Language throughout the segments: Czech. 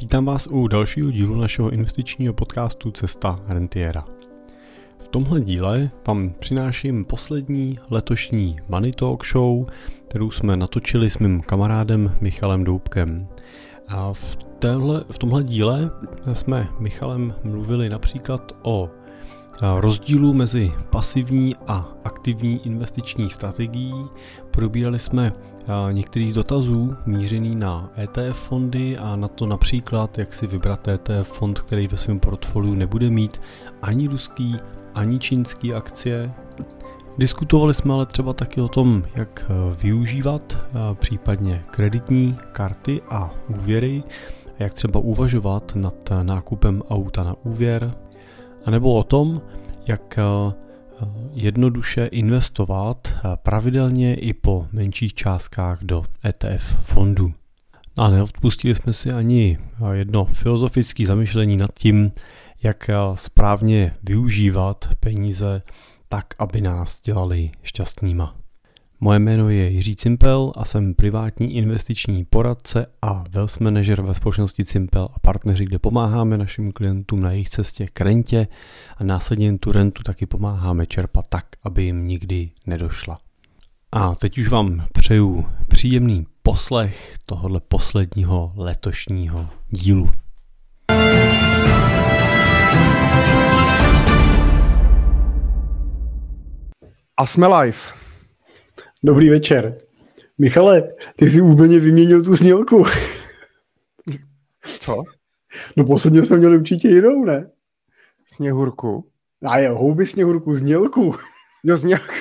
Vítám vás u dalšího dílu našeho investičního podcastu Cesta Rentiera. V tomhle díle vám přináším poslední letošní Money Talk Show, kterou jsme natočili s mým kamarádem Michalem Doubkem. A v, téhle, v tomhle díle jsme Michalem mluvili například o rozdílu mezi pasivní a aktivní investiční strategií. Probírali jsme některých dotazů mířený na ETF fondy a na to například, jak si vybrat ETF fond, který ve svém portfoliu nebude mít ani ruský, ani čínský akcie. Diskutovali jsme ale třeba taky o tom, jak využívat případně kreditní karty a úvěry, jak třeba uvažovat nad nákupem auta na úvěr, anebo o tom, jak e, jednoduše investovat pravidelně i po menších částkách do ETF fondů. A neodpustili jsme si ani jedno filozofické zamyšlení nad tím, jak správně využívat peníze tak, aby nás dělali šťastnýma. Moje jméno je Jiří Cimpel a jsem privátní investiční poradce a wealth manager ve společnosti Cimpel a partneři, kde pomáháme našim klientům na jejich cestě k rentě a následně tu rentu taky pomáháme čerpat tak, aby jim nikdy nedošla. A teď už vám přeju příjemný poslech tohohle posledního letošního dílu. A jsme live. Dobrý večer. Michale, ty jsi úplně vyměnil tu snělku. Co? No posledně jsme měli určitě jinou, ne? Sněhurku. A je, houby sněhurku, znělku. Jo, znělku.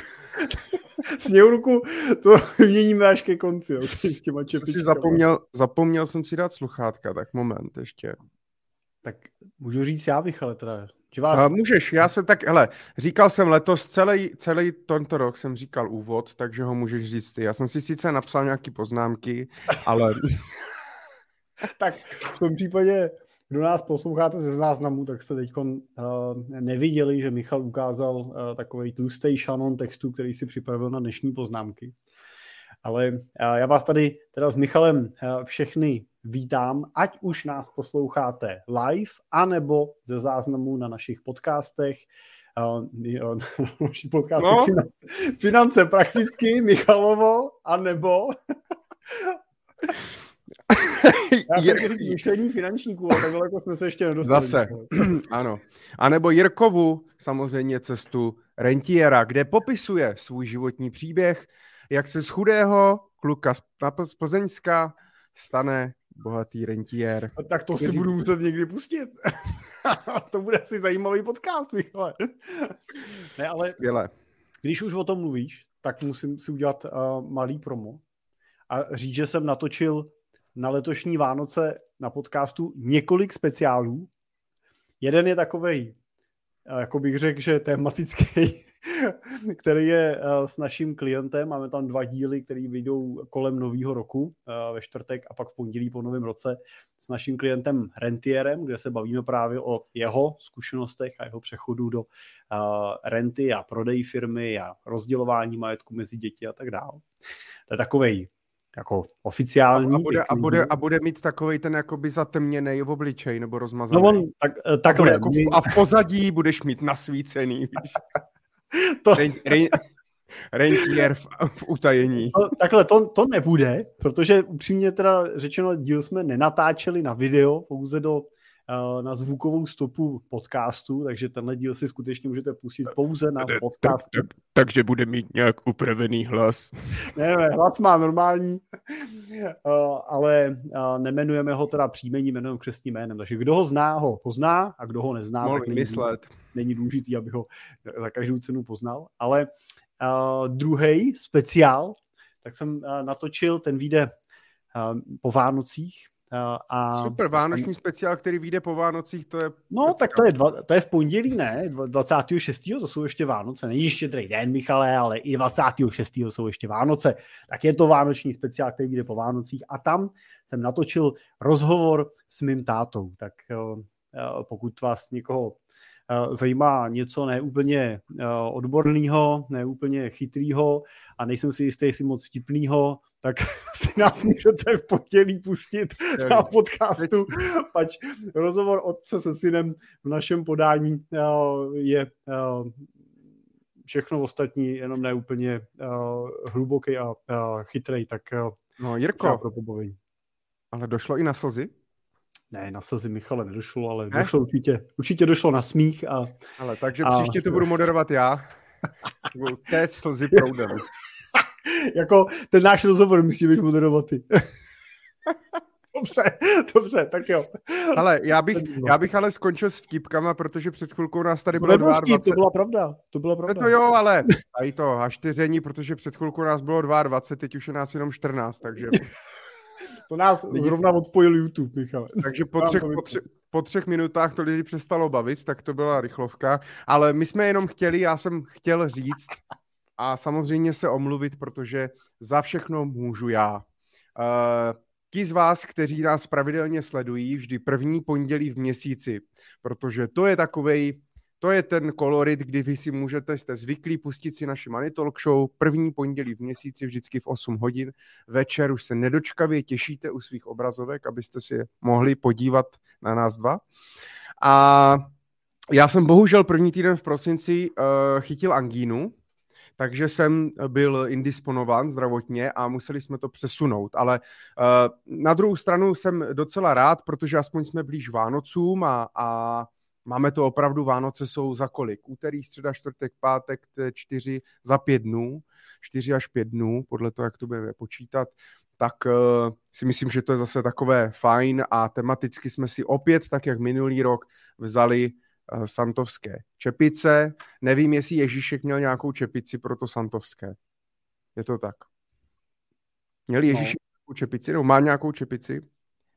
sněhurku, to vyměníme až ke konci, jo, s těma si zapomněl, zapomněl jsem si dát sluchátka, tak moment ještě. Tak můžu říct já, Michale, teda, že vás... A můžeš, já jsem tak, hele, říkal jsem letos, celý, celý tento rok jsem říkal úvod, takže ho můžeš říct ty. Já jsem si sice napsal nějaké poznámky, ale... tak v tom případě, kdo nás posloucháte ze záznamu, tak jste teď uh, neviděli, že Michal ukázal uh, takový tlustý šanon textu, který si připravil na dnešní poznámky. Ale uh, já vás tady teda s Michalem uh, všechny vítám, ať už nás posloucháte live, anebo ze záznamů na našich podcastech, uh, na našich podcastech no. finance, finance prakticky, Michalovo, anebo Já myšlení finančníků, a takhle jako jsme se ještě nedostali. Zase, ano. A nebo Jirkovu, samozřejmě cestu rentiera, kde popisuje svůj životní příběh, jak se z chudého kluka z Plzeňska stane bohatý rentier. A tak to si budu muset někdy pustit. to bude asi zajímavý podcast, Michale. ne, ale Skvěle. když už o tom mluvíš, tak musím si udělat uh, malý promo a říct, že jsem natočil na letošní Vánoce na podcastu několik speciálů. Jeden je takovej, uh, jako bych řekl, že tematický který je eh, s naším klientem. Máme tam dva díly, které vyjdou kolem nového roku eh, ve čtvrtek a pak v pondělí po novém roce s naším klientem Rentierem, kde se bavíme právě o jeho zkušenostech a jeho přechodu do eh, renty a prodej firmy a rozdělování majetku mezi děti a tak dále. To je takovej jako oficiální. A bude, a bude, a bude mít takový ten jakoby zatemněný v obličej nebo rozmazaný. No on, tak, takhle. A, jako v, a v pozadí budeš mít nasvícený. Víš? to... Ren, ren, rentier v, v utajení. To, takhle to, to nebude, protože upřímně teda řečeno, díl jsme nenatáčeli na video, pouze do uh, na zvukovou stopu podcastu, takže tenhle díl si skutečně můžete pustit pouze na podcastu. Tak, tak, takže bude mít nějak upravený hlas. Ne, ne, hlas má normální, uh, ale nemenujeme ho teda příjmením, jmenujeme křesním jménem. Takže kdo ho zná, ho pozná a kdo ho nezná, Mohl tak myslet není důležitý, aby ho za každou cenu poznal. Ale uh, druhý speciál, tak jsem uh, natočil, ten vyjde uh, po Vánocích, a, Super, vánoční speciál, který vyjde po Vánocích, to je... No, pecka. tak to je, dva, to je v pondělí, ne? 26. to jsou ještě Vánoce. Není ještě tady den, Michale, ale i 26. jsou ještě Vánoce. Tak je to vánoční speciál, který vyjde po Vánocích. A tam jsem natočil rozhovor s mým tátou. Tak pokud vás někoho zajímá něco neúplně odborného, neúplně chytrýho a nejsem si jistý, jestli moc vtipnýho, tak si nás můžete v potělí pustit na podcastu, pač rozhovor otce se synem v našem podání. Je všechno ostatní, jenom ne úplně hluboký a chytrý, tak no, Jirko, ale došlo i na slzy? Ne, na slzy Michale nedošlo, ale ne? došlo určitě, určitě došlo na smích. A, ale takže a, příště to budu moderovat já. Té slzy proudem. jako ten náš rozhovor musí být moderovat ty. dobře, dobře, tak jo. Ale já bych, já bych ale skončil s vtipkama, protože před chvilkou nás tady bylo 22. To byla pravda, to byla pravda. To jo, ale a i to haštyření, protože před chvilkou nás bylo 22, teď už je nás jenom 14, takže... To nás zrovna odpojil YouTube, Michal. Takže po třech, po, tři, po třech minutách to lidi přestalo bavit, tak to byla rychlovka. Ale my jsme jenom chtěli, já jsem chtěl říct a samozřejmě se omluvit, protože za všechno můžu já. Uh, ti z vás, kteří nás pravidelně sledují, vždy první pondělí v měsíci, protože to je takovej to je ten kolorit, kdy vy si můžete, jste zvyklí pustit si naši Money Talk Show první pondělí v měsíci, vždycky v 8 hodin. Večer už se nedočkavě těšíte u svých obrazovek, abyste si mohli podívat na nás dva. A já jsem bohužel první týden v prosinci uh, chytil angínu, takže jsem byl indisponován zdravotně a museli jsme to přesunout. Ale uh, na druhou stranu jsem docela rád, protože aspoň jsme blíž Vánocům a, a Máme to opravdu, Vánoce jsou za kolik? Úterý, středa, čtvrtek, pátek, čtyři, za pět dnů, čtyři až pět dnů, podle toho, jak to budeme počítat, tak uh, si myslím, že to je zase takové fajn a tematicky jsme si opět, tak jak minulý rok, vzali uh, santovské čepice. Nevím, jestli Ježíšek měl nějakou čepici pro to santovské. Je to tak? Měl Ježíšek no. nějakou čepici? No, má nějakou čepici?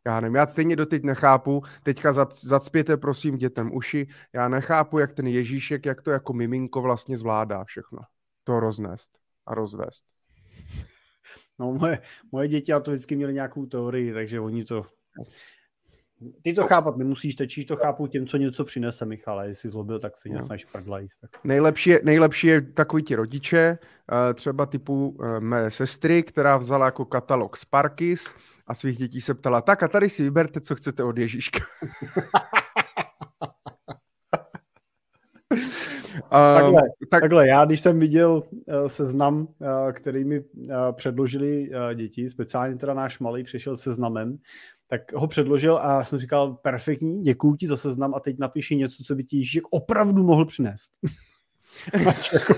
Já nevím, já stejně doteď nechápu, teďka zacpěte prosím dětem uši, já nechápu, jak ten Ježíšek, jak to jako miminko vlastně zvládá všechno. To roznést a rozvést. No moje, moje děti a to vždycky měli nějakou teorii, takže oni to ty to chápat nemusíš, tečíš to chápu těm, co něco přinese, Michale. Jestli zlobil, tak si něco prdla jíst. Tak. Nejlepší, je, nejlepší je takový ti rodiče, eh, třeba typu eh, mé sestry, která vzala jako katalog Sparkis a svých dětí se ptala, tak a tady si vyberte, co chcete od Ježíška. takhle, tak... takhle, já když jsem viděl uh, seznam, uh, který mi uh, předložili děti, speciálně teda náš malý přišel seznamem, tak ho předložil a jsem říkal, perfektní, děkuji ti za seznam a teď napíši něco, co by ti Ježíšek opravdu mohl přinést. Jako-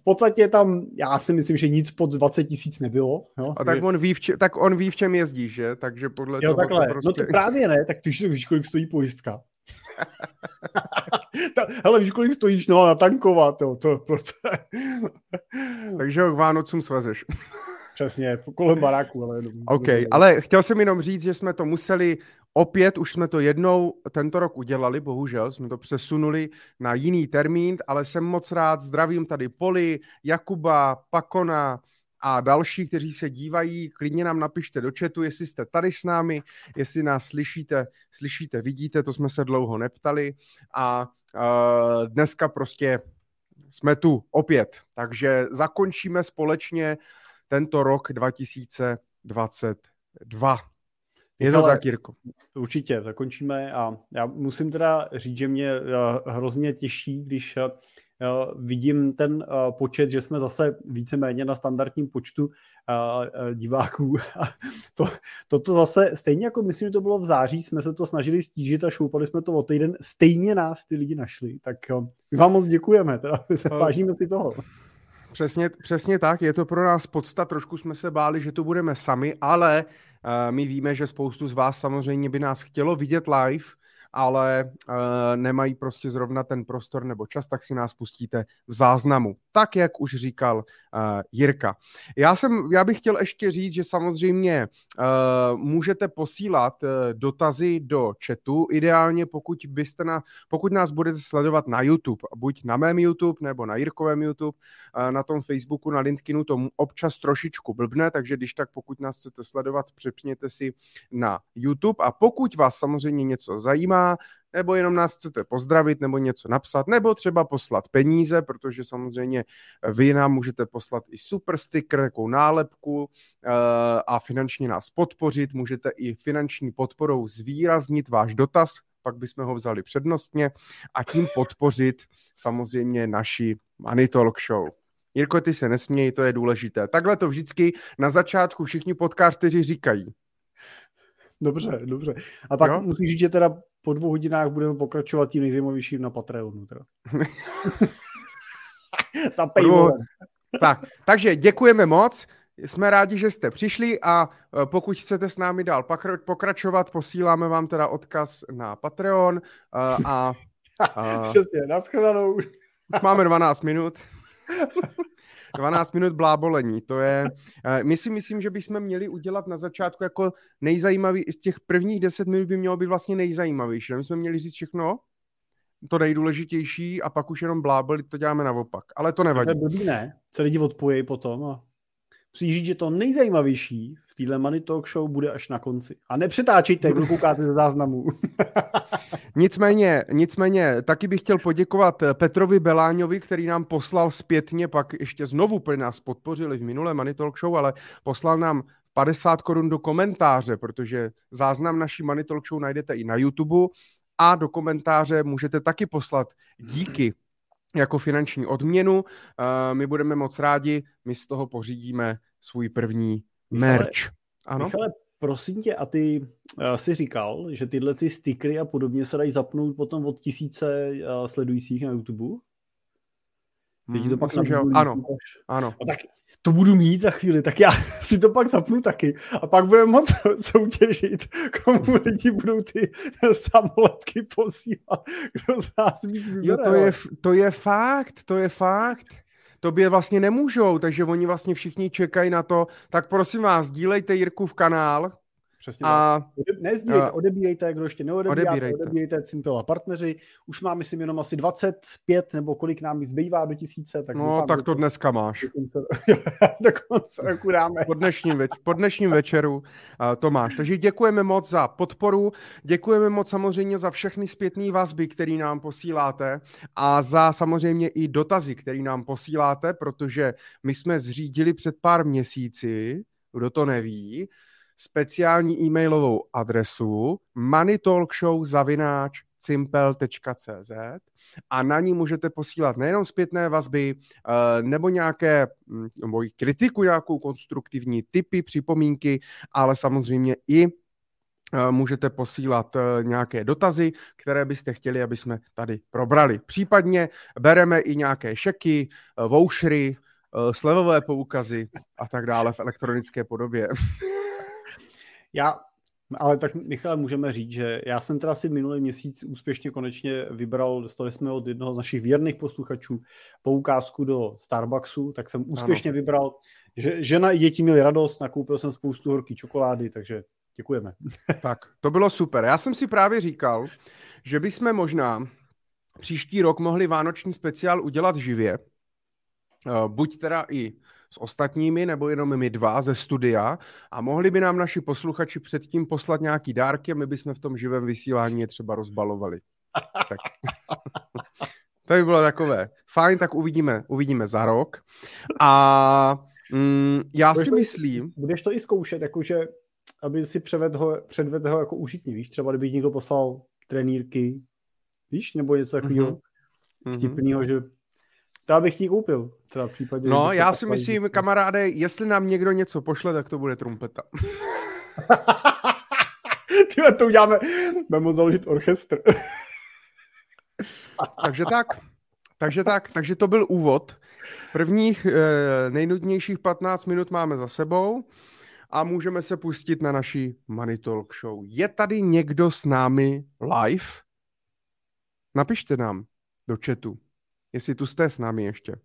v podstatě tam, já si myslím, že nic pod 20 tisíc nebylo. Jo? A tak on, ví, v če- tak on ví, v čem jezdí, že? Takže podle jo, toho takhle. To prostě... No to právě ne, tak ty víš, kolik stojí pojistka. Ta, hele, víš, kolik stojíš no, natankovat, jo, to prostě. Takže ho k Vánocům svezeš. Přesně, kolem baráku. Ale... OK, ale chtěl jsem jenom říct, že jsme to museli opět, už jsme to jednou tento rok udělali, bohužel, jsme to přesunuli na jiný termín, ale jsem moc rád, zdravím tady Poli, Jakuba, Pakona, a další, kteří se dívají, klidně nám napište do chatu, jestli jste tady s námi, jestli nás slyšíte, slyšíte, vidíte, to jsme se dlouho neptali a uh, dneska prostě jsme tu opět, takže zakončíme společně tento rok 2022. Je to tak, Jirko? Určitě, zakončíme a já musím teda říct, že mě eh, hrozně těší, když eh, vidím ten eh, počet, že jsme zase víceméně na standardním počtu diváků. to, toto zase, stejně jako myslím, že to bylo v září, jsme se to snažili stížit a šoupali jsme to o týden, stejně nás ty lidi našli. Tak my vám moc děkujeme, teda se vážíme si toho. Přesně, přesně tak, je to pro nás podsta, trošku jsme se báli, že tu budeme sami, ale my víme, že spoustu z vás samozřejmě by nás chtělo vidět live, ale uh, nemají prostě zrovna ten prostor nebo čas, tak si nás pustíte v záznamu. Tak, jak už říkal uh, Jirka. Já, jsem, já bych chtěl ještě říct, že samozřejmě uh, můžete posílat dotazy do chatu, ideálně pokud byste na, pokud nás budete sledovat na YouTube, buď na mém YouTube nebo na Jirkovém YouTube, na tom Facebooku, na LinkedInu tomu občas trošičku blbne, takže když tak pokud nás chcete sledovat, přepněte si na YouTube a pokud vás samozřejmě něco zajímá, nebo jenom nás chcete pozdravit nebo něco napsat, nebo třeba poslat peníze, protože samozřejmě vy nám můžete poslat i super sticker, jako nálepku eh, a finančně nás podpořit, můžete i finanční podporou zvýraznit váš dotaz, pak bychom ho vzali přednostně a tím podpořit samozřejmě naši Money Talk Show. Jirko, ty se nesměj, to je důležité. Takhle to vždycky na začátku všichni podcasteři říkají. Dobře, dobře. A pak jo? musíš říct, že teda po dvou hodinách budeme pokračovat tím nejzajímavějším na Patreonu. Teda. Za tak, takže děkujeme moc. Jsme rádi, že jste přišli a e, pokud chcete s námi dál pokračovat, posíláme vám teda odkaz na Patreon e, a... a Přesně, naschledanou. Máme 12 minut. 12 minut blábolení, to je, e, my si myslím, že bychom měli udělat na začátku jako nejzajímavý, těch prvních 10 minut by mělo být vlastně nejzajímavější, my jsme měli říct všechno, to nejdůležitější a pak už jenom blábolit, to děláme naopak, ale to nevadí. To je blbý, ne? Co lidi odpojí potom a musí říct, že to nejzajímavější v téhle Money Talk Show bude až na konci. A nepřetáčejte, kdo koukáte ze záznamů. nicméně, nicméně, taky bych chtěl poděkovat Petrovi Beláňovi, který nám poslal zpětně, pak ještě znovu pro nás podpořili v minulé Money Talk Show, ale poslal nám 50 korun do komentáře, protože záznam naší Money Talk Show najdete i na YouTube a do komentáře můžete taky poslat díky jako finanční odměnu. My budeme moc rádi, my z toho pořídíme svůj první merch. Ano? Michale, prosím tě, a ty si říkal, že tyhle ty stickery a podobně se dají zapnout potom od tisíce uh, sledujících na YouTube? Hmm, to pak myslím, ano, ano. A tak to budu mít za chvíli, tak já si to pak zapnu taky a pak budeme moc soutěžit, komu lidi budou ty samolepky posílat, kdo z nás víc vybere. Jo, to je, to je fakt, to je fakt. Tobě vlastně nemůžou, takže oni vlastně všichni čekají na to. Tak prosím vás, dílejte Jirku v kanál, Přesně a, tak. Nezdílejte, odebírejte, kdo ještě neodebíráte, odebírejte. odebírejte a partneři. Už má, myslím, jenom asi 25 nebo kolik nám zbývá do tisíce. Tak no, doufám, tak to dneska máš. Do konce roku dáme. Po dnešním, več- po dnešním večeru uh, to máš. Takže děkujeme moc za podporu, děkujeme moc samozřejmě za všechny zpětné vazby, které nám posíláte a za samozřejmě i dotazy, které nám posíláte, protože my jsme zřídili před pár měsíci, kdo to neví, speciální e-mailovou adresu moneytalkshow.cz a na ní můžete posílat nejenom zpětné vazby eh, nebo nějaké nebo kritiku, nějakou konstruktivní typy, připomínky, ale samozřejmě i eh, můžete posílat eh, nějaké dotazy, které byste chtěli, aby jsme tady probrali. Případně bereme i nějaké šeky, vouchery, slevové poukazy a tak dále v elektronické podobě. Já, ale tak Michale, můžeme říct, že já jsem teda si minulý měsíc úspěšně konečně vybral, dostali jsme od jednoho z našich věrných posluchačů poukázku do Starbucksu, tak jsem úspěšně ano. vybral, že žena i děti měli radost, nakoupil jsem spoustu horký čokolády, takže děkujeme. Tak, to bylo super. Já jsem si právě říkal, že bychom možná příští rok mohli vánoční speciál udělat živě, eh, buď teda i s ostatními, nebo jenom my dva ze studia a mohli by nám naši posluchači předtím poslat nějaký dárky a my bychom v tom živém vysílání je třeba rozbalovali. tak. to by bylo takové. Fajn, tak uvidíme, uvidíme za rok. A mm, já budeš si to, myslím... Budeš to i zkoušet, jakože aby si převedl ho, předvedl ho jako užitný, víš? Třeba kdyby někdo poslal trenýrky, víš? Nebo něco takového mm-hmm. vtipného, že to bych ti koupil. Třeba v případě, no, já si myslím, díky. kamaráde, jestli nám někdo něco pošle, tak to bude trumpeta. Tyhle, to uděláme. Budeme založit orchestr. takže tak. Takže tak, takže to byl úvod. Prvních eh, nejnudnějších 15 minut máme za sebou a můžeme se pustit na naší Money Talk Show. Je tady někdo s námi live? Napište nám do chatu jestli tu jste s námi ještě.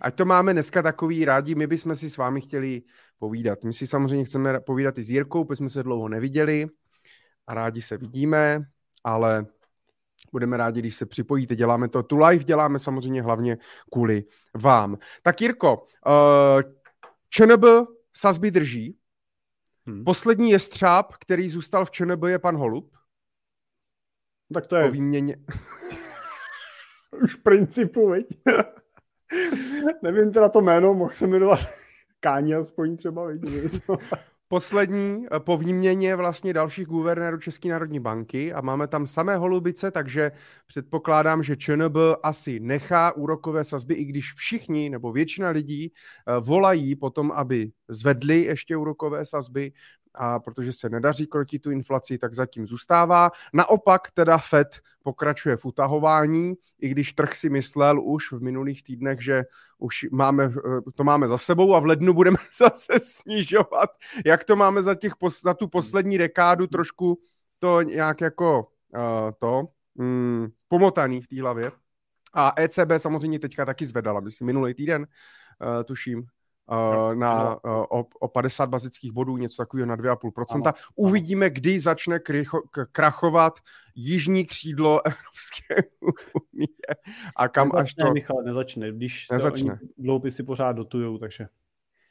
Ať to máme dneska takový rádi, my bychom si s vámi chtěli povídat. My si samozřejmě chceme povídat i s Jirkou, protože jsme se dlouho neviděli a rádi se vidíme, ale budeme rádi, když se připojíte. Děláme to tu live, děláme samozřejmě hlavně kvůli vám. Tak Jirko, uh, ČNB sazby drží. Hmm. Poslední je střáb, který zůstal v ČNB, je pan Holub. Tak to je... Výměně... Už principu, veď? Nevím teda to jméno, mohl se jmenovat Káni aspoň třeba, veď? poslední eh, po výměně vlastně dalších guvernérů České národní banky a máme tam samé holubice, takže předpokládám, že ČNB asi nechá úrokové sazby, i když všichni nebo většina lidí eh, volají potom, aby zvedli ještě úrokové sazby, a protože se nedaří krotit tu inflaci, tak zatím zůstává. Naopak teda Fed pokračuje v utahování, i když trh si myslel už v minulých týdnech, že už máme, to máme za sebou a v lednu budeme zase snižovat. Jak to máme za, těch, za tu poslední dekádu trošku to nějak jako uh, to mm, pomotaný v té hlavě. A ECB samozřejmě teďka taky zvedala, myslím, minulý týden, uh, tuším, uh, na, uh, o, o 50 bazických bodů, něco takového na 2,5%. Ano. Uvidíme, kdy začne krycho, k, krachovat jižní křídlo Evropské unie a kam nezačne, až to... Michal, nezačne, když nezačne. dlouhopisy pořád dotujou, takže...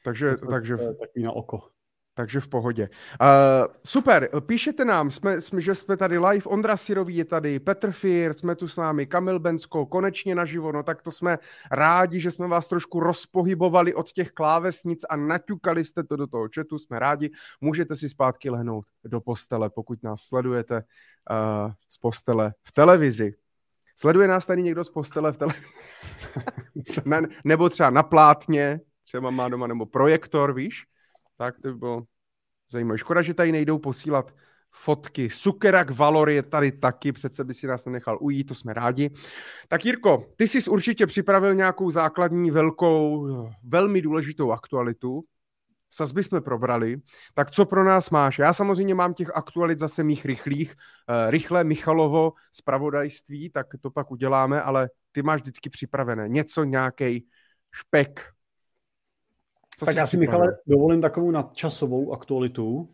Takže, takže... To je takový na oko. Takže v pohodě. Uh, super, píšete nám, jsme, jsme, že jsme tady live, Ondra Sirový je tady, Petr Fier, jsme tu s námi, Kamil Bensko, konečně naživo, no tak to jsme rádi, že jsme vás trošku rozpohybovali od těch klávesnic a naťukali jste to do toho chatu, jsme rádi, můžete si zpátky lehnout do postele, pokud nás sledujete uh, z postele v televizi. Sleduje nás tady někdo z postele v televizi? ne, nebo třeba na plátně, třeba má doma, nebo projektor, víš? Tak to by bylo zajímavé. Škoda, že tady nejdou posílat fotky. Sukerak Valor je tady taky, přece by si nás nenechal ujít, to jsme rádi. Tak Jirko, ty jsi určitě připravil nějakou základní, velkou, velmi důležitou aktualitu. Sazby jsme probrali, tak co pro nás máš? Já samozřejmě mám těch aktualit zase mých rychlých, uh, rychle Michalovo zpravodajství, tak to pak uděláme, ale ty máš vždycky připravené něco, nějaký špek, co tak já si, Michale, dovolím takovou nadčasovou aktualitu. Uh,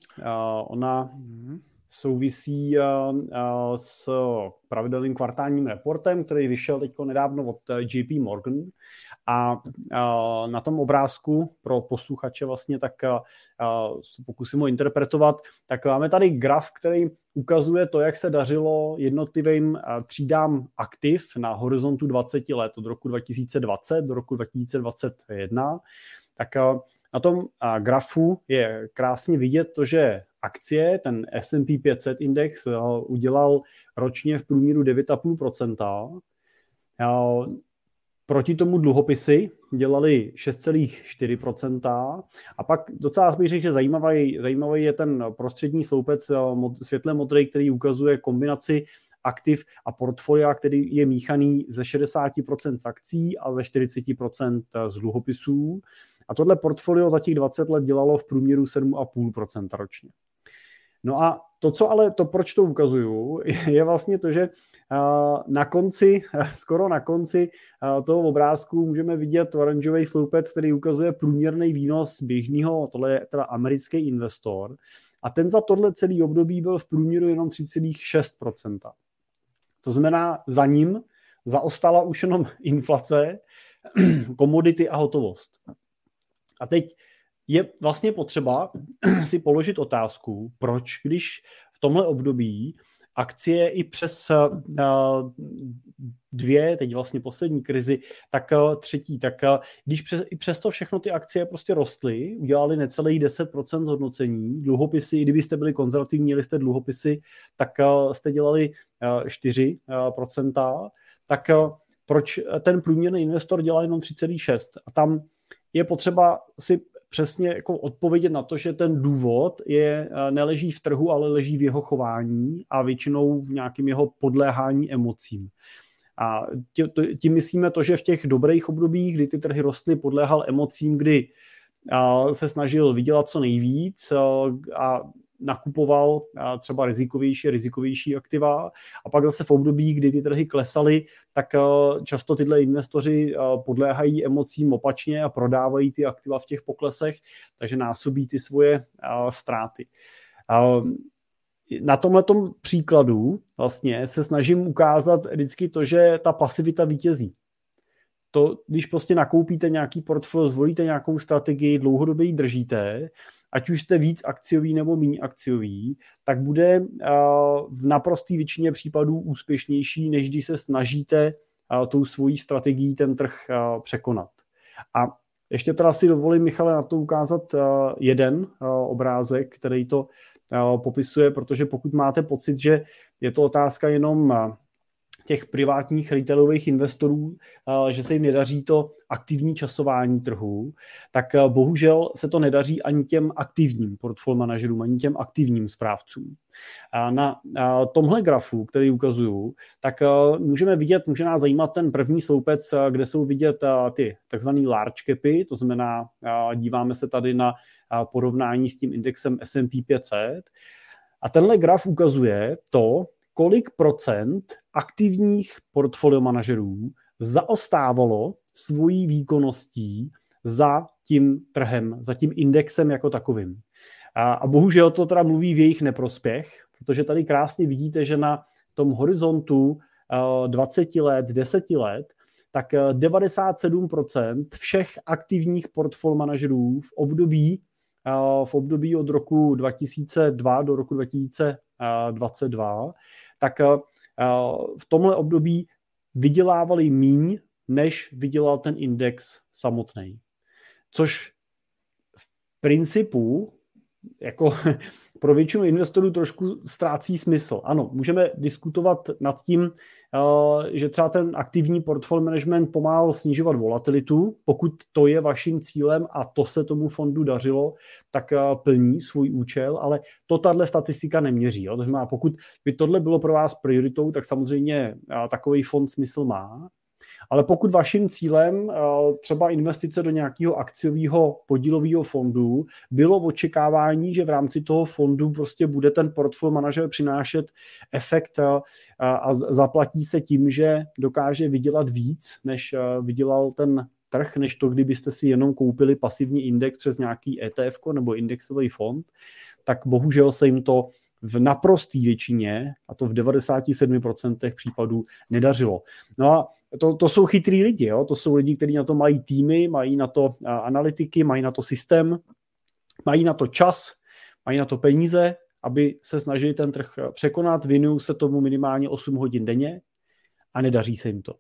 ona mm-hmm. souvisí uh, uh, s pravidelným kvartálním reportem, který vyšel teď nedávno od JP Morgan. A uh, na tom obrázku pro posluchače vlastně tak uh, pokusím ho interpretovat, tak máme tady graf, který ukazuje to, jak se dařilo jednotlivým uh, třídám aktiv na horizontu 20 let od roku 2020 do roku 2021 tak eh, na tom eh, grafu je krásně vidět to, že akcie, ten S&P 500 index eh, udělal ročně v průměru 9,5%. Proti tomu dluhopisy dělali 6,4% a pak docela bych řekl, že zajímavý, zajímavý je ten prostřední sloupec světle modrý, který ukazuje kombinaci aktiv a portfolia, který je míchaný ze 60% z akcí a ze 40% z dluhopisů. A tohle portfolio za těch 20 let dělalo v průměru 7,5% ročně. No a to, co ale, to proč to ukazuju, je vlastně to, že na konci, skoro na konci toho obrázku můžeme vidět oranžový sloupec, který ukazuje průměrný výnos běžného, tohle je teda americký investor, a ten za tohle celý období byl v průměru jenom 3,6%. To znamená, za ním zaostala už jenom inflace, komodity a hotovost. A teď je vlastně potřeba si položit otázku, proč, když v tomhle období akcie i přes eh, dvě, teď vlastně poslední krizi, tak eh, třetí, tak eh, když přes, i přesto všechno ty akcie prostě rostly, udělali necelých 10% zhodnocení, dluhopisy, i kdybyste byli konzervativní, měli jste dluhopisy, tak jste dělali 4%, tak proč ten průměrný investor dělá jenom 3,6? A tam je potřeba si přesně jako odpovědět na to, že ten důvod je, eh, neleží v trhu, ale leží v jeho chování a většinou v nějakém jeho podléhání emocím. A tím myslíme to, že v těch dobrých obdobích, kdy ty trhy rostly, podléhal emocím, kdy eh, se snažil vydělat co nejvíc eh, a nakupoval třeba rizikovější, rizikovější aktiva a pak zase v období, kdy ty trhy klesaly, tak eh, často tyhle investoři eh, podléhají emocím opačně a prodávají ty aktiva v těch poklesech, takže násobí ty svoje eh, ztráty. Na tomhle příkladu vlastně se snažím ukázat vždycky to, že ta pasivita vítězí. To, když prostě nakoupíte nějaký portfolio, zvolíte nějakou strategii, dlouhodobě ji držíte, ať už jste víc akciový nebo méně akciový, tak bude v naprosté většině případů úspěšnější, než když se snažíte tou svojí strategií ten trh překonat. A ještě teda si dovolím, Michale, na to ukázat jeden obrázek, který to popisuje, protože pokud máte pocit, že je to otázka jenom těch privátních retailových investorů, že se jim nedaří to aktivní časování trhu, tak bohužel se to nedaří ani těm aktivním portfolio manažerům, ani těm aktivním správcům. Na tomhle grafu, který ukazuju, tak můžeme vidět, může nás zajímat ten první sloupec, kde jsou vidět ty takzvané large capy, to znamená, díváme se tady na porovnání s tím indexem S&P 500, a tenhle graf ukazuje to, kolik procent aktivních portfolio manažerů zaostávalo svojí výkonností za tím trhem, za tím indexem jako takovým. A, a bohužel to teda mluví v jejich neprospěch, protože tady krásně vidíte, že na tom horizontu 20 let, 10 let, tak 97% všech aktivních portfolio manažerů v období v období od roku 2002 do roku 2022 tak eh, v tomhle období vydělávali míň, než vydělal ten index samotný. Což v principu jako pro většinu investorů trošku ztrácí smysl. Ano, můžeme diskutovat nad tím, že třeba ten aktivní portfolio management pomáhal snižovat volatilitu. Pokud to je vaším cílem a to se tomu fondu dařilo, tak eh, plní svůj účel, ale to tahle statistika neměří. Jo? To znamená, pokud by tohle bylo pro vás prioritou, tak samozřejmě eh, takový fond smysl má. Ale pokud vaším cílem eh, třeba investice do nějakého akciového podílového fondu bylo v očekávání, že v rámci toho fondu prostě bude ten portfolio manažer přinášet efekt eh, a zaplatí se tím, že dokáže vydělat víc, než eh, vydělal ten trh, než to, kdybyste si jenom koupili pasivní index přes nějaký ETF nebo indexový fond, tak bohužel se jim to v naprosté většině, a to v 97% případů, nedařilo. No a to, to jsou chytrý lidi, jo? to jsou lidi, kteří na to mají týmy, mají na to analytiky, mají na to systém, mají na to čas, mají na to peníze, aby se snažili ten trh překonat, věnují se tomu minimálně 8 hodin denně a nedaří se jim to.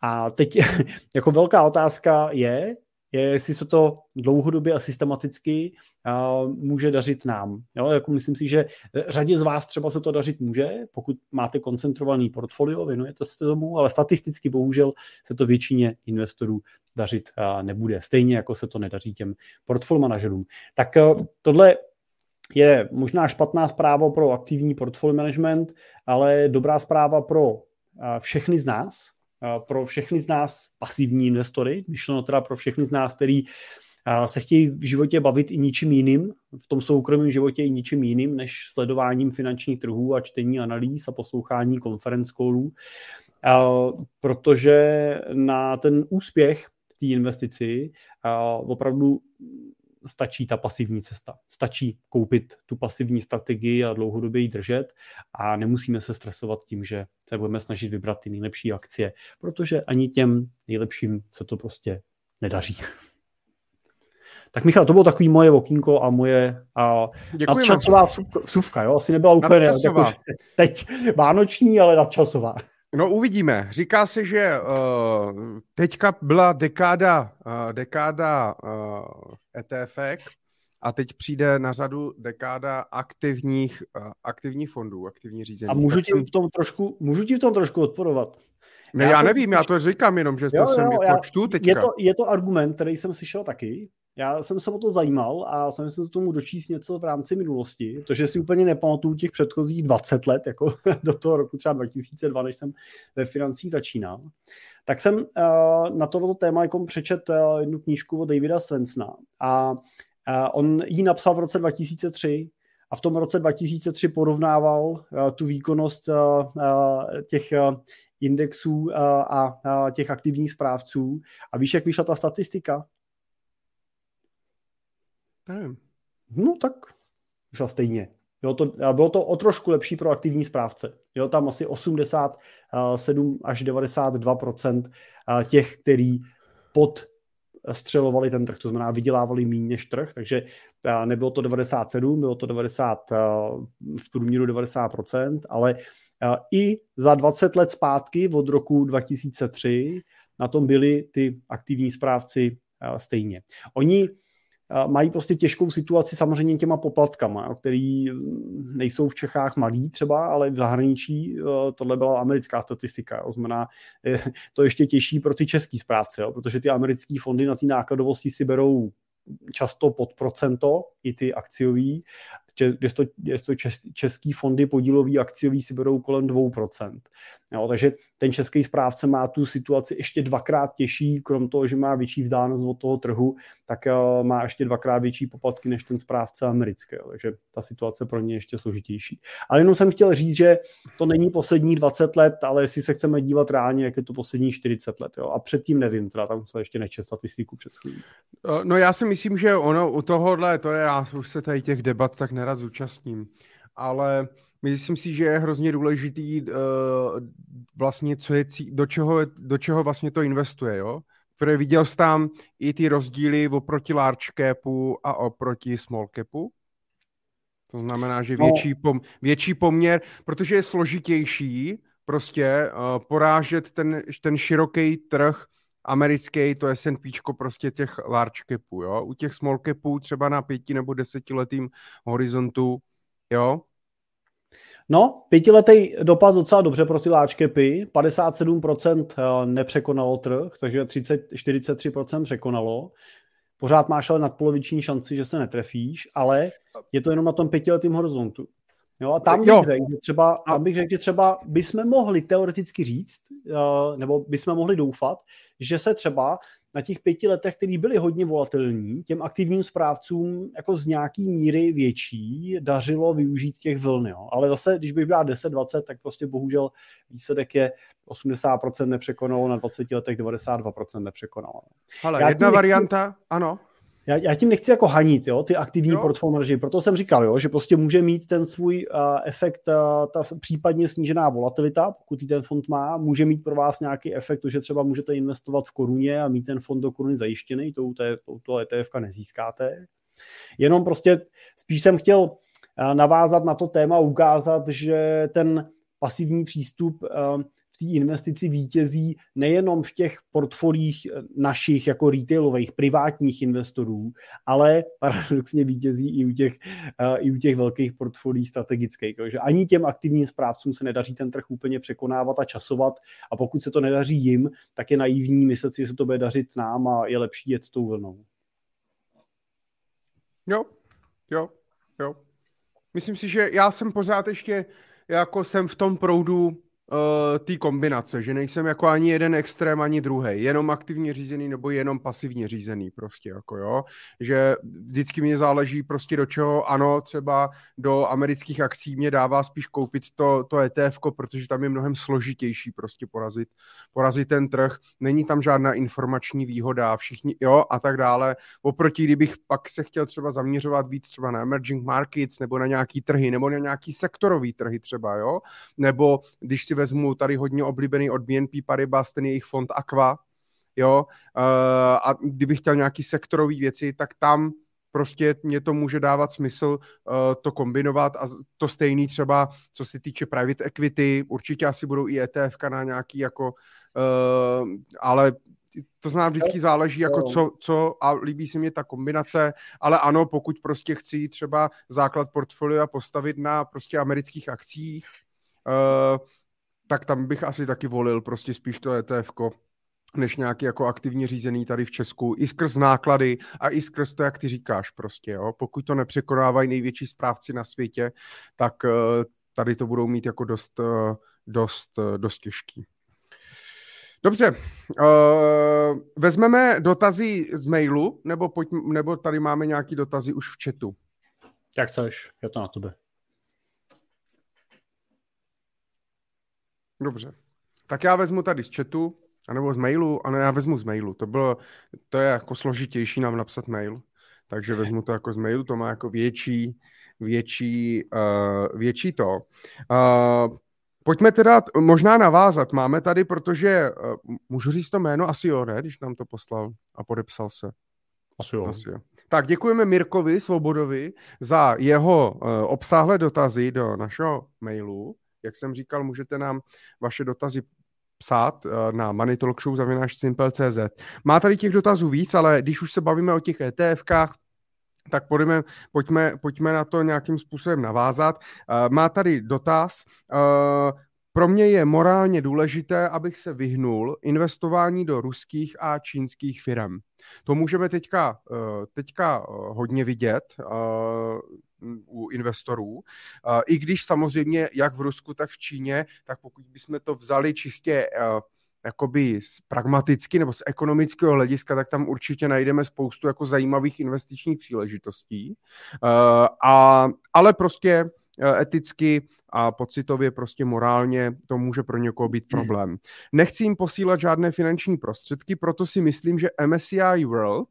A teď jako velká otázka je, je, jestli se to dlouhodobě a systematicky uh, může dařit nám. Jo, jako myslím si, že řadě z vás třeba se to dařit může, pokud máte koncentrovaný portfolio, věnujete se tomu, ale statisticky bohužel se to většině investorů dařit uh, nebude. Stejně jako se to nedaří těm portfolio manažerům. Tak uh, tohle je možná špatná zpráva pro aktivní portfolio management, ale dobrá zpráva pro všechny z nás, pro všechny z nás pasivní investory, myšleno teda pro všechny z nás, který se chtějí v životě bavit i ničím jiným, v tom soukromém životě i ničím jiným, než sledováním finančních trhů a čtení analýz a poslouchání konferenc callů, protože na ten úspěch té investici opravdu stačí ta pasivní cesta. Stačí koupit tu pasivní strategii a dlouhodobě ji držet a nemusíme se stresovat tím, že se budeme snažit vybrat ty nejlepší akcie, protože ani těm nejlepším se to prostě nedaří. Tak Michal, to bylo takový moje okýnko a moje a nadčasová vsuvka, jo? Asi nebyla úplně jako, teď vánoční, ale nadčasová. No uvidíme. Říká se, že uh, teďka byla dekáda, uh, dekáda uh, ETF a teď přijde na řadu dekáda aktivních, uh, aktivních fondů, aktivní řízení. A můžu ti, v tom trošku, můžu ti v tom trošku odporovat. Ne, já, já nevím, já to říkám jenom, že jo, to jo, jsem já, počtu teďka. Je to, je to argument, který jsem slyšel taky, já jsem se o to zajímal a jsem se tomu dočíst něco v rámci minulosti, protože si úplně nepamatuju těch předchozích 20 let, jako do toho roku třeba 2002, než jsem ve financích začínal. Tak jsem uh, na toto téma jako přečet uh, jednu knížku od Davida Svensna a uh, on ji napsal v roce 2003 a v tom roce 2003 porovnával tu výkonnost těch indexů a těch aktivních správců. A víš, jak vyšla ta statistika? Nevím. No tak šla stejně. Jo, to, bylo to o trošku lepší pro aktivní správce. Jo, tam asi 87 až 92% těch, který pod střelovali ten trh, to znamená vydělávali méně než trh, takže nebylo to 97, bylo to 90, v průměru 90%, ale i za 20 let zpátky od roku 2003 na tom byli ty aktivní správci stejně. Oni mají prostě těžkou situaci samozřejmě těma poplatkama, který mm, nejsou v Čechách malý třeba, ale v zahraničí tohle byla americká statistika. To znamená, to ještě těžší pro ty český správce, jo, protože ty americké fondy na té nákladovosti si berou často pod procento, i ty akciový, kde to, to český fondy podílový akciový si berou kolem 2%. Jo, takže ten český správce má tu situaci ještě dvakrát těžší, krom toho, že má větší vzdálenost od toho trhu, tak uh, má ještě dvakrát větší poplatky než ten správce americký. Jo, takže ta situace pro ně je ještě složitější. Ale jenom jsem chtěl říct, že to není poslední 20 let, ale jestli se chceme dívat reálně, jak je to poslední 40 let. Jo. A předtím nevím, teda tam se ještě nečet statistiku před chvílí. Eh, no já si myslím, že ono u tohohle, to je, já už se tady těch debat tak nerad zúčastním, ale myslím si, že je hrozně důležitý uh, vlastně, co je, do, čeho, do čeho vlastně to investuje, jo? Protože viděl jsi tam i ty rozdíly oproti large capu a oproti small capu. To znamená, že no. větší, pom, větší poměr, protože je složitější prostě uh, porážet ten, ten široký trh americký, to S&P prostě těch large capů, jo. U těch small capů třeba na pěti nebo desetiletým horizontu, jo. No, pětiletý dopad docela dobře pro ty large capy, 57% eh, nepřekonalo trh, takže 30, 43% překonalo. Pořád máš ale nadpoloviční šanci, že se netrefíš, ale je to jenom na tom pětiletém horizontu. Jo, a tam bych řekl, že třeba, tam bych řekl, že třeba bychom mohli teoreticky říct, uh, nebo bychom mohli doufat, že se třeba na těch pěti letech, které byly hodně volatilní, těm aktivním správcům jako z nějaký míry větší dařilo využít těch vln. Jo. Ale zase, když bych byla 10-20, tak prostě bohužel výsledek je 80% nepřekonalo, na 20 letech 92% nepřekonalo. Ale jedna varianta, ano, já, já tím nechci jako hanit, jo, ty aktivní jo. portfolio manažery, proto jsem říkal, jo, že prostě může mít ten svůj uh, efekt, uh, ta případně snížená volatilita, pokud ten fond má, může mít pro vás nějaký efekt, že třeba můžete investovat v koruně a mít ten fond do koruny zajištěný, to, to, to, to ETF nezískáte. Jenom prostě spíš jsem chtěl uh, navázat na to téma, ukázat, že ten pasivní přístup uh, té investici vítězí nejenom v těch portfolích eh, našich jako retailových, privátních investorů, ale paradoxně vítězí i u těch, uh, i u těch velkých portfolí strategických. Takže ani těm aktivním správcům se nedaří ten trh úplně překonávat a časovat a pokud se to nedaří jim, tak je naivní myslet že se to bude dařit nám a je lepší jet s tou vlnou. Jo, jo, jo. Myslím si, že já jsem pořád ještě jako jsem v tom proudu uh, té kombinace, že nejsem jako ani jeden extrém, ani druhý, jenom aktivně řízený nebo jenom pasivně řízený prostě, jako jo, že vždycky mě záleží prostě do čeho, ano, třeba do amerických akcí mě dává spíš koupit to, to ETF, protože tam je mnohem složitější prostě porazit, porazit ten trh, není tam žádná informační výhoda, všichni, jo, a tak dále, oproti, kdybych pak se chtěl třeba zaměřovat víc třeba na emerging markets, nebo na nějaký trhy, nebo na nějaký sektorový trhy třeba, jo, nebo když si vezmu tady hodně oblíbený od BNP Paribas, ten jejich fond Aqua, jo, uh, a kdybych chtěl nějaký sektorový věci, tak tam prostě mě to může dávat smysl uh, to kombinovat a to stejný třeba, co se týče private equity, určitě asi budou i ETF na nějaký jako, uh, ale to znám vždycky záleží, jako co, co a líbí se mi ta kombinace, ale ano, pokud prostě chci třeba základ portfolia postavit na prostě amerických akcích, tak tam bych asi taky volil prostě spíš to ETF, než nějaký jako aktivně řízený tady v Česku, i skrz náklady a i skrz to, jak ty říkáš prostě, jo. Pokud to nepřekonávají největší správci na světě, tak uh, tady to budou mít jako dost, uh, dost, uh, dost těžký. Dobře, uh, vezmeme dotazy z mailu, nebo, pojď, nebo tady máme nějaký dotazy už v chatu? Jak chceš, je to na tebe. Dobře. Tak já vezmu tady z chatu, anebo z mailu, ano, já vezmu z mailu. To bylo, to je jako složitější nám napsat mail. takže vezmu to jako z mailu, to má jako větší, větší, uh, větší to. Uh, Pojďme teda možná navázat. Máme tady, protože, uh, můžu říct to jméno? Asi jo, ne? Když nám to poslal a podepsal se. Asi jo. Asi jo. Tak děkujeme Mirkovi Svobodovi za jeho uh, obsáhlé dotazy do našeho mailu. Jak jsem říkal, můžete nám vaše dotazy psát uh, na moneytalkshow.cz. Má tady těch dotazů víc, ale když už se bavíme o těch ETFkách, tak pojďme, pojďme, pojďme na to nějakým způsobem navázat. Uh, má tady dotaz. Uh, pro mě je morálně důležité, abych se vyhnul investování do ruských a čínských firm. To můžeme teďka, eh, teďka hodně vidět u investorů. I když samozřejmě jak v Rusku, tak v Číně, tak pokud bychom to vzali čistě jakoby z pragmaticky nebo z ekonomického hlediska, tak tam určitě najdeme spoustu jako zajímavých investičních příležitostí. Uh, a, ale prostě uh, eticky a pocitově prostě morálně to může pro někoho být problém. Nechci jim posílat žádné finanční prostředky, proto si myslím, že MSCI World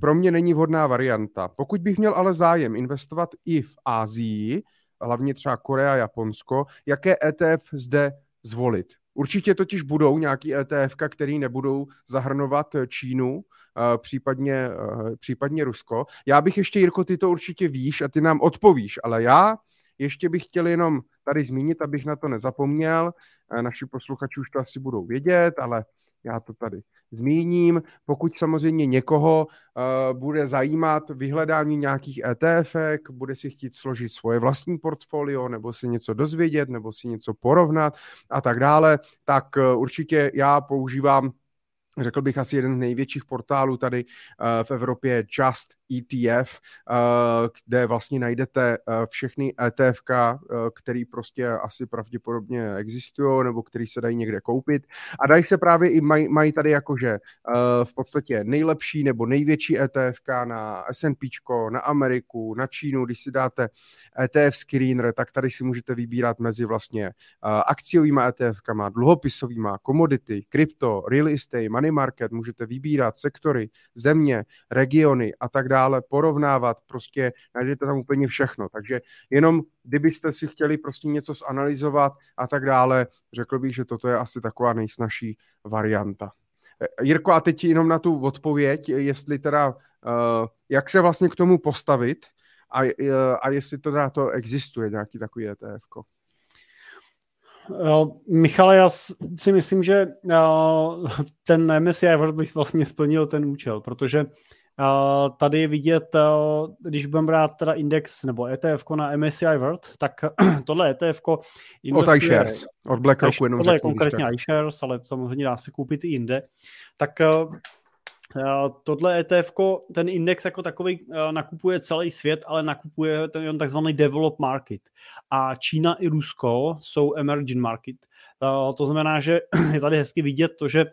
pro mě není vhodná varianta. Pokud bych měl ale zájem investovat i v Ázii, hlavně třeba Korea, Japonsko, jaké ETF zde zvolit? Určitě totiž budou nějaký ETF, který nebudou zahrnovat Čínu, eh, případně, eh, případně Rusko. Já bych ještě, Jirko, ty to určitě víš a ty nám odpovíš, ale já ještě bych chtěl jenom tady zmínit, abych na to nezapomněl. Eh, naši posluchači už to asi budou vědět, ale já to tady zmíním. Pokud samozřejmě někoho uh, bude zajímat vyhledání nějakých ETF, bude si chtít složit svoje vlastní portfolio, nebo si něco dozvědět, nebo si něco porovnat a tak dále, tak uh, určitě já používám řekl bych asi jeden z největších portálů tady uh, v Evropě, Just ETF, uh, kde vlastně najdete uh, všechny ETF, který prostě asi pravděpodobně existují nebo který se dají někde koupit. A dají se právě i mají, mají tady jakože v podstatě nejlepší nebo největší ETF na S&P, na Ameriku, na Čínu. Když si dáte ETF screener, tak tady si můžete vybírat mezi vlastně akciovými ETFkama, dluhopisovými, commodity, krypto, real estate, money market, můžete vybírat sektory, země, regiony a tak dále, porovnávat, prostě najdete tam úplně všechno. Takže jenom kdybyste si chtěli prostě něco zanalizovat a tak dále, řekl bych, že toto je asi taková nejsnažší varianta. E, Jirko, a teď jenom na tu odpověď, jestli teda, uh, jak se vlastně k tomu postavit a, uh, a jestli to teda to existuje, nějaký takový ETF. -ko. Michale, já si myslím, že ten MSCI World vlastně splnil ten účel, protože tady je vidět, když budeme brát teda index nebo ETF na MSCI World, tak tohle ETF. Od iShares, od BlackRocku jenom Tohle je konkrétně iShares, ale samozřejmě dá se koupit i jinde. Tak Eh, tohle ETF, ten index jako takový eh, nakupuje celý svět, ale nakupuje ten takzvaný develop market. A Čína i Rusko jsou emerging market. Eh, to znamená, že je tady hezky vidět to, že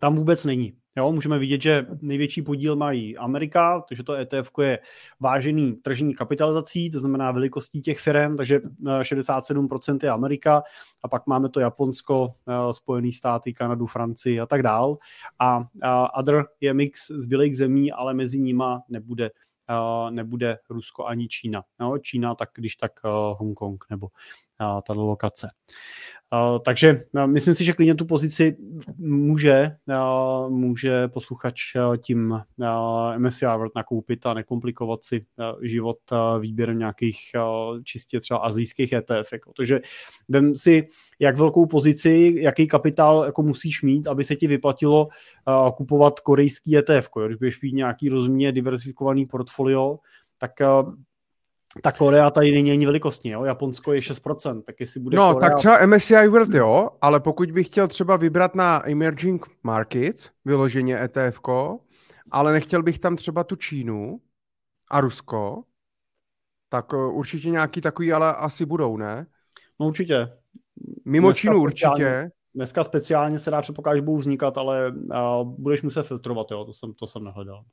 tam vůbec není. Jo, můžeme vidět, že největší podíl mají Amerika, takže to ETF je vážený tržní kapitalizací, to znamená velikostí těch firm, takže 67% je Amerika a pak máme to Japonsko, eh, Spojené státy, Kanadu, Francii a tak dál. A, other je mix zbylých zemí, ale mezi nima nebude nebude Rusko ani Čína. Jo, Čína tak když tak Hongkong nebo ta lokace. Takže myslím si, že klidně tu pozici může, může posluchač tím MSCI World nakoupit a nekomplikovat si život výběrem nějakých čistě třeba azijských ETF. Protože vem si, jak velkou pozici, jaký kapitál jako musíš mít, aby se ti vyplatilo kupovat korejský ETF. Když budeš mít nějaký rozumně diversifikovaný portfolio, tak ta Korea tady není ani velikostní, jo? Japonsko je 6%, tak jestli bude No, Korea... tak třeba MSCI World, jo, ale pokud bych chtěl třeba vybrat na emerging markets, vyloženě ETF, ale nechtěl bych tam třeba tu Čínu a Rusko, tak eh, určitě nějaký takový ale asi budou, ne? No určitě. Mimo dneska Čínu určitě. Dneska speciálně se dá předpokládat, že budou vznikat, ale uh, budeš muset filtrovat, jo, to jsem, to jsem nehledal.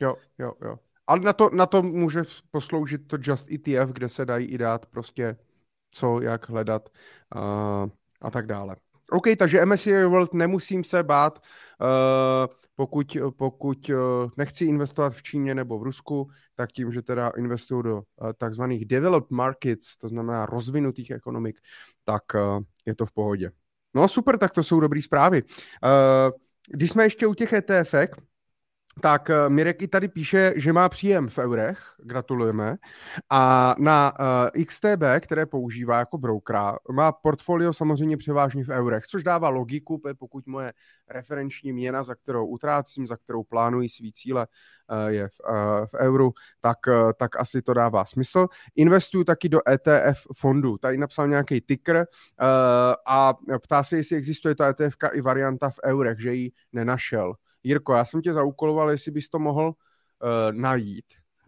Jo, jo, jo. Ale na to, na to může posloužit to Just ETF, kde se dají i dát prostě co, jak hledat uh, a tak dále. OK, takže MSCI World nemusím se bát, uh, pokud, pokud uh, nechci investovat v Číně nebo v Rusku, tak tím, že teda investuju do uh, takzvaných developed markets, to znamená rozvinutých ekonomik, tak uh, je to v pohodě. No super, tak to jsou dobré zprávy. Uh, když jsme ještě u těch ETF, tak eh, Mirek i tady píše, že má příjem v eurech, gratulujeme, a na uh, eh, XTB, které používá jako brokera, má portfolio samozřejmě převážně v eurech, což dává logiku, pokud moje referenční měna, za kterou utrácím, za kterou plánuji svý cíle, uh, je v, uh, v euru, tak, uh, tak asi to dává smysl. Investuju taky do ETF fondu, tady napsal nějaký ticker a ptá se, jestli existuje ta ETF i varianta v eurech, že ji nenašel. Jirko, já jsem tě zaúkoloval, jestli bys to mohl uh, najít.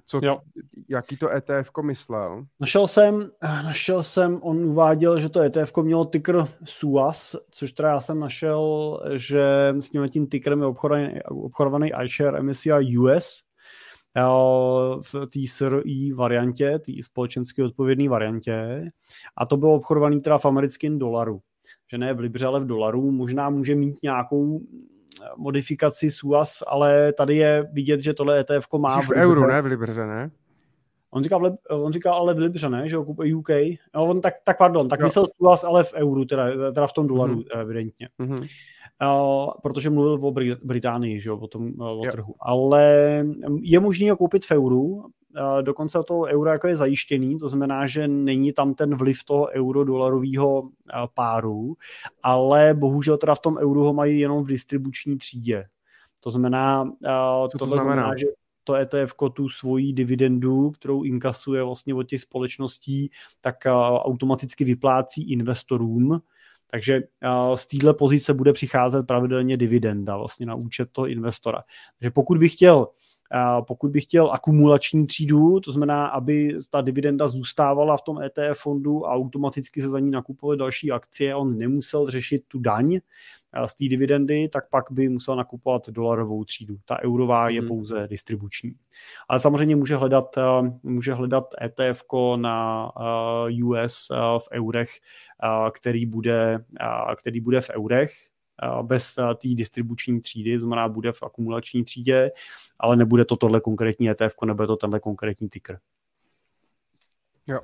Co, jo. jaký to ETF myslel? Našel jsem, našel jsem, on uváděl, že to ETF mělo ticker SUAS, což teda já jsem našel, že s tím tickerem je obchodovaný, obchodovaný iShare MSCI US, v té SRI variantě, té společensky odpovědné variantě. A to bylo obchodovaný teda v americkém dolaru. Že ne v libře, ale v dolaru. Možná může mít nějakou modifikaci SUAS, ale tady je vidět, že tohle ETF má v, v euru, ne v Libře, ne? On říkal, v on říkal ale v Libře, ne? Že kupuje UK. No, on tak, tak pardon, tak jo. myslel SUAS, ale v euru, teda, teda v tom dolaru, mm-hmm. evidentně. Mm-hmm. Uh, protože mluvil o Británii, že jo, o tom o trhu. Ale je možné ho koupit v euru, dokonce toho eura jako je zajištěný, to znamená, že není tam ten vliv toho euro-dolarového páru, ale bohužel teda v tom euru ho mají jenom v distribuční třídě. To znamená, Co to znamená? znamená, že to ETF tu svoji dividendu, kterou inkasuje vlastně od těch společností, tak automaticky vyplácí investorům, takže z téhle pozice bude přicházet pravidelně dividenda vlastně na účet toho investora. Takže pokud bych chtěl pokud bych chtěl akumulační třídu, to znamená, aby ta dividenda zůstávala v tom ETF fondu a automaticky se za ní nakupovaly další akcie, on nemusel řešit tu daň z té dividendy, tak pak by musel nakupovat dolarovou třídu. Ta eurová je hmm. pouze distribuční. Ale samozřejmě může hledat, může hledat ETF na US v eurech, který bude, který bude v eurech, bez té distribuční třídy, to znamená bude v akumulační třídě, ale nebude to tohle konkrétní ETF, nebude to tenhle konkrétní ticker. Jo.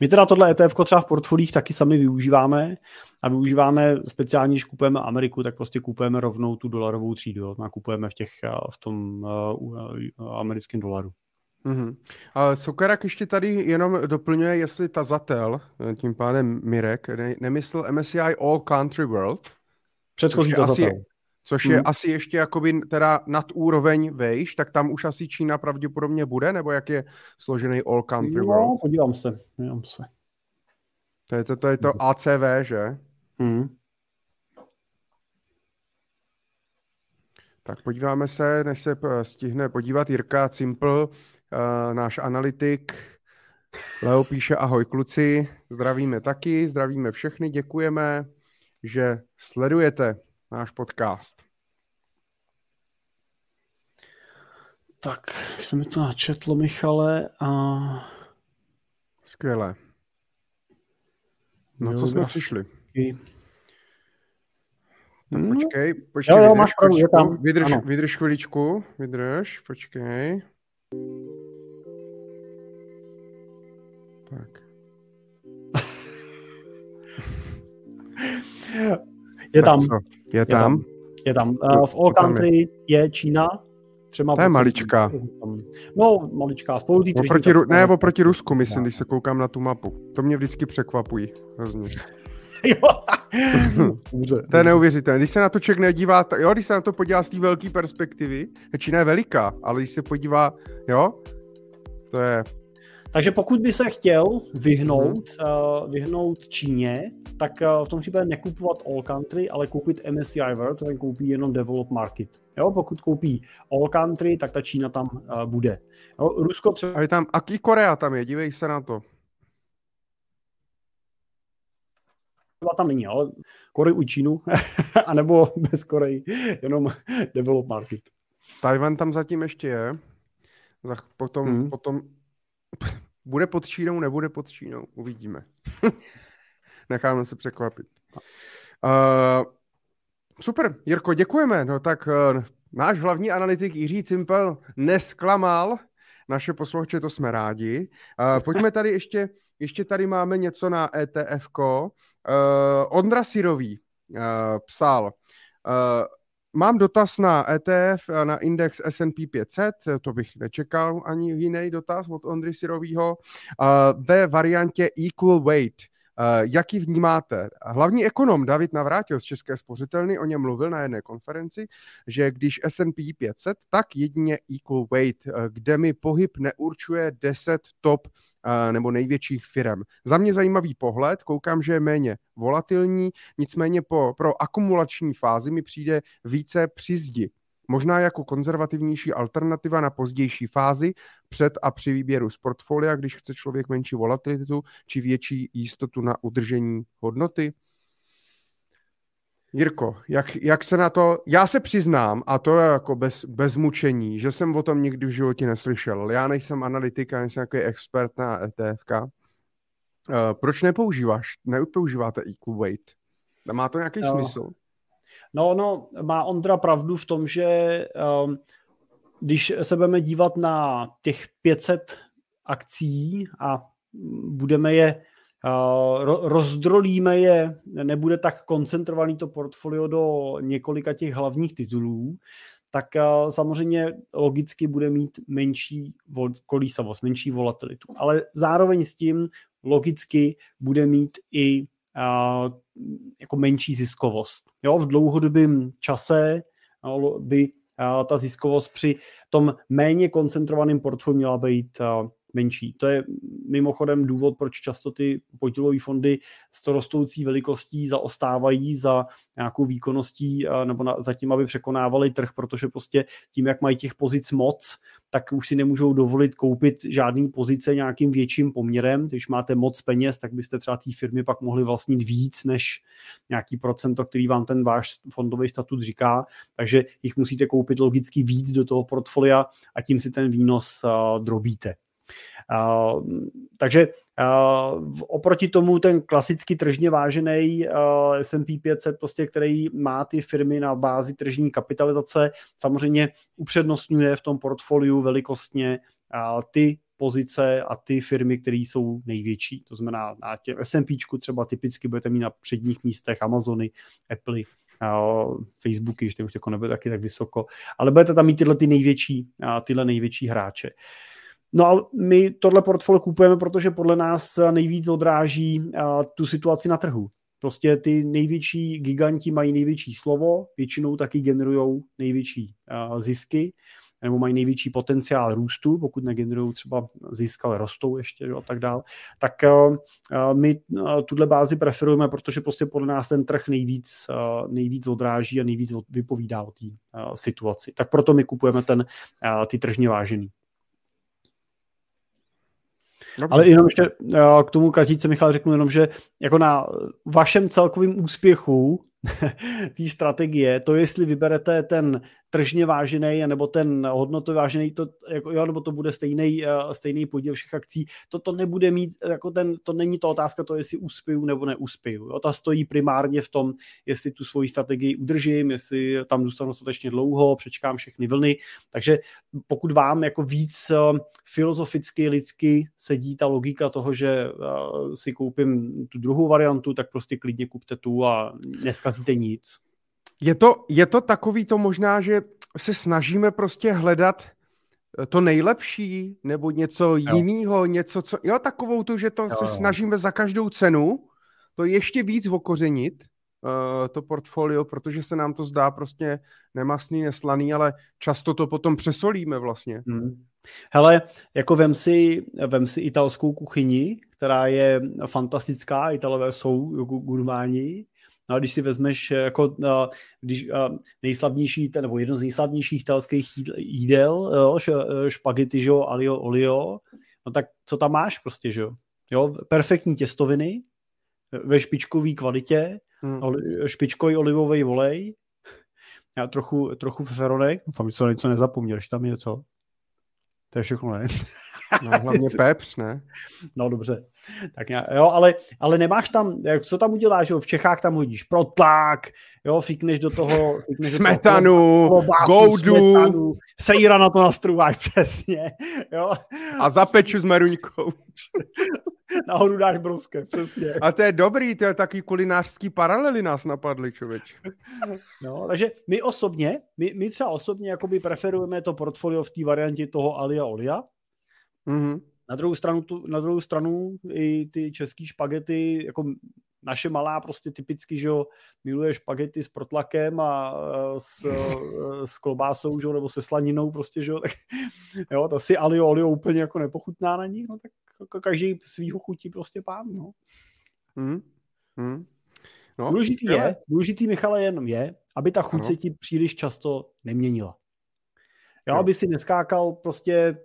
My teda tohle ETF třeba v portfolích taky sami využíváme a využíváme speciálně, když kupujeme Ameriku, tak prostě kupujeme rovnou tu dolarovou třídu, jo. nakupujeme v, těch, v tom uh, americkém dolaru. Mm-hmm. A Sokarak ještě tady jenom doplňuje, jestli tazatel, tím pádem Mirek, ne, nemyslel MSCI All Country World, Předchozí to asi, Což je hmm. asi ještě jakoby teda nad úroveň vejš, tak tam už asi Čína pravděpodobně bude, nebo jak je složený All Country no, World? podívám se, podívám se. To je to, to, je to ACV, že? Hmm. Tak podíváme se, než se stihne podívat Jirka Cimpl, uh, náš analytik. Leo píše ahoj kluci, zdravíme taky, zdravíme všechny, děkujeme že sledujete náš podcast. Tak, jsem mi to načetl, Michale, a... Skvěle. Na co jsme přišli? Tak hmm. počkej, počkej, jo, jo, vydrž, máš pravdu, je tam. Vydrž, vydrž chviličku, vydrž, počkej. Tak. Je tam. Je tam? Je tam. Uh, v All Country je Čína. Třema to je maličká. No, maličká. Spolu tý oproti, Ru- ne, oproti Rusku, myslím, když se koukám na tu mapu. To mě vždycky překvapují. Hrozně. to je neuvěřitelné. Když se na to člověk nedívá, jo, když se na to podívá z té velké perspektivy, Čína je veliká, ale když se podívá, jo, to je, takže pokud by se chtěl vyhnout, uh, vyhnout Číně, tak uh, v tom případě nekupovat All Country, ale koupit MSCI World, ten koupí jenom Develop Market. Jo, pokud koupí All Country, tak ta Čína tam uh, bude. Jo, Rusko třeba... A je tam, aký Korea tam je, dívej se na to. tam není, ale Korej u Čínu, anebo bez Koreji, jenom Develop Market. Tajvan tam zatím ještě je. Potom, hmm. potom bude pod Čínou, nebude pod Čínou, uvidíme. Necháme se překvapit. Uh, super, Jirko, děkujeme. No tak uh, náš hlavní analytik Jiří Cimpel nesklamal. Naše posluchače, to jsme rádi. Uh, pojďme tady ještě, ještě tady máme něco na ETF. Uh, Ondra Sirový uh, psal, uh, Mám dotaz na ETF, na index S&P 500, to bych nečekal ani jiný dotaz od Ondry Sirovýho, ve variantě Equal Weight. Jaký vnímáte? Hlavní ekonom David Navrátil z České spořitelny o něm mluvil na jedné konferenci, že když S&P 500, tak jedině Equal Weight, kde mi pohyb neurčuje 10 top nebo největších firm. Za mě zajímavý pohled, koukám, že je méně volatilní, nicméně po, pro akumulační fázi mi přijde více při zdi. Možná jako konzervativnější alternativa na pozdější fázi před a při výběru z portfolia, když chce člověk menší volatilitu či větší jistotu na udržení hodnoty. Jirko, jak, jak se na to... Já se přiznám, a to je jako bez, bez mučení, že jsem o tom nikdy v životě neslyšel. Já nejsem analytik, nejsem nějaký expert na ETF. Uh, eh, proč nepoužíváš, nepoužíváte equal weight? Má to nějaký no. smysl? No, no, má Ondra pravdu v tom, že um, když se budeme dívat na těch 500 akcí a budeme je rozdrolíme je, nebude tak koncentrovaný to portfolio do několika těch hlavních titulů, tak samozřejmě logicky bude mít menší kolísavost, menší volatilitu. Ale zároveň s tím logicky bude mít i jako menší ziskovost. Jo, v dlouhodobém čase by ta ziskovost při tom méně koncentrovaném portfoliu měla být menší. To je mimochodem důvod, proč často ty podílové fondy s to rostoucí velikostí zaostávají za nějakou výkonností nebo na, za tím, aby překonávali trh, protože prostě tím, jak mají těch pozic moc, tak už si nemůžou dovolit koupit žádný pozice nějakým větším poměrem. Když máte moc peněz, tak byste třeba té firmy pak mohli vlastnit víc než nějaký procento, který vám ten váš fondový statut říká. Takže jich musíte koupit logicky víc do toho portfolia a tím si ten výnos uh, drobíte. Uh, takže uh, oproti tomu ten klasicky tržně vážený uh, S&P 500, prostě, který má ty firmy na bázi tržní kapitalizace, samozřejmě upřednostňuje v tom portfoliu velikostně uh, ty pozice a ty firmy, které jsou největší. To znamená na těm S&P třeba typicky budete mít na předních místech Amazony, Apple, Facebooky, že už jako nebude taky tak vysoko, ale budete tam mít tyhle ty největší, tyhle největší hráče. No a my tohle portfolio kupujeme, protože podle nás nejvíc odráží uh, tu situaci na trhu. Prostě ty největší giganti mají největší slovo, většinou taky generují největší uh, zisky, nebo mají největší potenciál růstu, pokud negenerují třeba zisk, ale rostou ještě a tak dále, tak uh, my uh, tuhle bázi preferujeme, protože prostě podle nás ten trh nejvíc, nejvíc odráží a nejvíc vypovídá o té situaci. Tak proto my kupujeme ten, ty tržně vážený. Dobře. Ale jenom ještě eh, k tomu kratičce Michal řeknu jenom, že jako na vašem celkovém úspěchu té strategie, to jestli vyberete ten tržně vážený, nebo ten hodnotově vážený, to, jako, jo, nebo to bude stejný, uh, stejný podíl všech akcí, to, to nebude mít, jako ten, to není to otázka to, jestli uspěju nebo neuspěju. Jo. Ta stojí primárně v tom, jestli tu svoji strategii udržím, jestli tam zůstanu dostatečně dlouho, přečkám všechny vlny. Takže pokud vám jako víc uh, filozoficky, lidsky sedí ta logika toho, že uh, si koupím tu druhou variantu, tak prostě klidně kupte tu a neskazíte nic. Je to, je to takový to možná, že se snažíme prostě hledat eh, to nejlepší, nebo něco jiného, něco, co, jo, takovou tu, že to jo, se jo. snažíme za každou cenu to ještě víc okořenit, uh, to portfolio, protože se nám to zdá prostě nemastný, neslaný, ale často to potom přesolíme vlastně. Hmm. Hele, jako vem si, vem si italskou kuchyni, která je fantastická, Italové jsou gurmáni, No a když si vezmeš eh, jako eh, když, eh, nejslavnější, nebo jedno z nejslavnějších italských jídel, jo, špagety, že jo, alio, olio, no tak co tam máš prostě, že jo? jo perfektní těstoviny ve špičkové kvalitě, hmm. špičkový olivový volej, a trochu, trochu feronek, doufám, že jsem něco nezapomněl, že tam je co. To je všechno, ne? No hlavně pepř, ne? No dobře. Tak já, jo, ale, ale nemáš tam, jak, co tam uděláš, jo? v Čechách tam hodíš protlak, jo, fikneš do toho... Fikneš smetanu, do toho goudu. Smetanu, sejra na to nastruháš přesně, jo. A zapeču s meruňkou. Nahoru dáš broske, přesně. A to je dobrý, to je taky kulinářský paralely nás napadly, člověč. No, takže my osobně, my, my třeba osobně jakoby preferujeme to portfolio v té variantě toho Alia Olia. Mm-hmm. Na druhou stranu, tu, na druhou stranu i ty český špagety, jako naše malá prostě typicky, že jo, miluje špagety s protlakem a s, s klobásou, že jo, nebo se slaninou prostě, že jo, tak jo, to si alio olio úplně jako nepochutná na nich, no tak jako každý svýho chutí prostě pán, no. Mm. Mm. No, důležitý je, je, důležitý Michale jenom je, aby ta chuť ano. se ti příliš často neměnila. Jo, jo. aby si neskákal prostě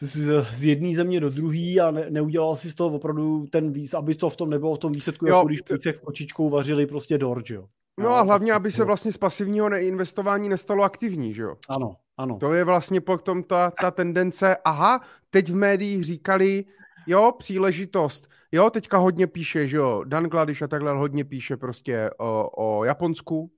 z, z jedné země do druhé a ne, neudělal si z toho opravdu ten víc, aby to v tom nebylo v tom výsledku, jo, jako když t- s kočičkou vařili prostě dorč, jo. No a hlavně, aby se vlastně z pasivního neinvestování nestalo aktivní, že jo? Ano, ano. To je vlastně potom ta, ta tendence, aha, teď v médiích říkali, jo, příležitost. Jo, teďka hodně píše, že jo, Dan Gladiš a takhle hodně píše prostě o, o Japonsku,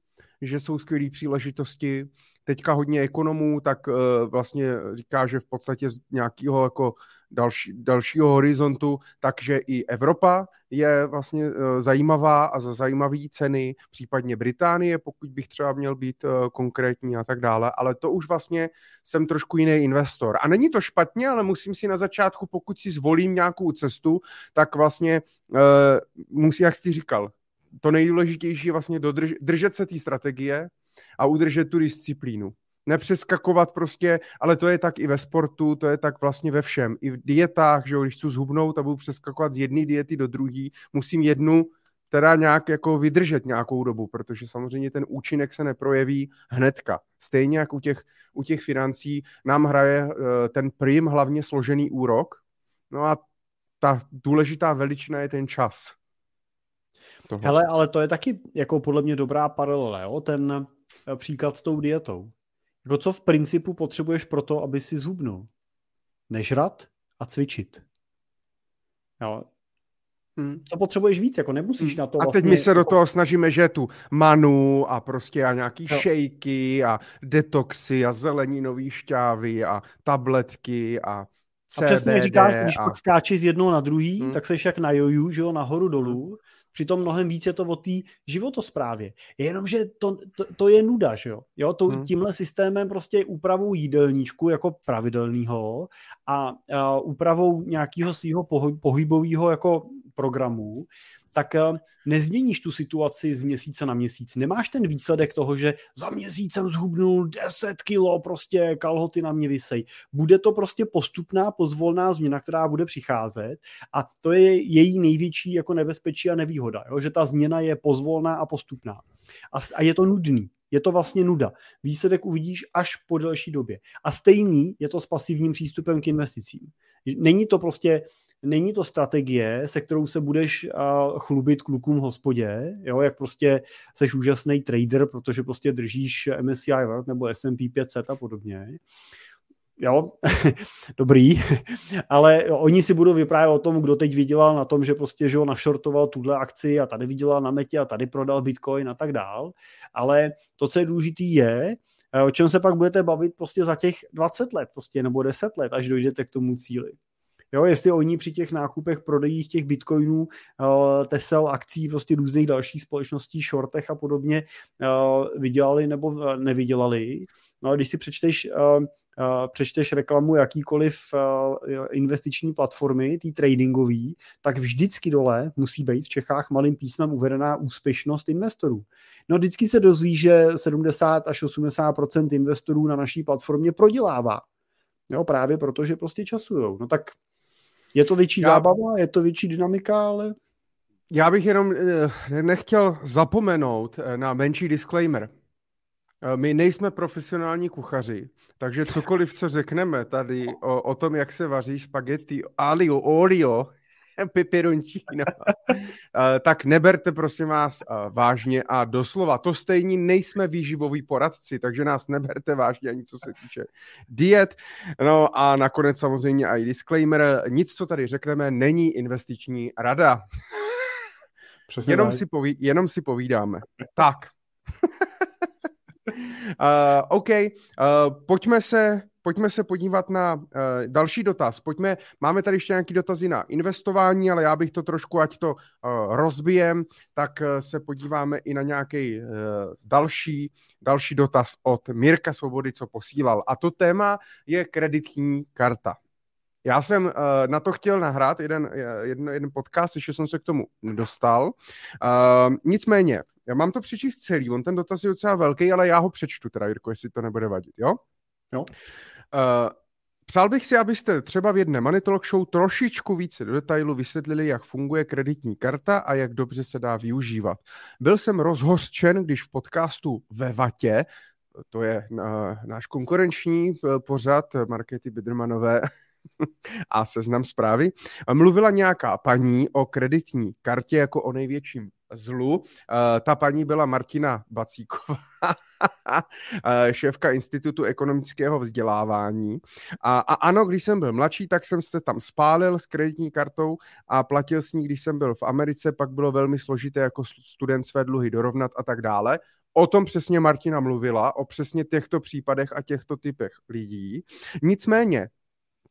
že jsou skvělé příležitosti. Teďka hodně ekonomů tak uh, vlastně říká, že v podstatě z nějakého jako další, dalšího horizontu, takže i Evropa je vlastně uh, zajímavá a za zajímavé ceny, případně Británie, pokud bych třeba měl být uh, konkrétní a tak dále, ale to už vlastně jsem trošku jiný investor. A není to špatně, ale musím si na začátku, pokud si zvolím nějakou cestu, tak vlastně musí, jak jsi říkal, to nejdůležitější je vlastně dodrž, držet se té strategie a udržet tu disciplínu. Nepřeskakovat prostě, ale to je tak i ve sportu, to je tak vlastně ve všem. I v dietách, že jo, když chci zhubnout a budu přeskakovat z jedné diety do druhé, musím jednu teda nějak jako vydržet nějakou dobu, protože samozřejmě ten účinek se neprojeví hnedka. Stejně jako u těch, u těch financí nám hraje uh, ten prim hlavně složený úrok, no a ta důležitá veličina je ten čas. Toho. Hele, ale to je taky jako podle mě dobrá paralela, jo? ten eh, příklad s tou dietou. Jako co v principu potřebuješ pro to, aby si zhubnul? Nežrat a cvičit. Jo. Hmm. Co potřebuješ víc, jako nemusíš hmm. na to A vlastně... teď my se do toho snažíme, že tu manu a prostě a nějaký no. šejky a detoxy a zeleninový šťávy a tabletky a CBD. A přesně říkáš, když a... pak skáčeš z jednoho na druhý, hmm. tak seš jak na joju, že jo, nahoru dolů. Hmm. Přitom mnohem víc je to o té životosprávě. Jenomže to, to, to je nuda, že jo? jo to, hmm. Tímhle systémem prostě úpravou jídelníčku jako pravidelného a, a úpravou nějakého svého pohybového jako programu tak eh, nezměníš tu situaci z měsíce na měsíc. Nemáš ten výsledek toho, že za měsíc jsem zhubnul 10 kilo, prostě kalhoty na mě vysej. Bude to prostě postupná, pozvolná změna, která bude přicházet a to je její největší jako nebezpečí a nevýhoda, jo? že ta změna je pozvolná a postupná. A, a je to nudný. Je to vlastně nuda. Výsledek uvidíš až po delší době. A stejný je to s pasivním přístupem k investicím. Není to prostě, není to strategie, se kterou se budeš chlubit klukům v hospodě, jo, jak prostě seš úžasný trader, protože prostě držíš MSCI World nebo S&P 500 a podobně. Jo, dobrý, ale oni si budou vyprávět o tom, kdo teď vydělal na tom, že prostě že ho našortoval tuhle akci a tady vydělal na metě a tady prodal bitcoin a tak dál, ale to, co je důležité je, o čem se pak budete bavit prostě za těch 20 let prostě, nebo 10 let, až dojdete k tomu cíli. Jo, jestli oni při těch nákupech prodejí těch bitcoinů, uh, tesel, akcí, prostě různých dalších společností, shortech a podobně uh, vydělali nebo nevydělali. No a když si přečteš přečteš reklamu jakýkoliv investiční platformy, tý tradingový, tak vždycky dole musí být v Čechách malým písmem uvedená úspěšnost investorů. No vždycky se dozví, že 70 až 80% investorů na naší platformě prodělává. Jo, právě proto, že prostě časujou. No tak je to větší Já... zábava, je to větší dynamika, ale... Já bych jenom eh, nechtěl zapomenout eh, na menší disclaimer. Eh, my nejsme profesionální kuchaři, takže cokoliv, co řekneme tady o, o tom, jak se vaří špagety alio, olio, Pipirončína. tak neberte prosím vás vážně a doslova. To stejně nejsme výživoví poradci, takže nás neberte vážně ani co se týče diet. No a nakonec samozřejmě i disclaimer. Nic, co tady řekneme, není investiční rada. Přesně jenom, si poví, jenom si povídáme. Tak. uh, OK, uh, pojďme se pojďme se podívat na uh, další dotaz. Pojďme, máme tady ještě nějaký dotazy na investování, ale já bych to trošku, ať to uh, rozbijem, tak uh, se podíváme i na nějaký uh, další, další dotaz od Mirka Svobody, co posílal. A to téma je kreditní karta. Já jsem uh, na to chtěl nahrát jeden, jeden, jeden podcast, ještě jsem se k tomu nedostal. Uh, nicméně, já mám to přečíst celý, on ten dotaz je docela velký, ale já ho přečtu teda, Jirko, jestli to nebude vadit, jo? Jo. Uh, Přál bych si, abyste třeba v jedné Talk Show trošičku více do detailu vysvětlili, jak funguje kreditní karta a jak dobře se dá využívat. Byl jsem rozhořčen, když v podcastu Ve Vatě, to je uh, náš konkurenční pořad Markety Bidrmanové, a seznam zprávy, mluvila nějaká paní o kreditní kartě jako o největším zlu. Eh, ta paní byla Martina Bacíková, eh, šéfka Institutu ekonomického vzdělávání. A, a ano, když jsem byl mladší, tak jsem se tam spálil s kreditní kartou a platil s ní, když jsem byl v Americe, pak bylo velmi složité jako student své dluhy dorovnat a tak dále. O tom přesně Martina mluvila, o přesně těchto případech a těchto typech lidí. Nicméně,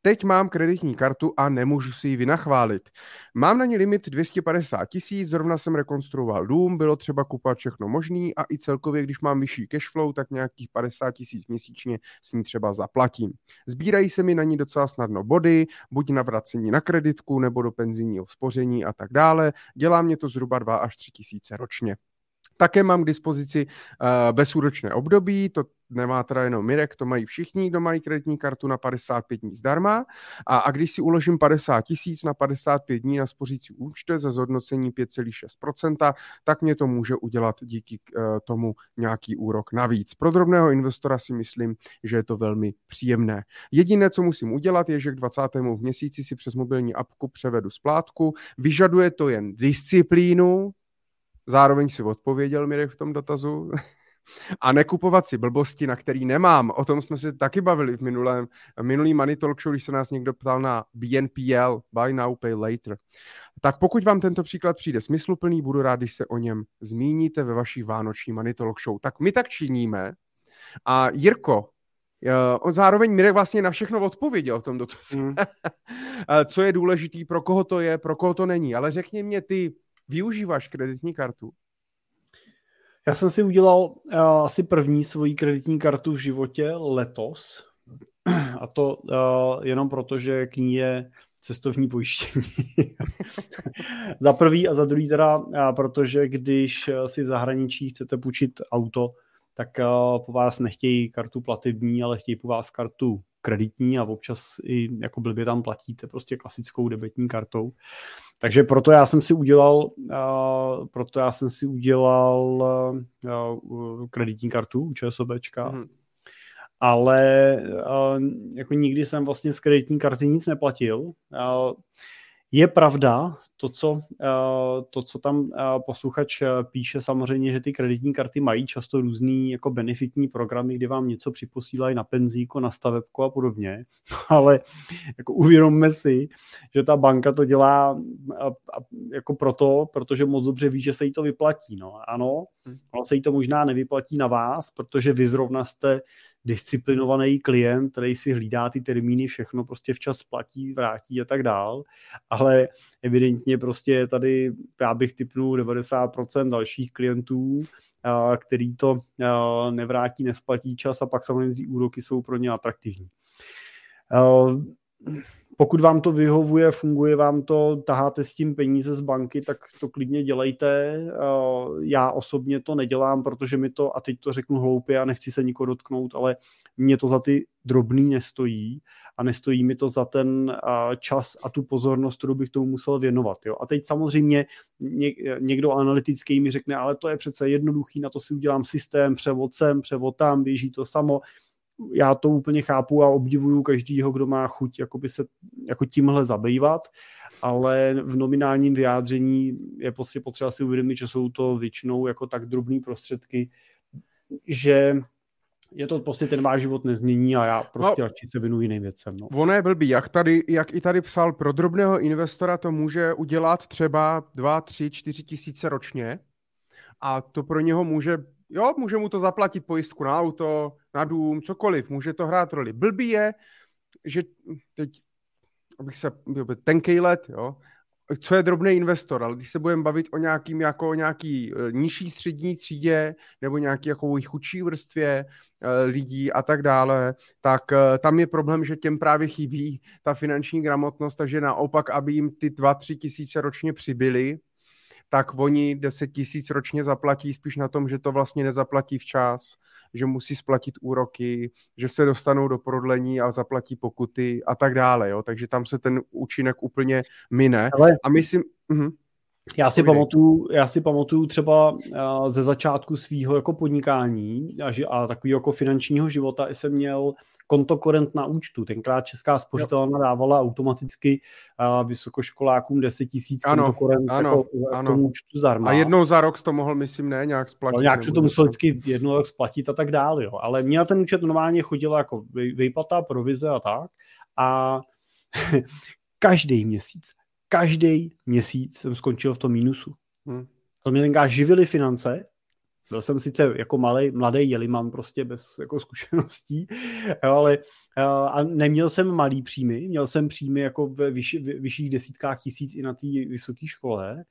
Teď mám kreditní kartu a nemůžu si ji vynachválit. Mám na ní limit 250 tisíc, zrovna jsem rekonstruoval dům, bylo třeba kupovat všechno možný a i celkově, když mám vyšší cashflow, tak nějakých 50 tisíc měsíčně s ní třeba zaplatím. Zbírají se mi na ní docela snadno body, buď na vracení na kreditku nebo do penzijního spoření a tak dále. Dělá mě to zhruba 2 až 3 tisíce ročně. Také mám k dispozici uh, bezúročné období, to nemá teda jenom Mirek, to mají všichni, kdo mají kreditní kartu na 55 dní zdarma. A, a když si uložím 50 tisíc na 55 dní na spořící účte za zhodnocení 5,6%, tak mě to může udělat díky uh, tomu nějaký úrok navíc. Pro drobného investora si myslím, že je to velmi příjemné. Jediné, co musím udělat, je, že k 20. v měsíci si přes mobilní apku převedu splátku. Vyžaduje to jen disciplínu, Zároveň si odpověděl Mirek v tom dotazu. a nekupovat si blbosti, na který nemám. O tom jsme se taky bavili v minulém, minulý Money Talk Show, když se nás někdo ptal na BNPL, Buy Now, Pay Later. Tak pokud vám tento příklad přijde smysluplný, budu rád, když se o něm zmíníte ve vaší vánoční Money Talk Show. Tak my tak činíme. A Jirko, On zároveň Mirek vlastně na všechno odpověděl v tom dotazu. Mm. Co je důležitý, pro koho to je, pro koho to není. Ale řekni mě ty, Využíváš kreditní kartu? Já jsem si udělal uh, asi první svoji kreditní kartu v životě letos. A to uh, jenom proto, že k ní je cestovní pojištění. za prvý a za druhý teda, uh, protože když si v zahraničí chcete půjčit auto, tak uh, po vás nechtějí kartu platební, ale chtějí po vás kartu kreditní a občas i jako blbě tam platíte prostě klasickou debetní kartou. Takže proto já jsem si udělal, uh, proto já jsem si udělal uh, kreditní kartu u ČSOBčka. Mm. Ale uh, jako nikdy jsem vlastně z kreditní karty nic neplatil. Uh, je pravda, to, co, eh, to, co tam eh, posluchač eh, píše, samozřejmě, že ty kreditní karty mají často různý jako benefitní programy, kde vám něco připosílají na penzíko, na stavebko a podobně, ale jako uvědomme si, že ta banka to dělá jako proto, protože moc dobře ví, že se jí to vyplatí. No. Ano, hm. ale se jí to možná nevyplatí na vás, protože vy zrovna jste disciplinovaný klient, který si hlídá ty termíny, všechno prostě včas platí, vrátí a tak dál, ale evidentně prostě tady já bych typnul 90% dalších klientů, který to nevrátí, nesplatí čas a pak samozřejmě ty úroky jsou pro ně atraktivní pokud vám to vyhovuje, funguje vám to, taháte s tím peníze z banky, tak to klidně dělejte. Eh, já osobně to nedělám, protože mi to, a teď to řeknu hloupě a nechci se nikoho dotknout, ale mě to za ty drobný nestojí a nestojí mi to za ten eh, čas a tu pozornost, kterou bych tomu musel věnovat. Jo. A teď samozřejmě někdo analytický mi řekne, ale to je přece jednoduchý, na to si udělám systém, převod sem, převod tam, běží to samo já to úplně chápu a obdivuju každýho, kdo má chuť jakoby se jako tímhle zabývat, ale v nominálním vyjádření je prostě potřeba si uvědomit, že jsou to většinou jako tak drobné prostředky, že je to prostě ten váš život nezmění a já prostě no, radši se věnuji jiným věcem. No. Ono je blbý, jak, tady, jak i tady psal, pro drobného investora to může udělat třeba 2, 3, 4 tisíce ročně a to pro něho může, jo, může mu to zaplatit pojistku na auto, na dům, cokoliv, může to hrát roli. Blbý je, že teď, abych se, tenkej let, jo, co je drobný investor, ale když se budeme bavit o nějakým jako nějaký e, nižší střední třídě nebo nějaký jako chudší vrstvě e, lidí a tak dále, tak e, tam je problém, že těm právě chybí ta finanční gramotnost, takže naopak, aby jim ty 2-3 tisíce ročně přibyly, tak oni 10 tisíc ročně zaplatí spíš na tom, že to vlastně nezaplatí včas, že musí splatit úroky, že se dostanou do prodlení a zaplatí pokuty a tak dále. Jo? Takže tam se ten účinek úplně mine. Ale... A myslím... Uh-huh. Já si, pamatuju, já si pamatuju třeba ze začátku svého jako podnikání a, a takového jako finančního života jsem měl kontokorent na účtu. Tenkrát Česká spořitelna dávala automaticky vysokoškolákům 10 tisíc kontokorent ano, jako, ano. tomu účtu zarma. A jednou za rok to mohl, myslím, ne, nějak splatit. No, nějak se to musel vždycky jednou rok splatit a tak dále. Jo. Ale mě na ten účet normálně chodila jako vyplata, provize a tak. A každý měsíc každý měsíc jsem skončil v tom mínusu. Hmm. To mě tenkrát živily finance, byl jsem sice jako malý, mladý jeliman prostě bez jako zkušeností, jo, ale a neměl jsem malý příjmy, měl jsem příjmy jako ve vyš, vyšších desítkách tisíc i na té vysoké škole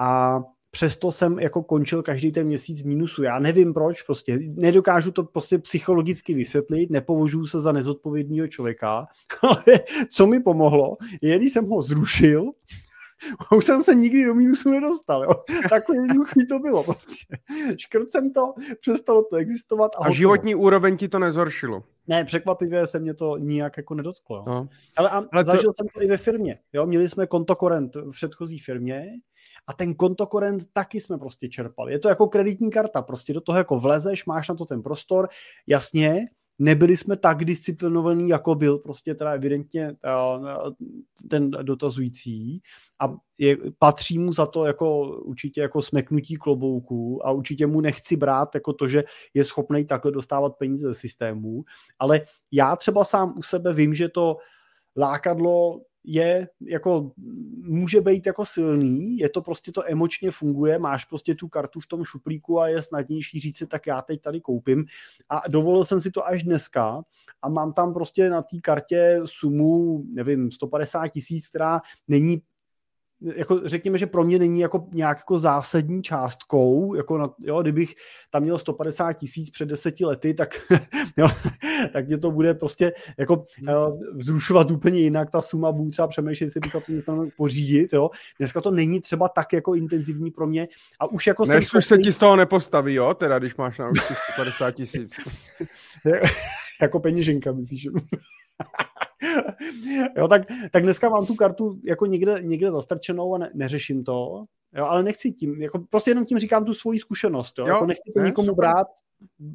a přesto jsem jako končil každý ten měsíc v mínusu. Já nevím proč, prostě nedokážu to prostě psychologicky vysvětlit, nepovažuji se za nezodpovědného člověka, ale co mi pomohlo, je, když jsem ho zrušil, už jsem se nikdy do mínusu nedostal, jo. Takový jednoduchý to bylo prostě. Škrt jsem to, přestalo to existovat. A, a životní úroveň ti to nezhoršilo? Ne, překvapivě se mě to nijak jako nedotklo. Jo. No. Ale, a Ale zažil to... jsem to i ve firmě. Jo. Měli jsme kontokorent v předchozí firmě a ten kontokorent taky jsme prostě čerpali. Je to jako kreditní karta, prostě do toho jako vlezeš, máš na to ten prostor, jasně, nebyli jsme tak disciplinovaní, jako byl prostě teda evidentně ten dotazující. A je, patří mu za to jako určitě jako smeknutí klobouku a určitě mu nechci brát jako to, že je schopný takhle dostávat peníze ze systému, ale já třeba sám u sebe vím, že to lákadlo je jako, může být jako silný, je to prostě to emočně funguje, máš prostě tu kartu v tom šuplíku a je snadnější říct si, tak já teď tady koupím. A dovolil jsem si to až dneska a mám tam prostě na té kartě sumu, nevím, 150 tisíc, která není jako řekněme, že pro mě není jako nějak jako zásadní částkou, jako na, jo, kdybych tam měl 150 tisíc před deseti lety, tak, jo, tak mě to bude prostě jako uh, vzrušovat úplně jinak, ta suma budu třeba přemýšlet, jestli bych se to pořídit, jo. Dneska to není třeba tak jako intenzivní pro mě a už jako Než už se ti z toho nepostaví, jo, teda když máš na 150 tisíc. jako peněženka, myslíš? jo, tak, tak dneska mám tu kartu jako někde, někde zastrčenou a ne, neřeším to, jo, ale nechci tím, jako prostě jenom tím říkám tu svoji zkušenost, jo, jo jako nechci to ne, nikomu super. brát,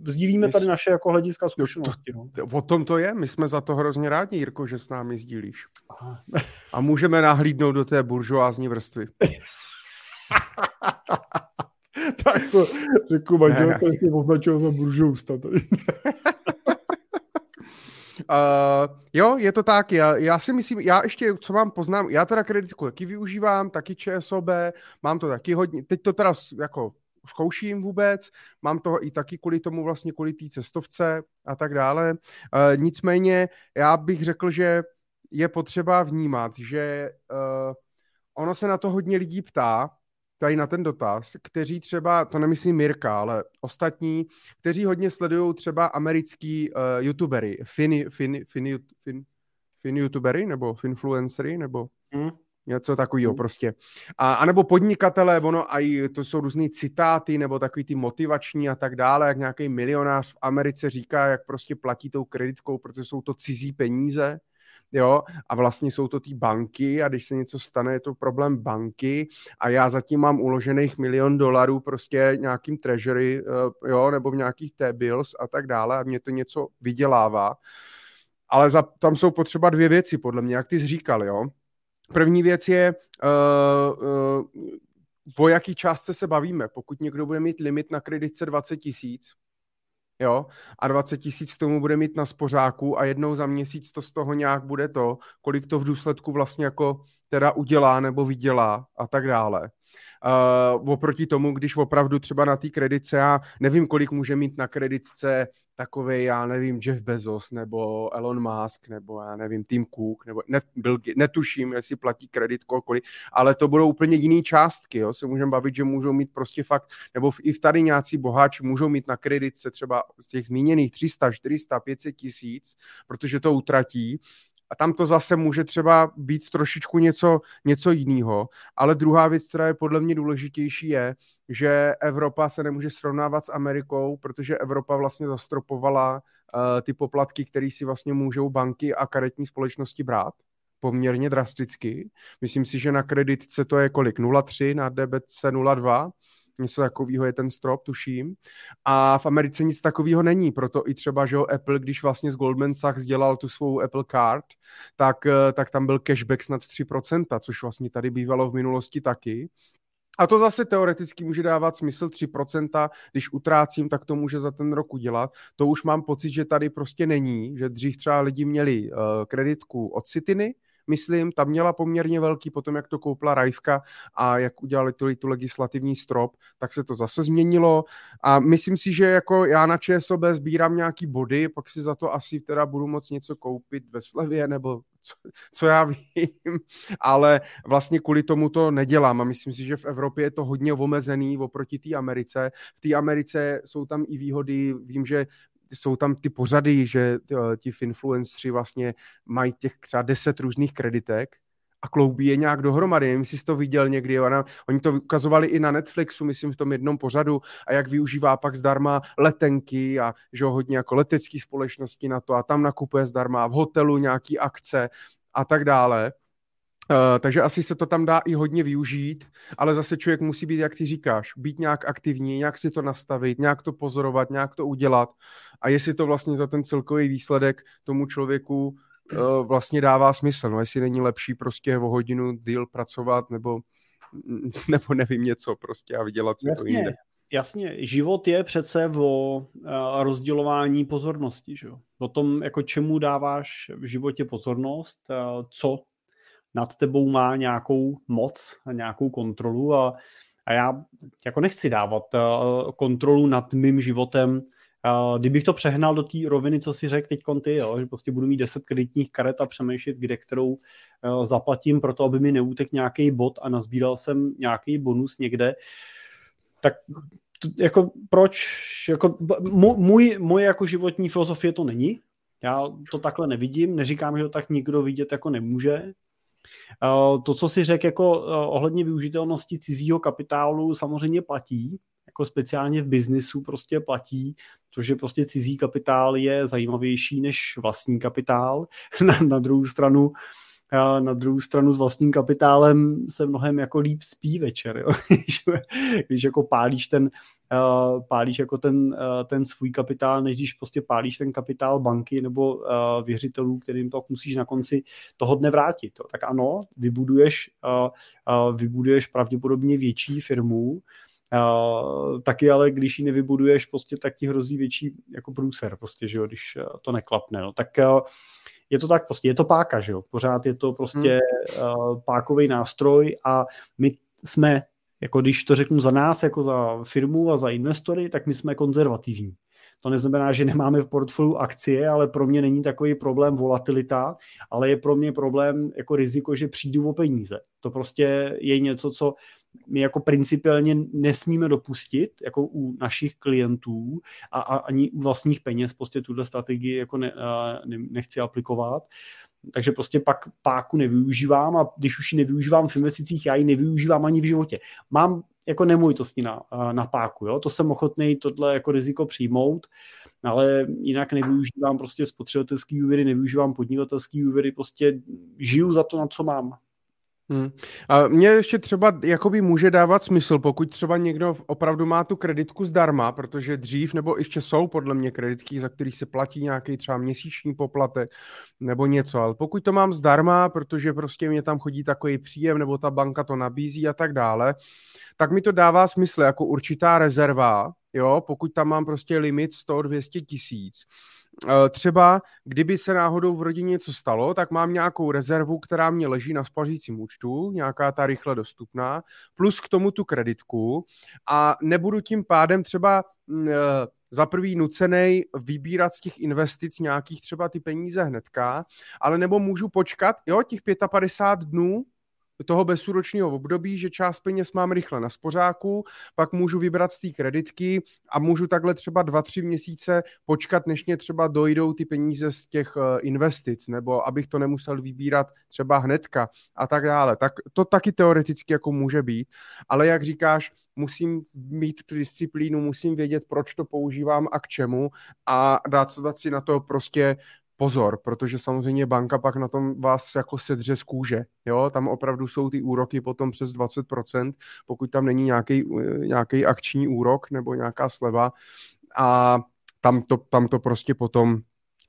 sdílíme tady naše jako hlediska zkušenosti. No. O tom to je, my jsme za to hrozně rádi, Jirko, že s námi sdílíš. Aha. A můžeme nahlídnout do té buržoázní vrstvy. tak to řekl manžel, který označil za buržousta. Uh, jo, je to tak. Já, já si myslím, já ještě, co mám poznám, já teda kreditku taky využívám, taky ČSOB, mám to taky hodně, teď to teda jako zkouším vůbec, mám to i taky kvůli tomu vlastně, kvůli té cestovce a tak dále. Uh, nicméně já bych řekl, že je potřeba vnímat, že uh, ono se na to hodně lidí ptá, tady na ten dotaz, kteří třeba, to nemyslím Mirka, ale ostatní, kteří hodně sledují třeba americký uh, youtubery, fin, fin, fin, fin, fin youtubery, nebo finfluencery, nebo mm. něco takového mm. prostě. A, a nebo podnikatelé, ono a to jsou různé citáty, nebo takový ty motivační a tak dále, jak nějaký milionář v Americe říká, jak prostě platí tou kreditkou, protože jsou to cizí peníze, jo, a vlastně jsou to ty banky a když se něco stane, je to problém banky a já zatím mám uložených milion dolarů prostě nějakým treasury, uh, jo, nebo v nějakých T-bills a tak dále a mě to něco vydělává. Ale za, tam jsou potřeba dvě věci, podle mě, jak ty jsi říkal, jo. První věc je, uh, uh, o jaký částce se bavíme. Pokud někdo bude mít limit na kreditce 20 tisíc, jo, a 20 tisíc k tomu bude mít na spořáku a jednou za měsíc to z toho nějak bude to, kolik to v důsledku vlastně jako teda udělá nebo vydělá a tak dále. Uh, oproti tomu, když opravdu třeba na té kreditce, já nevím, kolik může mít na kreditce takový, já nevím, Jeff Bezos nebo Elon Musk nebo já nevím, Tim Cook, nebo net, byl, netuším, jestli platí kredit kolik, ale to budou úplně jiné částky, jo, se můžeme bavit, že můžou mít prostě fakt, nebo i v tady nějací boháči můžou mít na kreditce třeba z těch zmíněných 300, 400, 500 tisíc, protože to utratí a tam to zase může třeba být trošičku něco, něco jiného. Ale druhá věc, která je podle mě důležitější, je, že Evropa se nemůže srovnávat s Amerikou, protože Evropa vlastně zastropovala uh, ty poplatky, které si vlastně můžou banky a karetní společnosti brát poměrně drasticky. Myslím si, že na kreditce to je kolik? 0,3, na debetce 0,2 něco takového je ten strop, tuším. A v Americe nic takového není, proto i třeba, že Apple, když vlastně z Goldman Sachs dělal tu svou Apple Card, tak, eh, tak tam byl cashback snad 3%, což vlastně tady bývalo v minulosti taky. A to zase teoreticky může dávat smysl 3%, když utrácím, tak to může za ten rok udělat. To už mám pocit, že tady prostě není, že dřív třeba lidi měli uh, kreditku od Citiny, myslím, ta měla poměrně velký, potom jak to koupila Rajvka a jak udělali tu, tu legislativní strop, tak se to zase změnilo a myslím si, že jako já na ČSOB sbírám nějaký body, pak si za to asi teda budu moc něco koupit ve slevě nebo co, co já vím, ale vlastně kvůli tomu to nedělám a myslím si, že v Evropě je to hodně omezený oproti té Americe. V té Americe jsou tam i výhody, vím, že jsou tam ty pořady, že eh, ti influenceri vlastně mají těch třeba deset různých kreditek a kloubí je nějak dohromady. Nevím, jestli jsi to viděl někdy. Ona, oni to ukazovali i na Netflixu, myslím, v tom jednom pořadu a jak využívá pak zdarma letenky a že hodně jako letecké společnosti na to a tam nakupuje zdarma v hotelu nějaký akce a tak dále. Uh, takže asi se to tam dá i hodně využít, ale zase člověk musí být, jak ty říkáš, být nějak aktivní, nějak si to nastavit, nějak to pozorovat, nějak to udělat a jestli to vlastně za ten celkový výsledek tomu člověku uh, vlastně dává smysl, no jestli není lepší prostě o hodinu díl pracovat nebo, nebo nevím něco prostě a vydělat si jasně, to jinde. Jasně, život je přece o uh, rozdělování pozornosti, že? o tom, jako čemu dáváš v životě pozornost, co nad tebou má nějakou moc a nějakou kontrolu a, a já jako nechci dávat uh, kontrolu nad mým životem. Uh, kdybych to přehnal do té roviny, co si řekl teď ty, jo, že prostě budu mít 10 kreditních karet a přemýšlet, kde kterou uh, zaplatím pro to, aby mi neutek nějaký bod a nazbíral jsem nějaký bonus někde, tak to, jako proč, jako můj, moje jako životní filozofie to není, já to takhle nevidím, neříkám, že to tak nikdo vidět jako nemůže, Eh, to, co si řekl jako eh, ohledně využitelnosti cizího kapitálu, samozřejmě platí, jako speciálně v biznisu prostě platí, je prostě cizí kapitál je zajímavější než vlastní kapitál. Na, na druhou stranu na druhou stranu s vlastním kapitálem se mnohem jako líp spí večer, jo? když jako pálíš ten, uh, pálíš jako ten, uh, ten svůj kapitál, než když prostě pálíš ten kapitál banky nebo uh, věřitelů, kterým to musíš na konci toho dne vrátit. Jo? Tak ano, vybuduješ, vybuduješ pravděpodobně větší firmu, taky ale když ji nevybuduješ, prostě tak ti hrozí větší jako průser, prostě, že jo, když to neklapne. No. Tak je to tak prostě, je to páka, že jo, pořád je to prostě hmm. uh, pákový nástroj a my jsme, jako když to řeknu za nás, jako za firmu a za investory, tak my jsme konzervativní. To neznamená, že nemáme v portfoliu akcie, ale pro mě není takový problém volatilita, ale je pro mě problém jako riziko, že přijdu o peníze. To prostě je něco, co my jako principiálně nesmíme dopustit, jako u našich klientů a, a ani u vlastních peněz, prostě tuhle strategii jako ne, ne, nechci aplikovat. Takže prostě pak páku nevyužívám a když už ji nevyužívám v investicích, já ji nevyužívám ani v životě. Mám jako nemovitostní na, na páku, jo? to jsem ochotný tohle jako riziko přijmout, ale jinak nevyužívám prostě spotřebitelský úvěry, nevyužívám podnikatelský úvěry, prostě žiju za to, na co mám. Hmm. A mě ještě třeba jakoby může dávat smysl, pokud třeba někdo opravdu má tu kreditku zdarma, protože dřív nebo ještě jsou podle mě kreditky, za který se platí nějaký třeba měsíční poplatek nebo něco, ale pokud to mám zdarma, protože prostě mě tam chodí takový příjem nebo ta banka to nabízí a tak dále, tak mi to dává smysl jako určitá rezerva, jo, pokud tam mám prostě limit 100-200 tisíc, třeba kdyby se náhodou v rodině něco stalo, tak mám nějakou rezervu, která mě leží na spařícím účtu, nějaká ta rychle dostupná, plus k tomu tu kreditku. A nebudu tím pádem třeba mm, eh, za prvý nucený vybírat z těch investic nějakých třeba ty peníze hnedka, ale nebo můžu počkat, jo, těch 55 dnů, toho bezúročního období, že část peněz mám rychle na spořáku, pak můžu vybrat z té kreditky a můžu takhle třeba dva, tři měsíce počkat, než mě třeba dojdou ty peníze z těch eh, investic, nebo abych to nemusel vybírat třeba hnedka a tak dále. Tak to taky teoreticky jako může být, ale jak říkáš, musím mít tu disciplínu, musím vědět, proč to používám a k čemu a dát si na to prostě pozor, protože samozřejmě banka pak na tom vás jako sedře z kůže. Jo? Tam opravdu jsou ty úroky potom přes 20%, pokud tam není nějaký, nějaký akční úrok nebo nějaká sleva a tam to, tam to prostě potom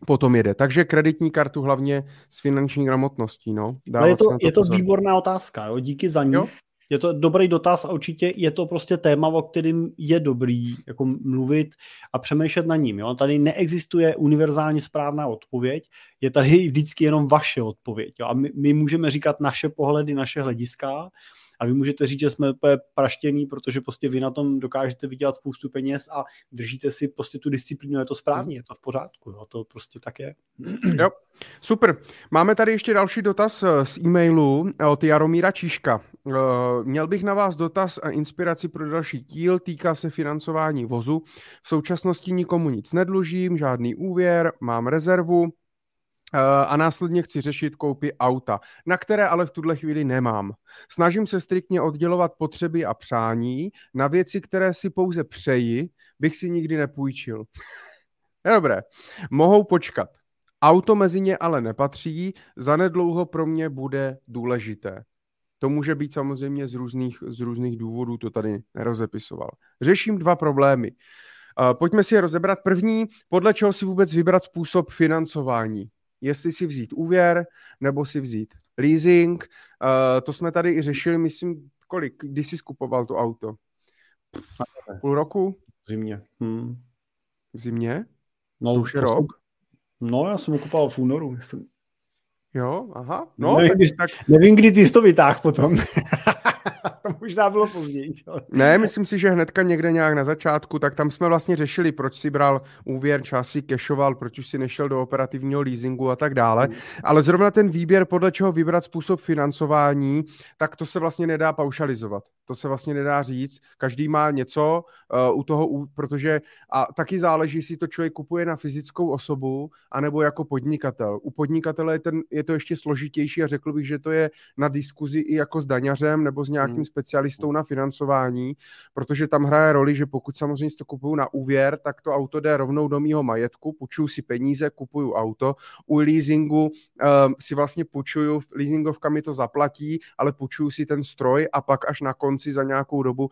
potom jede. Takže kreditní kartu hlavně s finanční gramotností. No. Ale je to, to, je to výborná otázka, jo? díky za ní. Jo? Je to dobrý dotaz a určitě je to prostě téma, o kterým je dobrý jako mluvit a přemýšlet na ním. Jo? Tady neexistuje univerzálně správná odpověď, je tady vždycky jenom vaše odpověď. Jo? A my, my můžeme říkat naše pohledy, naše hlediska, a vy můžete říct, že jsme úplně praštěný, protože prostě vy na tom dokážete vydělat spoustu peněz a držíte si prostě tu disciplínu, je to správně, je to v pořádku, jo, to prostě tak je. Jo, super. Máme tady ještě další dotaz eh, z e-mailu od Jaromíra Číška. Eh, měl bych na vás dotaz a inspiraci pro další díl, týká se financování vozu. V současnosti nikomu nic nedlužím, žádný úvěr, mám rezervu, a následně chci řešit koupy auta, na které ale v tuhle chvíli nemám. Snažím se striktně oddělovat potřeby a přání na věci, které si pouze přeji, bych si nikdy nepůjčil. Dobré, mohou počkat. Auto mezi ně ale nepatří, zanedlouho pro mě bude důležité. To může být samozřejmě z různých, z různých důvodů, to tady nerozepisoval. Řeším dva problémy. Uh, pojďme si je rozebrat. První, podle čeho si vůbec vybrat způsob financování jestli si vzít úvěr nebo si vzít leasing. Uh, to jsme tady i řešili, myslím, kolik, když jsi skupoval to auto? Půl roku? V zimě. Hmm. V zimě? No, to už je to rok? Jsem, no, já jsem ho kupoval v únoru. Jsem... Jo, aha. No, nevím, tak, tak... nevím, kdy ty jsi to vytáhl potom. to možná bylo později. Ne, myslím si, že hnedka někde nějak na začátku, tak tam jsme vlastně řešili, proč si bral úvěr, čas si kešoval, proč už si nešel do operativního leasingu a tak dále. Hmm. Ale zrovna ten výběr, podle čeho vybrat způsob financování, tak to se vlastně nedá paušalizovat. To se vlastně nedá říct. Každý má něco uh, u toho, protože a taky záleží, jestli to člověk kupuje na fyzickou osobu, anebo jako podnikatel. U podnikatele je, ten, je to ještě složitější a řekl bych, že to je na diskuzi i jako s daňařem nebo s nějakým hmm. Specialistou na financování, protože tam hraje roli, že pokud samozřejmě to kupuju na úvěr, tak to auto jde rovnou do mýho majetku, půjčuju si peníze, kupuju auto. U leasingu uh, si vlastně půjčuju, leasingovka mi to zaplatí, ale půjčuju si ten stroj a pak až na konci za nějakou dobu uh,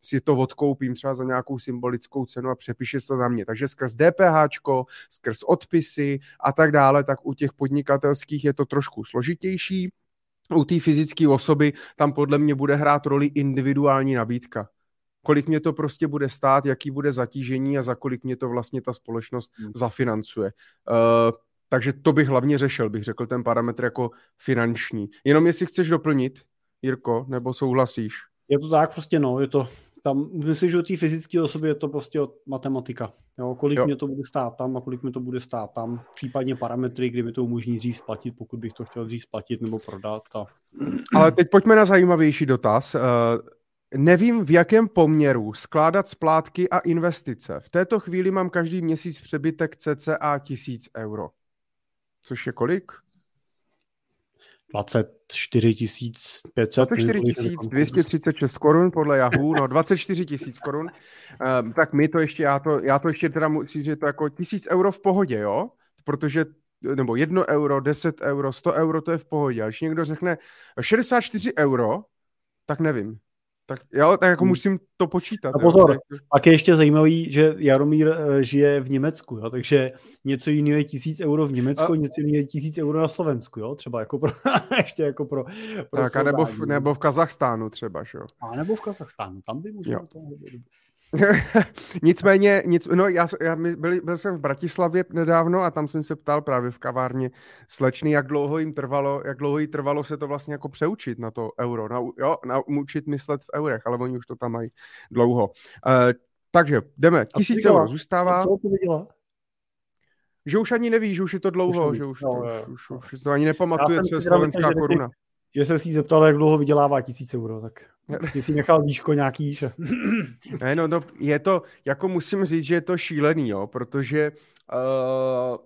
si to odkoupím třeba za nějakou symbolickou cenu a přepíše to na mě. Takže skrz DPH, skrz odpisy a tak dále, tak u těch podnikatelských je to trošku složitější u té fyzické osoby tam podle mě bude hrát roli individuální nabídka. Kolik mě to prostě bude stát, jaký bude zatížení a za kolik mě to vlastně ta společnost hmm. zafinancuje. Uh, takže to bych hlavně řešil, bych řekl ten parametr jako finanční. Jenom jestli chceš doplnit, Jirko, nebo souhlasíš? Je to tak prostě, no, je to, tam, myslím, že u té fyzické osoby je to prostě matematika. Jo, kolik jo. mě to bude stát tam a kolik mi to bude stát tam. Případně parametry, kdy mi to umožní dřív splatit, pokud bych to chtěl dřív splatit nebo prodat. A... Ale teď pojďme na zajímavější dotaz. Uh, nevím, v jakém poměru skládat splátky a investice. V této chvíli mám každý měsíc přebytek cca 1000 euro. Což je kolik? 24 500. 24 236 korun podle Yahoo, no 24 tisíc korun. Um, tak my to ještě, já to, já to ještě teda musím, že to jako tisíc euro v pohodě, jo? Protože nebo jedno euro, 10 euro, 100 euro, to je v pohodě. A když někdo řekne 64 euro, tak nevím. Tak jo, tak jako hmm. musím to počítat. A pozor, jo. pak je ještě zajímavý, že Jaromír eh, žije v Německu, jo, takže něco jiného je tisíc euro v Německu, a... něco jiného je tisíc euro na Slovensku, jo, třeba jako pro, ještě jako pro, pro Tak a nebo v, nebo v Kazachstánu třeba, jo. A nebo v Kazachstánu, tam by možná to Nicméně, nic, no já, já byl, byl jsem v Bratislavě nedávno a tam jsem se ptal právě v kavárně slečny, jak dlouho jim trvalo, jak dlouho jí trvalo se to vlastně jako přeučit na to euro, na, jo, naučit myslet v eurech, ale oni už to tam mají dlouho. Uh, takže jdeme, tisíc euro zůstává. Co to viděla? Že už ani neví, že už je to dlouho, už že už, no, to, už, už, už to ani nepamatuje, co je slovenská koruna. Že se si zeptal, jak dlouho vydělává tisíc euro, tak si nechal výško nějaký, že... ne, no, no, je to, jako musím říct, že je to šílený, jo, protože uh,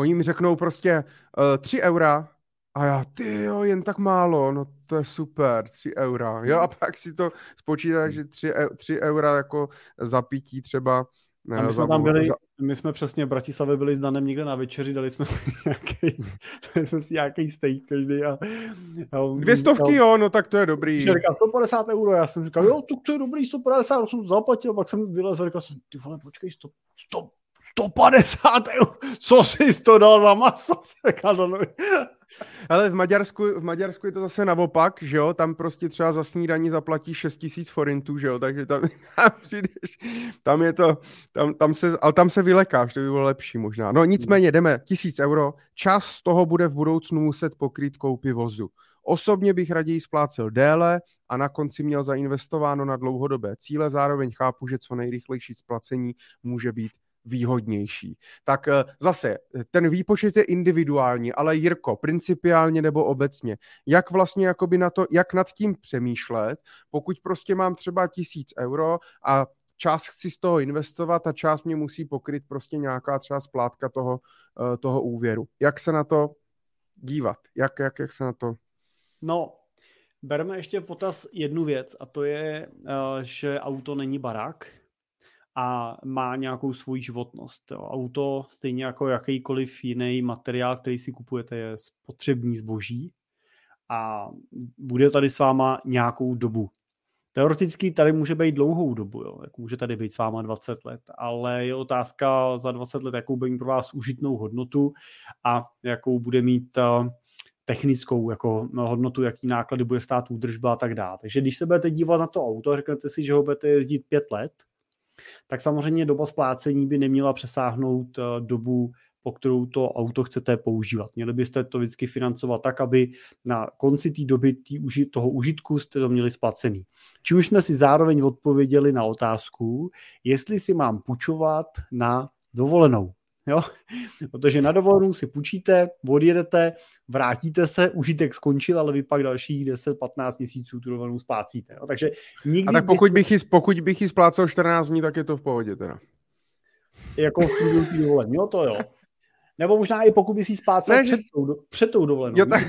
oni mi řeknou prostě uh, 3 eura a já, ty jo, jen tak málo, no to je super, 3 eura. Jo, a pak si to spočítá, že 3, 3 eura jako zapítí třeba a my jsme tam byli, my jsme přesně v Bratislavě byli s Danem někde na večeři, dali jsme nějaký, dali jsme si nějaký steak každý a, a Dvě stovky, jo, no tak to je dobrý. Říkal, 150 euro, já jsem říkal, jo, to, to je dobrý, 150, jsem zaplatil, pak jsem vylezl, říkal jsem, ty vole, počkej, 100, 100, 150 euro, co jsi to dal za maso. Ale v Maďarsku, v Maďarsku je to zase naopak, že jo, tam prostě třeba za snídaní zaplatí 6 tisíc forintů, že jo, takže tam, tam přijdeš, tam je to, tam, tam se, ale tam se vylekáš, to by bylo lepší možná. No nicméně jdeme, tisíc euro, čas z toho bude v budoucnu muset pokrýt koupy vozu. Osobně bych raději splácel déle a na konci měl zainvestováno na dlouhodobé cíle, zároveň chápu, že co nejrychlejší splacení může být výhodnější. Tak eh, zase, ten výpočet je individuální, ale Jirko, principiálně nebo obecně, jak vlastně jakoby na to, jak nad tím přemýšlet, pokud prostě mám třeba tisíc euro a část chci z toho investovat a část mě musí pokryt prostě nějaká třeba splátka toho, eh, toho úvěru. Jak se na to dívat? Jak, jak, jak se na to... No, bereme ještě v potaz jednu věc a to je, eh, že auto není barák, a má nějakou svoji životnost. Jo. Auto, stejně jako jakýkoliv jiný materiál, který si kupujete, je spotřební zboží a bude tady s váma nějakou dobu. Teoreticky tady může být dlouhou dobu, jo. Jak může tady být s váma 20 let, ale je otázka za 20 let, jakou bude mít pro vás užitnou hodnotu a jakou bude mít uh, technickou jako hodnotu, jaký náklady bude stát údržba a tak dále. Takže když se budete dívat na to auto, řeknete si, že ho budete jezdit pět let, tak samozřejmě doba splácení by neměla přesáhnout eh, dobu, po kterou to auto chcete používat. Měli byste to vždycky financovat tak, aby na konci té doby tý, toho užitku jste to měli splacený. Či už jsme si zároveň odpověděli na otázku, jestli si mám půjčovat na dovolenou. Jo? Protože na dovolenou si půjčíte, odjedete, vrátíte se, užitek skončil, ale vy pak dalších 10-15 měsíců tu dovolenou splácíte. Jo? Takže nikdy A tak pokud bych, ji, pokud bych ji splácel 14 dní, tak je to v pohodě teda. Jako v průběhu jo to jo. Nebo možná i pokud by si splácel ne, před, tou, před tou dovolenou. Jo, tak...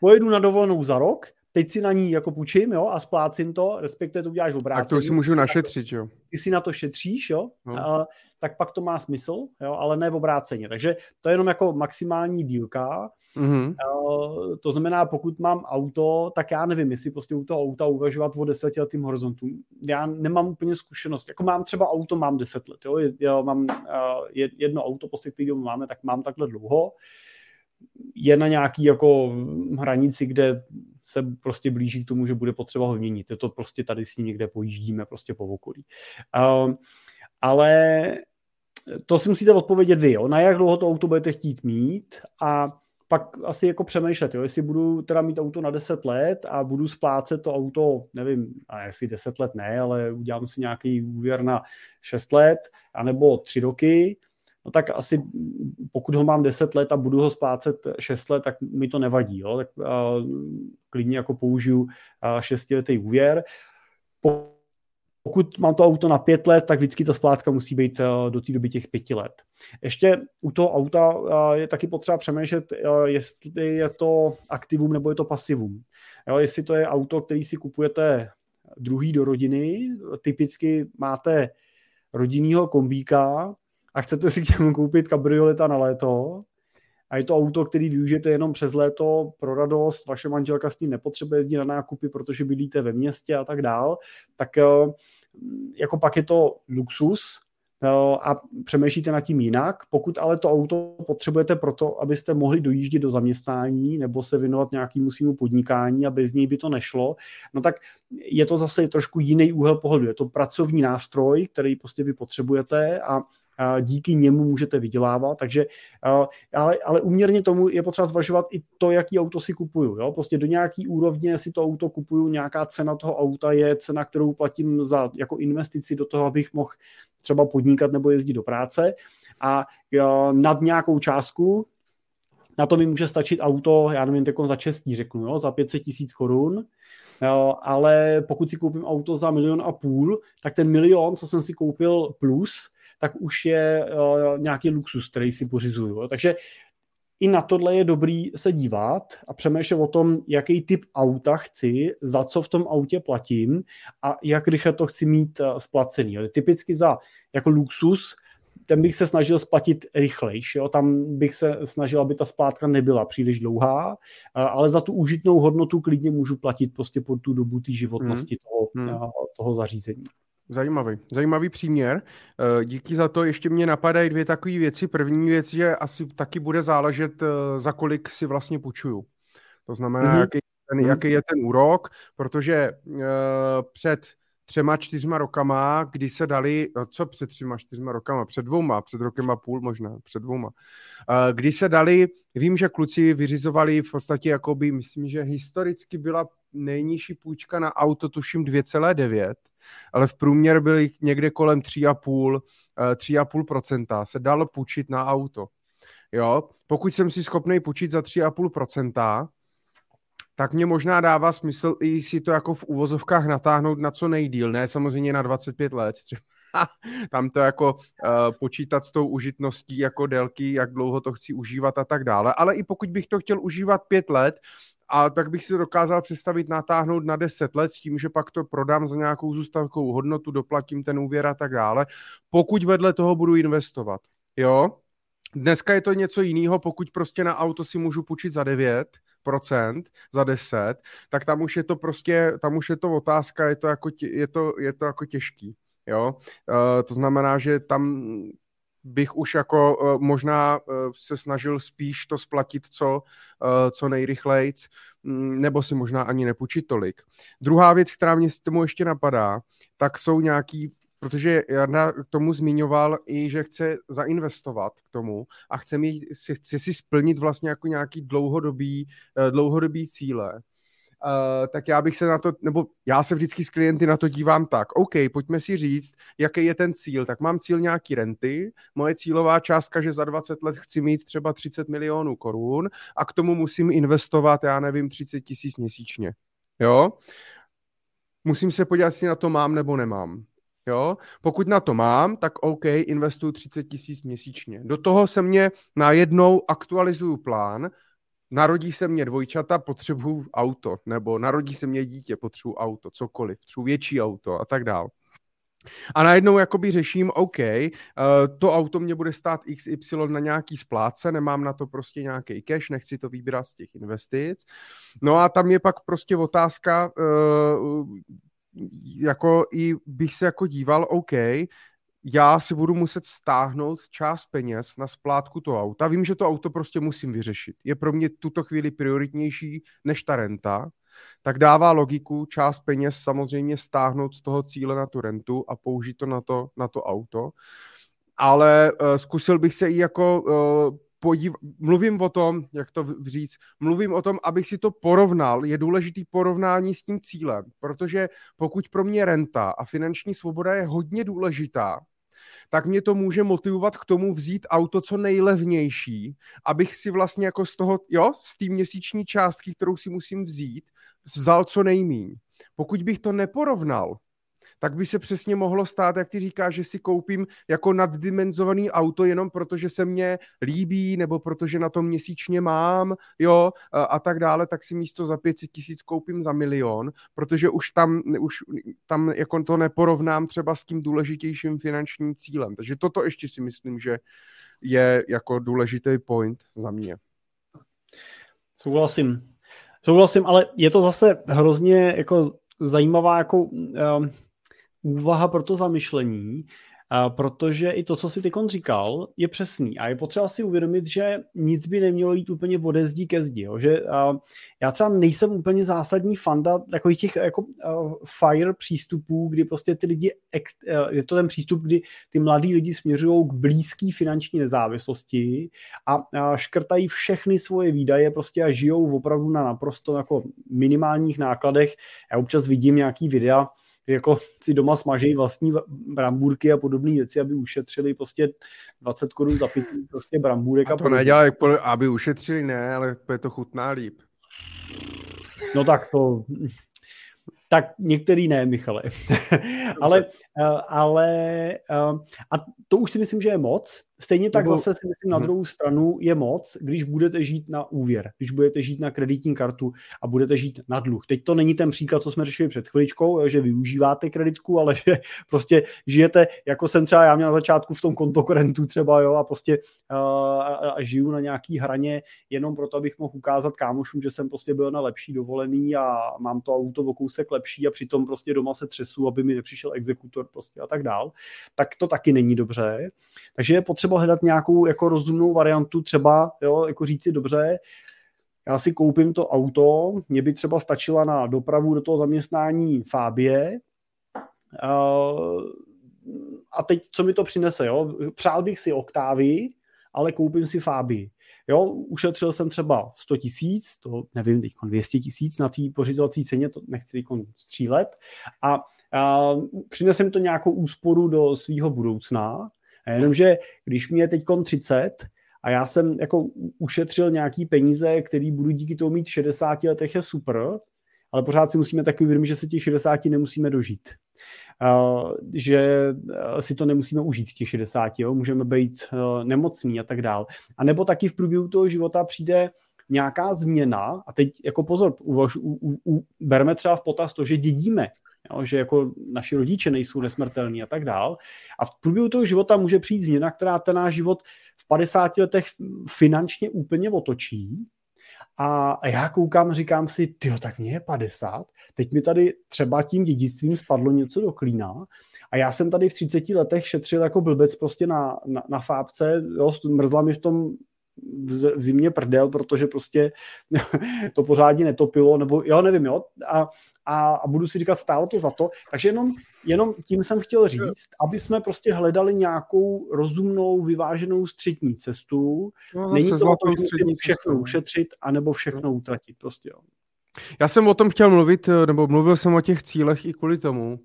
Pojedu na dovolenou za rok, teď si na ní jako půjčím, jo, a splácím to, respektive to uděláš v obrácení. Tak to si můžu našetřit, jo. Ty si na to šetříš, jo, no. a, tak pak to má smysl, jo, ale ne v obráceně. Takže to je jenom jako maximální dílka. Mm-hmm. A, to znamená, pokud mám auto, tak já nevím, jestli prostě u toho auta uvažovat o desetiletým horizontu. Já nemám úplně zkušenost. Jako mám třeba auto, mám deset let, jo, já mám jedno auto, prostě, který máme, tak mám takhle dlouho je na nějaký jako hranici, kde se prostě blíží k tomu, že bude potřeba ho měnit. Je to prostě tady s ním někde pojíždíme prostě po okolí. Uh, ale to si musíte odpovědět vy, jo? na jak dlouho to auto budete chtít mít a pak asi jako přemýšlet, jo? jestli budu teda mít auto na 10 let a budu splácet to auto, nevím, a jestli 10 let ne, ale udělám si nějaký úvěr na 6 let, anebo 3 roky, no tak asi pokud ho mám 10 let a budu ho splácet 6 let, tak mi to nevadí. Jo? Tak uh, klidně jako použiju uh, šestiletý úvěr. pokud mám to auto na pět let, tak vždycky ta splátka musí být do té doby těch pěti let. Ještě u toho auta je taky potřeba přemýšlet, jestli je to aktivum nebo je to pasivum. Jo, jestli to je auto, který si kupujete druhý do rodiny, typicky máte rodinného kombíka a chcete si k němu koupit kabrioleta na léto, a je to auto, který využijete jenom přes léto pro radost, vaše manželka s ním nepotřebuje jezdit na nákupy, protože bydlíte ve městě a tak dál, tak eh, jako pak je to luxus, eh, a přemýšlíte nad tím jinak. Pokud ale to auto potřebujete proto, abyste mohli dojíždět do zaměstnání nebo se věnovat nějakému svýmu podnikání a bez něj by to nešlo, no tak je to zase trošku jiný úhel pohledu. Je to pracovní nástroj, který prostě vy potřebujete a díky němu můžete vydělávat, takže, ale, ale uměrně tomu je potřeba zvažovat i to, jaký auto si kupuju. Jo? Prostě do nějaký úrovně si to auto kupuju, nějaká cena toho auta je cena, kterou platím za jako investici do toho, abych mohl třeba podnikat nebo jezdit do práce a nad nějakou částku na to mi může stačit auto, já nevím, jako za čestí řeknu, jo, za 500 tisíc korun, ale pokud si koupím auto za milion a půl, tak ten milion, co jsem si koupil plus, tak už je uh, nějaký luxus, který si pořizuju. Takže i na tohle je dobrý se dívat a přemýšlet o tom, jaký typ auta chci, za co v tom autě platím a jak rychle to chci mít uh, splacený. Typicky za jako luxus ten bych se snažil splatit rychlejš. Jo? Tam bych se snažil, aby ta splátka nebyla příliš dlouhá, ale za tu užitnou hodnotu klidně můžu platit prostě po tu dobu té životnosti hmm. toho, hmm. toho zařízení. Zajímavý, zajímavý příměr. Eh, díky za to. Ještě mě napadají dvě takové věci. První věc, že asi taky bude záležet, eh, za kolik si vlastně půjčuju. To znamená, mm-hmm. jaký, ten, mhm. jaký je ten úrok, protože uh, před třema, čtyřma rokama, kdy se dali, no co před třema, čtyřma rokama, před dvouma, před rokem a půl možná, před dvouma, kdy se dali, vím, že kluci vyřizovali v podstatě, jakoby, myslím, že historicky byla nejnižší půjčka na auto, tuším 2,9, ale v průměr byly někde kolem 3,5, 3,5% eh, se dalo půjčit na auto. Jo, pokud jsem si schopný půjčit za 3,5%, tak mě možná dává smysl i si to jako v uvozovkách natáhnout na co nejdíl, ne samozřejmě na 25 let, třeba tam to jako uh, počítat s tou užitností jako délky, jak dlouho to chci užívat a tak dále, ale i pokud bych to chtěl užívat pět let, a tak bych si dokázal představit natáhnout na 10 let s tím, že pak to prodám za nějakou zůstavkovou hodnotu, doplatím ten úvěr a tak dále, pokud vedle toho budu investovat. Jo? Dneska je to něco jiného, pokud prostě na auto si můžu půjčit za 9, procent za 10, tak tam už je to prostě, tam už je to otázka, je to jako, tě, je to, je to jako těžký. Jo? Uh, to znamená, že tam bych už jako uh, možná uh, se snažil spíš to splatit co, uh, co nejrychlejc, um, nebo si možná ani nepůjčit tolik. Druhá věc, která mě s tomu ještě napadá, tak jsou nějaký protože Jarda k tomu zmiňoval i, že chce zainvestovat k tomu a chce, mít, chce si splnit vlastně jako nějaký dlouhodobý, dlouhodobý cíle. Uh, tak já bych se na to, nebo já se vždycky s klienty na to dívám tak, OK, pojďme si říct, jaký je ten cíl. Tak mám cíl nějaký renty, moje cílová částka, že za 20 let chci mít třeba 30 milionů korun a k tomu musím investovat, já nevím, 30 tisíc měsíčně. Jo? Musím se podívat, jestli na to mám nebo nemám. Jo? Pokud na to mám, tak OK, investuju 30 tisíc měsíčně. Do toho se mě najednou aktualizuju plán, narodí se mě dvojčata, potřebuju auto, nebo narodí se mě dítě, potřebuju auto, cokoliv, potřebuju větší auto a tak dále. A najednou jakoby řeším, OK, uh, to auto mě bude stát XY na nějaký spláce, nemám na to prostě nějaký cash, nechci to vybírat z těch investic. No a tam je pak prostě otázka, uh, jako i bych se jako díval, OK, já si budu muset stáhnout část peněz na splátku toho auta. Vím, že to auto prostě musím vyřešit. Je pro mě tuto chvíli prioritnější než ta renta, tak dává logiku část peněz samozřejmě stáhnout z toho cíle na tu rentu a použít to na to, na to auto. Ale uh, zkusil bych se i jako uh, podív... mluvím o tom, jak to říct, mluvím o tom, abych si to porovnal, je důležitý porovnání s tím cílem, protože pokud pro mě renta a finanční svoboda je hodně důležitá, tak mě to může motivovat k tomu vzít auto co nejlevnější, abych si vlastně jako z toho, jo, z té měsíční částky, kterou si musím vzít, vzal co nejmíň. Pokud bych to neporovnal, tak by se přesně mohlo stát, jak ty říkáš, že si koupím jako naddimenzovaný auto jenom proto, že se mně líbí, nebo protože na to měsíčně mám, jo, a, tak dále, tak si místo za 500 tisíc koupím za milion, protože už tam, už tam jako to neporovnám třeba s tím důležitějším finančním cílem. Takže toto ještě si myslím, že je jako důležitý point za mě. Souhlasím. Souhlasím, ale je to zase hrozně jako zajímavá jako um, úvaha pro to zamyšlení, protože i to, co si tykon říkal, je přesný a je potřeba si uvědomit, že nic by nemělo jít úplně ode zdí ke zdi. Jo? Že, já třeba nejsem úplně zásadní fanda takových těch jako fire přístupů, kdy prostě ty lidi, je to ten přístup, kdy ty mladí lidi směřují k blízké finanční nezávislosti a uh, škrtají všechny svoje výdaje prostě a žijou opravdu na naprosto jako minimálních nákladech. Já občas vidím nějaký videa, jako si doma smažejí vlastní brambůrky a podobné věci, aby ušetřili prostě 20 korun za pití prostě brambůrek. A to nedělají, aby ušetřili, ne, ale je to chutná líp. No tak to, tak některý ne, Michale. ale, eh, ale eh, a to už si myslím, že je moc, Stejně tak Nebo... zase si myslím na mhm. druhou stranu je moc, když budete žít na úvěr, když budete žít na kreditní kartu a budete žít na dluh. Teď to není ten příklad, co jsme řešili před chviličkou, že využíváte kreditku, ale že prostě žijete, jako jsem třeba já měl na začátku v tom kontokorentu třeba, jo, a prostě uh, a, a žiju na nějaký hraně jenom proto, abych mohl ukázat kámošům, že jsem prostě byl na lepší dovolený a mám to auto o kousek lepší a přitom prostě doma se třesu, aby mi nepřišel exekutor prostě a tak dál. Tak to taky není dobře. Takže je potřeba potřeba hledat nějakou jako rozumnou variantu, třeba jo, jako říct si dobře, já si koupím to auto, mě by třeba stačila na dopravu do toho zaměstnání Fábie, a teď, co mi to přinese, jo? Přál bych si Oktávy, ale koupím si Fábii. Jo, ušetřil jsem třeba 100 tisíc, to nevím, teď 200 tisíc na té pořizovací ceně, to nechci teď střílet, a, a přinesem to nějakou úsporu do svého budoucna a jenomže když mě je teď 30 a já jsem jako ušetřil nějaký peníze, který budu díky tomu mít v 60 letech je super, ale pořád si musíme taky uvědomit, že se těch 60 nemusíme dožít. Uh, že si to nemusíme užít těch 60, jo? můžeme být uh, nemocní a tak dál. A nebo taky v průběhu toho života přijde nějaká změna, a teď jako pozor, uvaž, u, u, u, berme třeba v potaz to, že dědíme jo, že jako naši rodiče nejsou nesmrtelní a tak dál. A v průběhu toho života může přijít změna, která ten náš život v 50 letech finančně úplně otočí. A já koukám, říkám si, ty tak mě je 50, teď mi tady třeba tím dědictvím spadlo něco do klína a já jsem tady v 30 letech šetřil jako blbec prostě na, na, na fábce, jo, mrzla mi v tom v zimě prdel, protože prostě to pořádně netopilo, nebo jo, nevím, jo, a, a, a budu si říkat, stálo to za to, takže jenom, jenom tím jsem chtěl říct, aby jsme prostě hledali nějakou rozumnou, vyváženou střední cestu, no, není to o tom, že všechno cestu. ušetřit, anebo všechno utratit, prostě jo. Já jsem o tom chtěl mluvit, nebo mluvil jsem o těch cílech i kvůli tomu,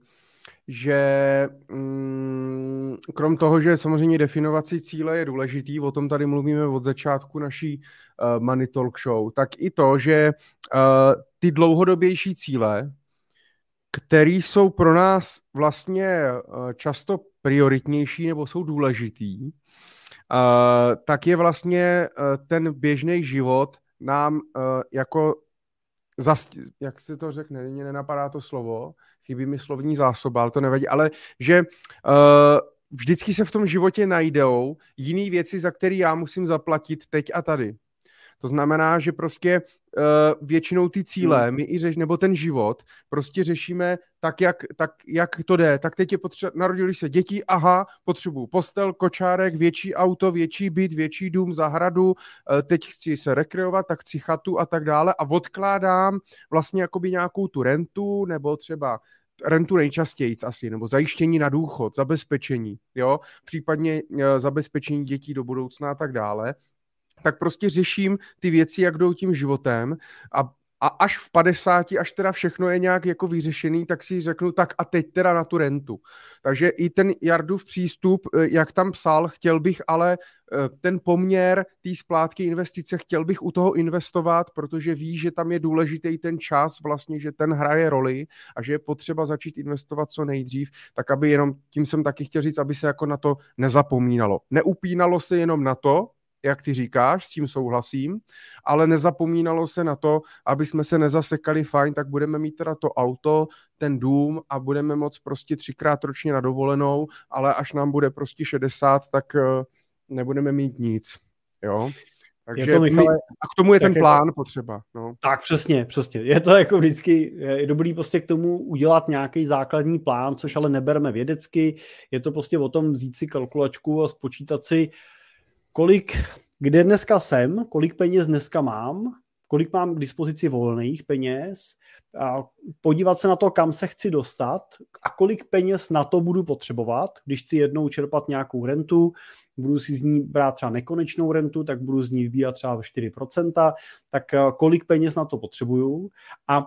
že mm, krom toho, že samozřejmě definovací cíle je důležitý, o tom tady mluvíme od začátku naší uh, Money Talk Show, tak i to, že uh, ty dlouhodobější cíle, které jsou pro nás vlastně uh, často prioritnější nebo jsou důležitý, tak je vlastně ten běžný život nám jako zasti- jak se to řekne, mě nenapadá to slovo, chybí mi slovní zásoba, ale to nevadí, ale že uh, vždycky se v tom životě najdou jiné věci, za které já musím zaplatit teď a tady. To znamená, že prostě většinou ty cíle, hmm. my i řeš, nebo ten život, prostě řešíme tak jak, tak, jak to jde. Tak teď je potřeba, narodili se děti, aha, potřebuju postel, kočárek, větší auto, větší byt, větší dům, zahradu, uh, teď chci se rekreovat, tak chci chatu a tak dále a odkládám vlastně jakoby nějakou tu rentu, nebo třeba rentu nejčastěji asi, nebo zajištění na důchod, zabezpečení, jo, případně uh, zabezpečení dětí do budoucna a tak dále tak prostě řeším ty věci, jak jdou tím životem a a až v 50, až teda všechno je nějak jako vyřešený, tak si řeknu, tak a teď teda na tu rentu. Takže i ten Jardův přístup, eh, jak tam psal, chtěl bych ale eh, ten poměr té splátky investice, chtěl bych u toho investovat, protože ví, že tam je důležitý ten čas vlastně, že ten hraje roli a že je potřeba začít investovat co nejdřív, tak aby jenom, tím jsem taky chtěl říct, aby se jako na to nezapomínalo. Neupínalo se jenom na to, jak ty říkáš, s tím souhlasím, ale nezapomínalo se na to, aby jsme se nezasekali, fajn, tak budeme mít teda to auto, ten dům a budeme moc prostě třikrát ročně na dovolenou, ale až nám bude prostě 60, tak eh, nebudeme mít nic, jo. Takže je to, Michale, my, a k tomu je ten plán je, potřeba. No. Tak přesně, přesně. Je to jako vždycky, je dobrý prostě k tomu udělat nějaký základní plán, což ale nebereme vědecky. Je to prostě o tom vzít si kalkulačku a spočítat si, kolik, kde dneska jsem, kolik peněz dneska mám, kolik mám k dispozici volných peněz, a podívat se na to, kam se chci dostat a kolik peněz na to budu potřebovat. Když chci jednou čerpat nějakou rentu, budu si z ní brát třeba nekonečnou rentu, tak budu z ní vybírat třeba 4%, tak eh, kolik peněz na to potřebuju a uh,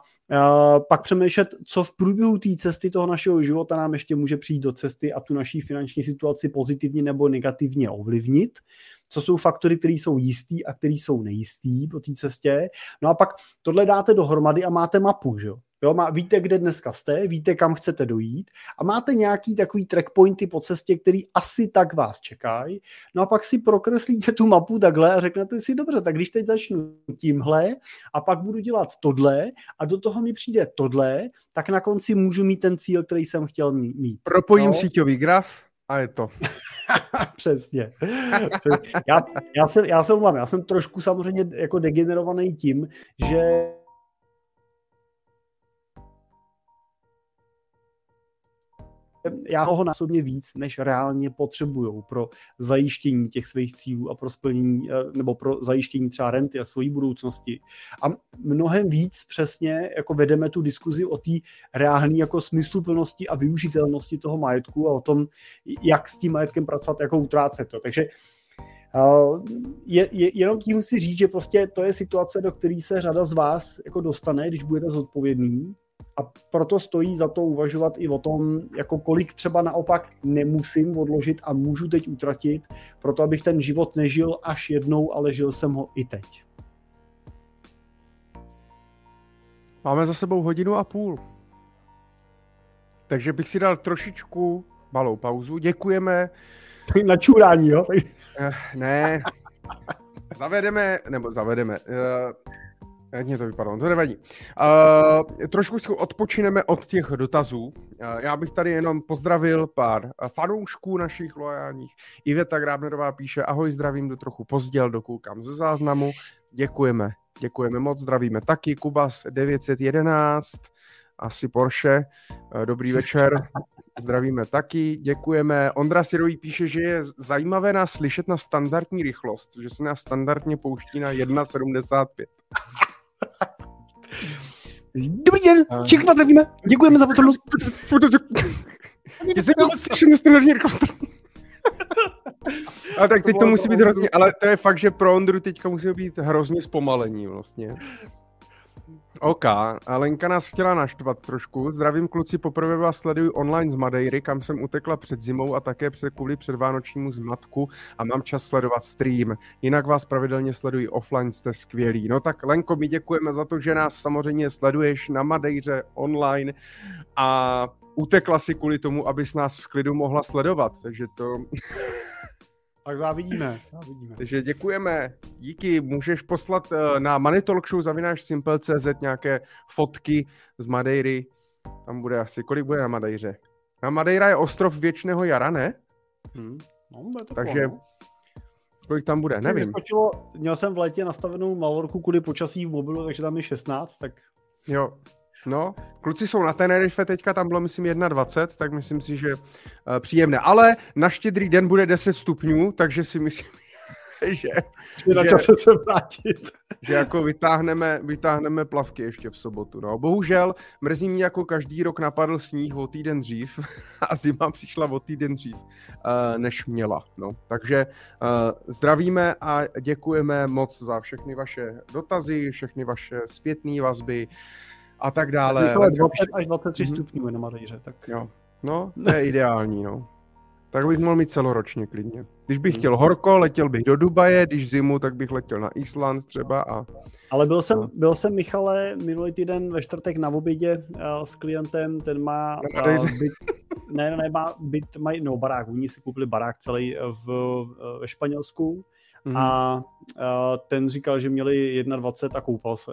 pak přemýšlet, co v průběhu té cesty toho našeho života nám ještě může přijít do cesty a tu naší finanční situaci pozitivně nebo negativně ovlivnit co jsou faktory, které jsou jistý a které jsou nejistý po té cestě. No a pak tohle dáte dohromady a máte mapu, že jo? Jo, má, víte, kde dneska jste, víte, kam chcete dojít a máte nějaký takový trackpointy po cestě, který asi tak vás čekají. No a pak si prokreslíte tu mapu takhle a řeknete si, dobře, tak když teď začnu tímhle a pak budu dělat tohle a do toho mi přijde tohle, tak na konci můžu mít ten cíl, který jsem chtěl mít. Propojím no? síťový graf a je to. Přesně. já, já, jsem, já jsem já jsem trošku samozřejmě jako degenerovaný tím, že já ho násobně víc, než reálně potřebují pro zajištění těch svých cílů a pro splnění, eh, nebo pro zajištění třeba renty a svojí budoucnosti. A mnohem víc přesně jako vedeme tu diskuzi o té reálné jako smysluplnosti a využitelnosti toho majetku a o tom, jak s tím majetkem pracovat, jako utrácet to. Takže eh, je, je, jenom tím si říct, že prostě to je situace, do které se řada z vás jako dostane, když budete zodpovědný a proto stojí za to uvažovat i o tom, jako kolik třeba naopak nemusím odložit a můžu teď utratit, proto abych ten život nežil až jednou, ale žil jsem ho i teď. Máme za sebou hodinu a půl. Takže bych si dal trošičku malou pauzu. Děkujeme. Na čurání, jo? Eh, ne. Zavedeme, nebo zavedeme. Mně to vypadalo, to nevadí. Uh, trošku si odpočineme od těch dotazů. Uh, já bych tady jenom pozdravil pár fanoušků našich loajálních. Iveta Grábnerová píše, ahoj, zdravím, do trochu pozděl, dokoukám ze záznamu. Děkujeme, děkujeme moc, zdravíme taky. Kubas 911, asi Porsche. Dobrý večer, zdravíme taky, děkujeme. Ondra Sirový píše, že je zajímavé nás slyšet na standardní rychlost, že se nás standardně pouští na 1,75. Dobrý den, všichni vás zdravíme, děkujeme za pozornost. Jestli byl slyšen Ale tak teď to musí být hrozně, ale to je fakt, že pro Ondru teďka musí být hrozně zpomalení vlastně. OK, Lenka nás chtěla naštvat trošku. Zdravím kluci, poprvé vás sleduju online z Madeiry, kam jsem utekla před zimou a také před kvůli předvánočnímu zmatku a mám čas sledovat stream. Jinak vás pravidelně sleduji offline, jste skvělí. No tak Lenko, my děkujeme za to, že nás samozřejmě sleduješ na Madejře online a utekla si kvůli tomu, abys nás v klidu mohla sledovat, takže to... Tak závidíme, závidíme. Takže děkujeme. Díky. Můžeš poslat uh, na Manitalkshow zavináš simple.cz nějaké fotky z Madeiry. Tam bude asi, kolik bude na Madejře? Na Madeira je ostrov věčného jara, ne? Hmm. No, to Takže no. kolik tam bude, nevím. Skočilo, měl jsem v létě nastavenou Malorku kvůli počasí v mobilu, takže tam je 16, tak... Jo, No, kluci jsou na Tenerife teďka, tam bylo myslím 21, tak myslím si, že uh, příjemné. Ale na štědrý den bude 10 stupňů, takže si myslím, že, je na čase se vrátit. že jako vytáhneme, vytáhneme plavky ještě v sobotu. No. Bohužel mrzí mě jako každý rok napadl sníh o týden dřív a zima přišla o týden dřív, uh, než měla. No. Takže uh, zdravíme a děkujeme moc za všechny vaše dotazy, všechny vaše zpětné vazby a tak dále. Ale 20 až 23 Mhm. stupňů na Madejře, tak Jo. No, to je ideální, no. Tak bych mohl mít celoročně klidně. Když bych Hmm. chtěl horko, letěl bych do Dubaje, když zimu, tak bych letěl na Island třeba a Ale byl jsem, No. byl jsem Michale minulý týden ve čtvrtek na obědě uh, s klientem, ten má uh, byt, ne, ne, má byt, mají, no barák, oni si koupili barák celý v, uh, ve Španělsku Mhm. a uh, ten říkal, že měli 21 a koupal se.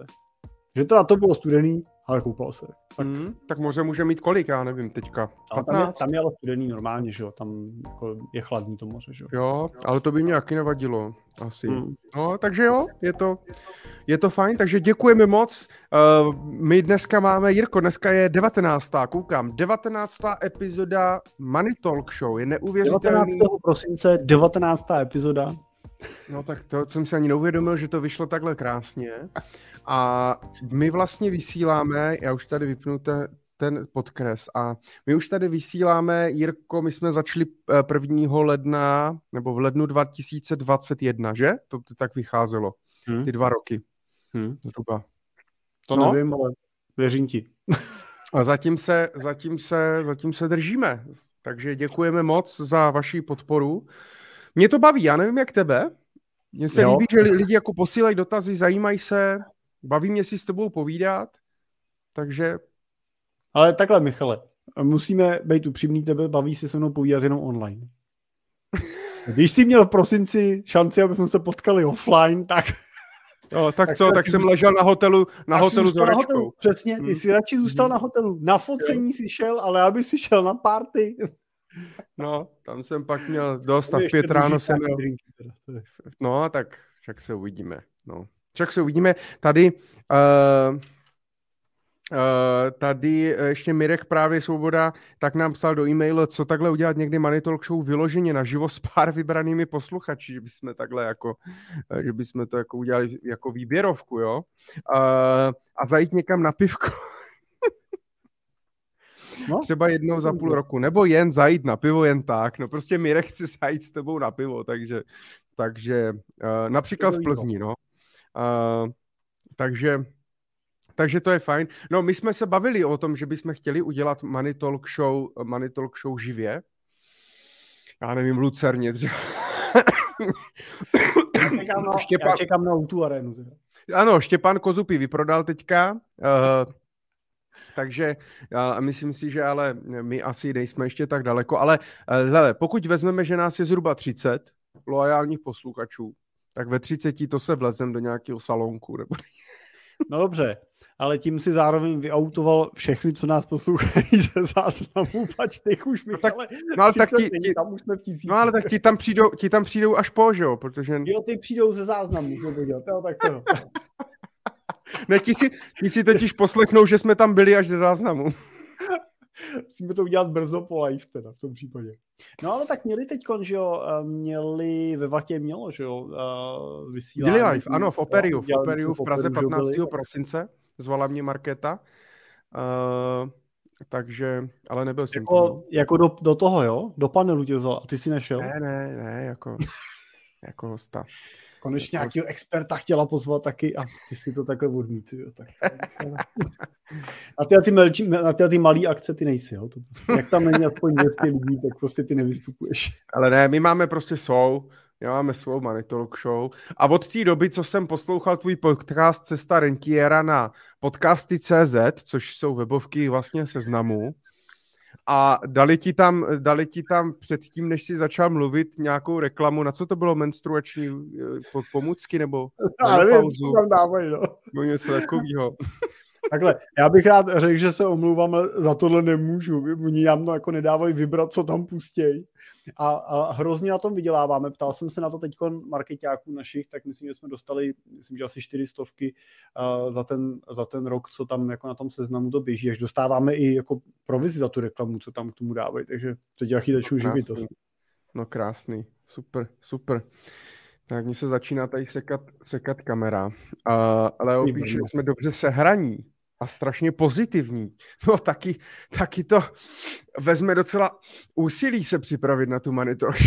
Že teda to bylo studený, ale koupal se. Tak, Mm, tak moře může mít kolik, já nevím teďka. tam, je, 15? tam je ale studený normálně, že jo, tam jako je chladný to moře, že jo. Jo, ale to by mě taky nevadilo, asi. Hmm. No, takže jo, je to, je to fajn, takže děkujeme moc. Uh, my dneska máme, Jirko, dneska je 19. koukám, 19. epizoda Money Talk Show, je 19. neuvěřitelný. prosince, 19. epizoda. No tak to jsem si ani neuvědomil, že to vyšlo takhle krásně. A my vlastně vysíláme, já už tady vypnu te, ten podkres a my už tady vysíláme, Jirko, my jsme začali eh, 1. ledna, nebo v lednu 2021, že? To, to tak vycházelo, Hmm. ty dva roky Hmm. zhruba. To No. nevím, ale věřím ti. A zatím se, zatím, se, zatím se držíme, takže děkujeme moc za vaši podporu. Mě to baví, já nevím jak tebe. Mně se Jo. líbí, že li- lidi jako posílají dotazy, zajímají se, baví mě si s tebou povídat, takže Ale takhle, Michale, musíme být upřímný, tebe baví si se mnou povídat jenom online. Když jsi měl v prosinci šanci, abychom se potkali offline, tak, jo, tak, Tak se co, tak jsem ležel na hotelu, na jsi hotelu s na hotelu. Přesně, ty Hmm. jsi radši zůstal na hotelu. Na focení si šel, ale aby si šel na party. No, tam jsem pak měl dost a v pět ráno jsem měl, no tak však se uvidíme, no. Však se uvidíme, tady uh, Uh, tady ještě Mirek právě Svoboda tak nám psal do e-mailu, co takhle udělat někdy Money Talk Show vyloženě naživo s pár vybranými posluchači, že bychom takhle jako, eh, že bychom to jako udělali jako výběrovku, jo. Uh, a zajít někam na pivko. No, Třeba jednou za půl roku, nebo jen zajít na pivo jen tak, no prostě Mirek chce zajít s tebou na pivo, takže, takže uh, například v Plzni, no. Uh, takže, takže to je fajn. No my jsme se bavili o tom, že bychom chtěli udělat Money Talk Show, Money Talk Show živě. Já nevím, v Lucerně třeba. já čekám na, Štěpán- já čekám na tu. Teda. Ano, Štěpán Kozupy vyprodal teďka, uh, takže já myslím si, že ale my asi nejsme ještě tak daleko, ale uh, hele, pokud vezmeme, že nás je zhruba 30 loajálních posluchačů, tak ve 30 to se vlezem do nějakého salonku. Nebo... No dobře, ale tím si zároveň vyautoval všechny, co nás poslouchají ze záznamu, pač těch už mi, tak- ale No ale tak 30 ti, není, ti, tam už jsme v tisíci. no ale tak ti tam přijdou, ti tam přijdou až po, že jo, protože Jo, ty přijdou ze záznamu, dělat, jo, tak to. ne, ti si, ti si totiž poslechnou, že jsme tam byli až ze záznamu. Musíme to udělat brzo po live teda v tom případě. No ale tak měli teď, že jo, eh, měli ve Vatě mělo, že jo, eh, vysílání. Byli live, ano, v Operiu, v Operiu v Praze Operiu, že jo, 15. byli. prosince, zvala mě Markéta, uh, takže, ale nebyl jsem tam. no. Jako, jako do, do, toho, jo? Do panelu tě vzal a ty si nešel? Ne, ne, ne, jako, jako hosta. Konečně nějakého experta chtěla pozvat taky a ty si to takhle odmít. Jo, tak. A ty, a ty, na ty, malý akce ty nejsi, jo? To, jak tam není aspoň 200 lidí, tak prostě ty nevystupuješ. Ale ne, my máme prostě svou, my máme svou Talk Show. A od té doby, co jsem poslouchal tvůj podcast Cesta rentiera na podcasty.cz, což jsou webovky vlastně seznamu, a dali ti tam, dali ti tam předtím, než si začal mluvit, nějakou reklamu, na co to bylo menstruační eh, po- pomůcky nebo Já nevím, menopauzu, co tam dávají, no. nebo něco takového. Takhle, já bych rád řekl, že se omlouvám, za tohle nemůžu. Oni nám to jako nedávají vybrat, co tam pustějí. A, a hrozně na tom vyděláváme. Ptal jsem se na to teď marketáků našich, tak myslím, že jsme dostali, myslím, že asi čtyři stovky uh, za, ten, za ten rok, co tam jako na tom seznamu to běží. Až dostáváme i jako provizi za tu reklamu, co tam k tomu dávají. Takže teď já chytaču živit krásný. asi. No krásný, super, super. Tak mi se začíná tady sekat, sekat kamera. Uh, Leo píše, že jsme dobře sehraní a strašně pozitivní. No taky, taky to vezme docela úsilí se připravit na tu monitor.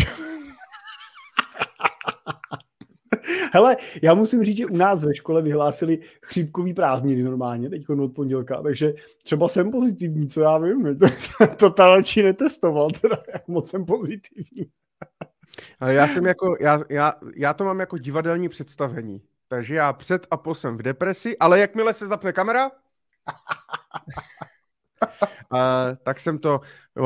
Hele, já musím říct, že u nás ve škole vyhlásili chřípkový prázdniny normálně, teď od pondělka, takže třeba jsem pozitivní, co já vím, to talčí netestoval, teda jak moc jsem pozitivní. Ale já jsem jako, já, já, já to mám jako divadelní představení, takže já před a po jsem v depresi, ale jakmile se zapne kamera, a, tak jsem to,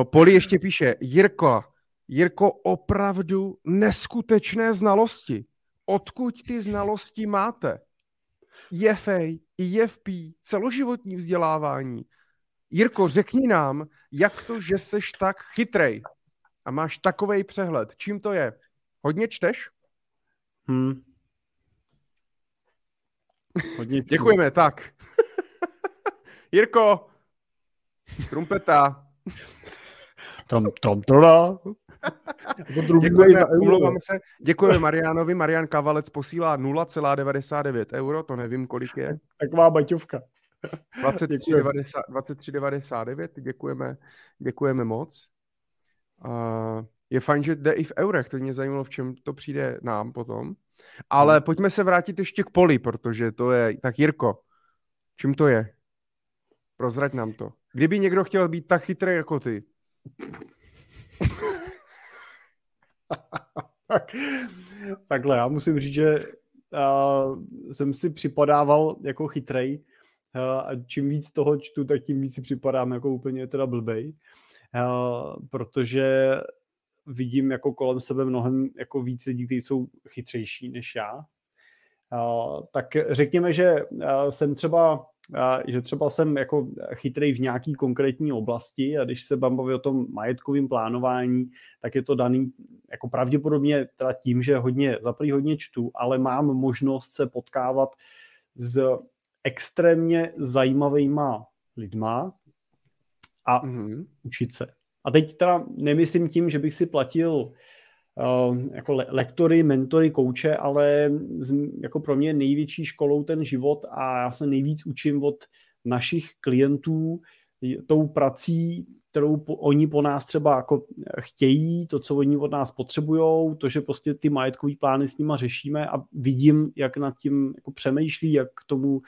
Poli ještě píše, Jirko, Jirko, opravdu neskutečné znalosti odkud ty znalosti máte. EFA, EFP, celoživotní vzdělávání. Jirko, řekni nám, jak to, že seš tak chytrej a máš takový přehled. Čím to je? Hodně čteš? Hmm. Hodně Děkujeme, tak. Jirko, trumpeta. Tam, tam, toda. děkujeme, umlouváme se, děkujeme Marianovi. Marian Kavalec posílá 0,99 euro, to nevím, kolik je. Taková baťovka. 23,99, děkujeme, děkujeme moc. Uh, je fajn, že jde i v eurech, to mě zajímalo, v čem to přijde nám potom. Ale hmm. pojďme se vrátit ještě k poli, protože to je, tak Jirko, čím to je? Prozrať nám to. Kdyby někdo chtěl být tak chytrý jako ty, tak, takhle, já musím říct, že uh, jsem si připadával jako chytrej uh, a čím víc toho čtu, tak tím víc si připadám jako úplně teda blbej, uh, protože vidím jako kolem sebe mnohem jako víc lidí, kteří jsou chytřejší než já. Uh, tak řekněme, že uh, jsem třeba že třeba jsem jako chytrý v nějaký konkrétní oblasti a když se bavím o tom majetkovém plánování, tak je to daný jako pravděpodobně teda tím, že hodně, zaprý hodně čtu, ale mám možnost se potkávat s extrémně zajímavýma lidma a mm-hmm. učit se. A teď teda nemyslím tím, že bych si platil uh, jako le- lektory, mentory, kouče, ale jako pro mě největší školou ten život a já se nejvíc učím od našich klientů tou prací, kterou po, oni po nás třeba jako chtějí, to, co oni od nás potřebují, to, že prostě ty majetkové plány s nima řešíme a vidím, jak nad tím jako přemýšlí, jak k tomu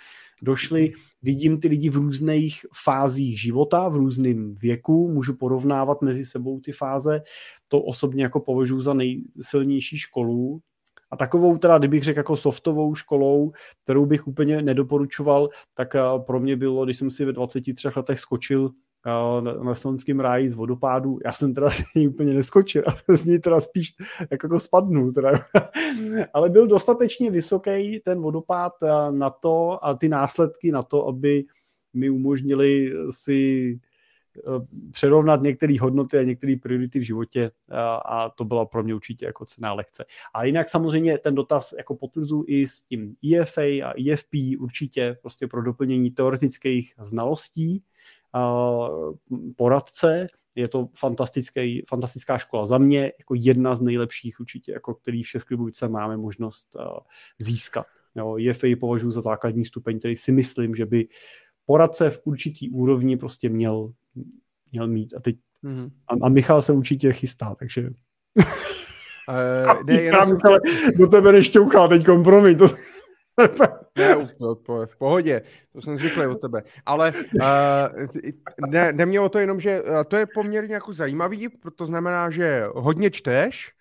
došli. Vidím ty lidi v různých fázích života, v různém věku, můžu porovnávat mezi sebou ty fáze. To osobně jako považuji za nejsilnější školu, a takovou teda, kdybych řekl jako softovou školou, kterou bych úplně nedoporučoval, tak eh, pro mě bylo, když jsem si ve 23 letech skočil eh, na slovenském ráji z vodopádu. Já jsem teda úplně neskočil, a z ní teda spíš jako, jako spadnul. Teda. Ale byl dostatečně vysoký ten vodopád eh, na to a ty následky na to, aby mi umožnili si přerovnat některé hodnoty a některé priority v životě a, a to byla pro mě určitě jako cená lekce. A jinak samozřejmě ten dotaz jako potvrzuji i s tím EFA a EFP určitě prostě pro doplnění teoretických znalostí a poradce. Je to fantastický, fantastická škola za mě, jako jedna z nejlepších určitě, jako který v České máme možnost získat. Jo, EFA považuji za základní stupeň, který si myslím, že by poradce v určitý úrovni prostě měl měl mít. A teď mm-hmm. a, a Michal se určitě chystá, takže... Uh, ne, jenom jsem... do tebe nešťouchá teď kompromis. To... ne, v pohodě, to jsem zvyklý od tebe. Ale uh, ne, ne mě o to jenom, že to je poměrně jako zajímavý, to znamená, že hodně čteš,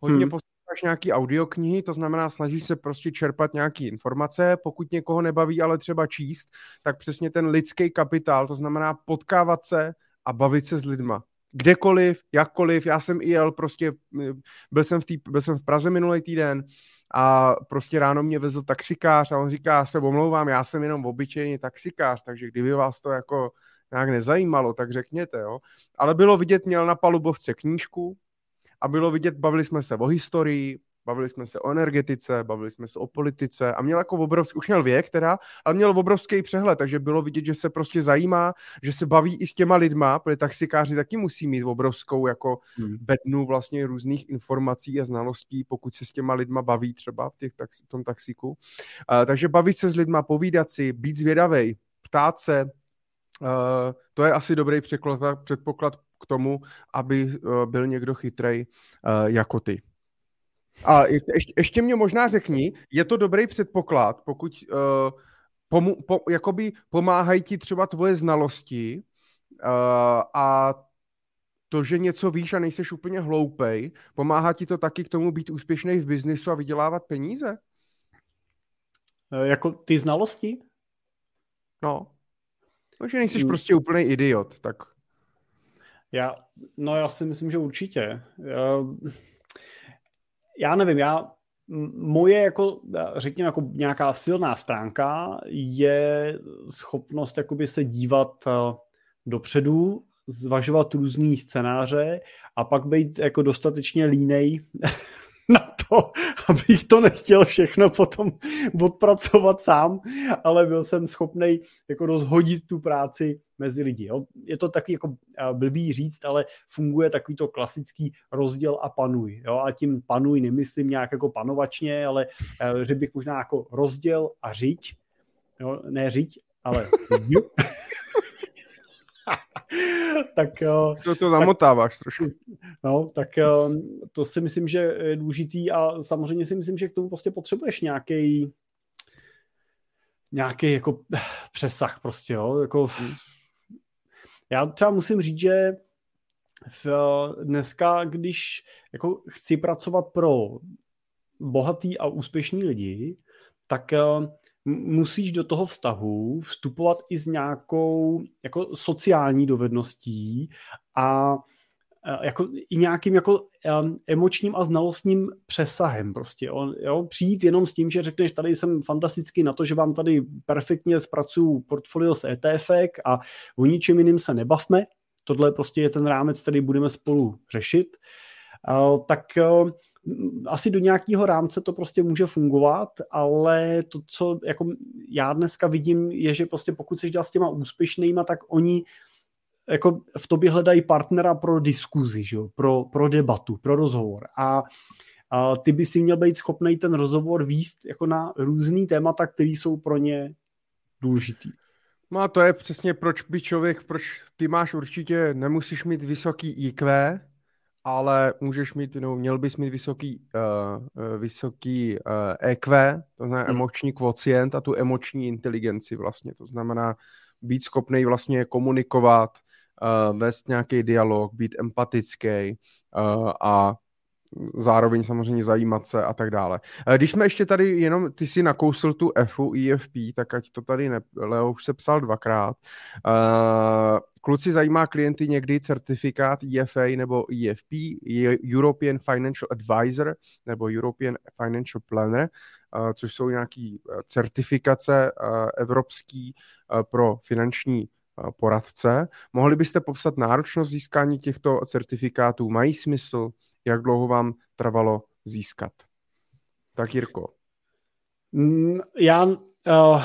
hodně hmm. Posloucháš nějaký audioknihy, to znamená, snažíš se prostě čerpat nějaké informace, pokud někoho nebaví, ale třeba číst, tak přesně ten lidský kapitál, to znamená potkávat se a bavit se s lidma. Kdekoliv, jakkoliv, já jsem i jel, prostě byl jsem v, tý, byl jsem v Praze minulý týden a prostě ráno mě vezl taxikář a on říká, já se omlouvám, já jsem jenom obyčejný taxikář, takže kdyby vás to jako nějak nezajímalo, tak řekněte, jo. Ale bylo vidět, měl na palubovce knížku a bylo vidět, bavili jsme se o historii, Bavili jsme se o energetice, bavili jsme se o politice a měl jako obrovský, už měl věk teda, ale měl obrovský přehled, takže bylo vidět, že se prostě zajímá, že se baví i s těma lidma, protože taxikáři taky musí mít obrovskou jako hmm. bednu vlastně různých informací a znalostí, pokud se s těma lidma baví třeba v, těch tax, v tom taxiku. Uh, takže bavit se s lidma, povídat si, být zvědavej, ptát se, Uh, to je asi dobrý překlad, předpoklad k tomu, aby uh, byl někdo chytrej uh, jako ty. A ještě, ještě mě možná řekni, je to dobrý předpoklad, pokud uh, pomu, po, jakoby pomáhají ti třeba tvoje znalosti uh, a to, že něco víš a nejseš úplně hloupej, pomáhá ti to taky k tomu být úspěšný v biznisu a vydělávat peníze? Jako ty znalosti? No. No, že nejsi mm. prostě úplný idiot, tak... Já, no já si myslím, že určitě. Já, já nevím, já moje jako, řekněme, jako nějaká silná stránka je schopnost jakoby se dívat eh, dopředu, zvažovat různý scénáře a pak být jako dostatečně línej na to, abych to nechtěl všechno potom odpracovat sám, ale byl jsem schopný jako rozhodit tu práci mezi lidi. Jo. Je to taky jako blbý říct, ale funguje takový to klasický rozděl a panuj. Jo. A tím panuj nemyslím nějak jako panovačně, ale že bych možná jako rozděl a řiď. Jo. Ne řiď, ale tak... Se to zamotáváš tak, trošku. No, tak to si myslím, že je důležitý a samozřejmě si myslím, že k tomu prostě potřebuješ nějaký nějaký jako přesah prostě, jo, jako hmm. já třeba musím říct, že v, dneska, když jako chci pracovat pro bohatý a úspěšný lidi, tak musíš do toho vztahu vstupovat i s nějakou jako sociální dovedností a jako i nějakým jako emočním a znalostním přesahem prostě. Jo, přijít jenom s tím, že řekneš, tady jsem fantastický na to, že vám tady perfektně zpracuju portfolio z ETF a o ničem jiným se nebavme, tohle prostě je ten rámec, který budeme spolu řešit, tak asi do nějakého rámce to prostě může fungovat, ale to, co jako já dneska vidím, je, že prostě pokud se dělat s těma úspěšnýma, tak oni jako v tobě hledají partnera pro diskuzi, že jo? Pro, pro debatu, pro rozhovor. A, a ty by si měl být schopný ten rozhovor výst jako na různý témata, které jsou pro ně důležitý. No a to je přesně proč by člověk, proč ty máš určitě, nemusíš mít vysoký IQ, ale můžeš mít, no, měl bys mít vysoký, uh, vysoký uh, EQ, to znamená hmm. emoční kvocient a tu emoční inteligenci vlastně. To znamená být schopný vlastně komunikovat, uh, vést nějaký dialog, být empatický uh, a zároveň samozřejmě zajímat se a tak dále. Když jsme ještě tady jenom, ty si nakousl tu FU, EFP, tak ať to tady ne, Leo už se psal dvakrát. Uh, kluci zajímá klienty někdy certifikát EFA nebo EFP, European Financial Advisor nebo European Financial Planner, uh, což jsou nějaký certifikace evropský pro finanční poradce. Mohli byste popsat náročnost získání těchto certifikátů? Mají smysl? Jak dlouho vám trvalo získat? Tak Jirko. Mm, já uh,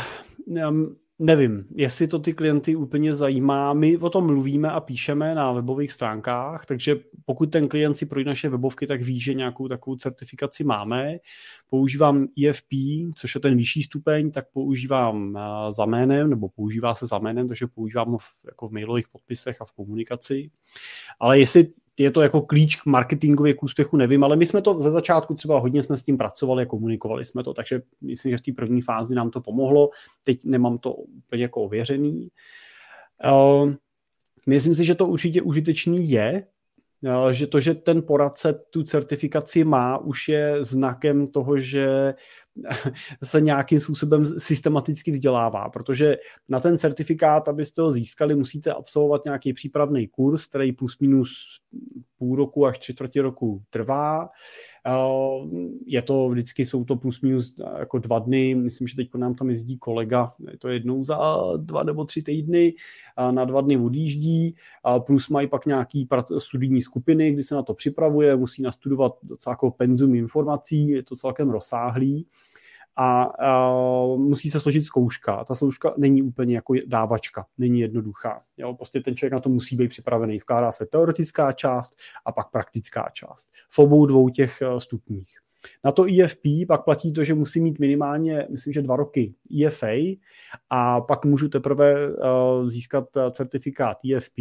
nevím, jestli to ty klienty úplně zajímá. My o tom mluvíme a píšeme na webových stránkách, takže pokud ten klient si projde naše webovky, tak ví, že nějakou takovou certifikaci máme. Používám EFP, což je ten vyšší stupeň, tak používám eh, za jménem, nebo používá se za jménem, takže používám ho v, jako v mailových podpisech a v komunikaci. Ale jestli je to jako klíč k marketingově k úspěchu, nevím, ale my jsme to ze začátku třeba hodně jsme s tím pracovali, komunikovali jsme to, takže myslím, že v té první fázi nám to pomohlo. Teď nemám to úplně jako ověřený. Uh, myslím si, že to určitě užitečný je, že to, že ten poradce tu certifikaci má, už je znakem toho, že se nějakým způsobem systematicky vzdělává, protože na ten certifikát, abyste ho získali, musíte absolvovat nějaký přípravný kurz, který plus minus půl roku až tři čtvrtě roku trvá. Je to vždycky, jsou to plus minus jako dva dny, myslím, že teď nám tam jezdí kolega, je to jednou za dva nebo tři týdny, na dva dny odjíždí, plus mají pak nějaký studijní skupiny, kdy se na to připravuje, musí nastudovat docela jako penzum informací, je to celkem rozsáhlý a, a musí se složit zkouška. Ta zkouška není úplně jako dávačka, není jednoduchá. Jo? Prostě ten člověk na to musí být připravený. Skládá se teoretická část a pak praktická část. V obou dvou těch eh, stupních. Na to IFP pak platí to, že musí mít minimálně, myslím, že dva roky IFA a pak můžu teprve uh, získat eh, certifikát IFP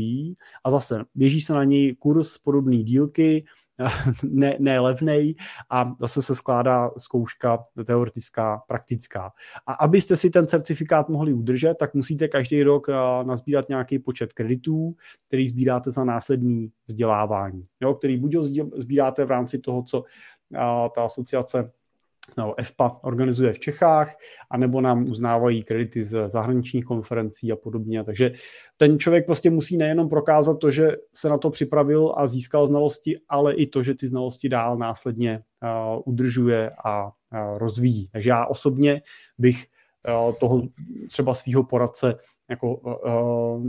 a zase běží se na něj kurz podobné dílky, ne, ne levnej a zase se skládá zkouška teoretická, praktická. A abyste si ten certifikát mohli udržet, tak musíte každý rok uh, nazbírat nějaký počet kreditů, který sbíráte za následný vzdělávání, jo, který buď ho sbíráte v rámci toho, co ta asociace no, EFPA organizuje v Čechách, anebo nám uznávají kredity z zahraničních konferencí a podobně. Takže ten člověk prostě musí nejenom prokázat to, že se na to připravil a získal znalosti, ale i to, že ty znalosti dál následně uh, udržuje a uh, rozvíjí. Takže já osobně bych uh, toho třeba svého poradce jako uh,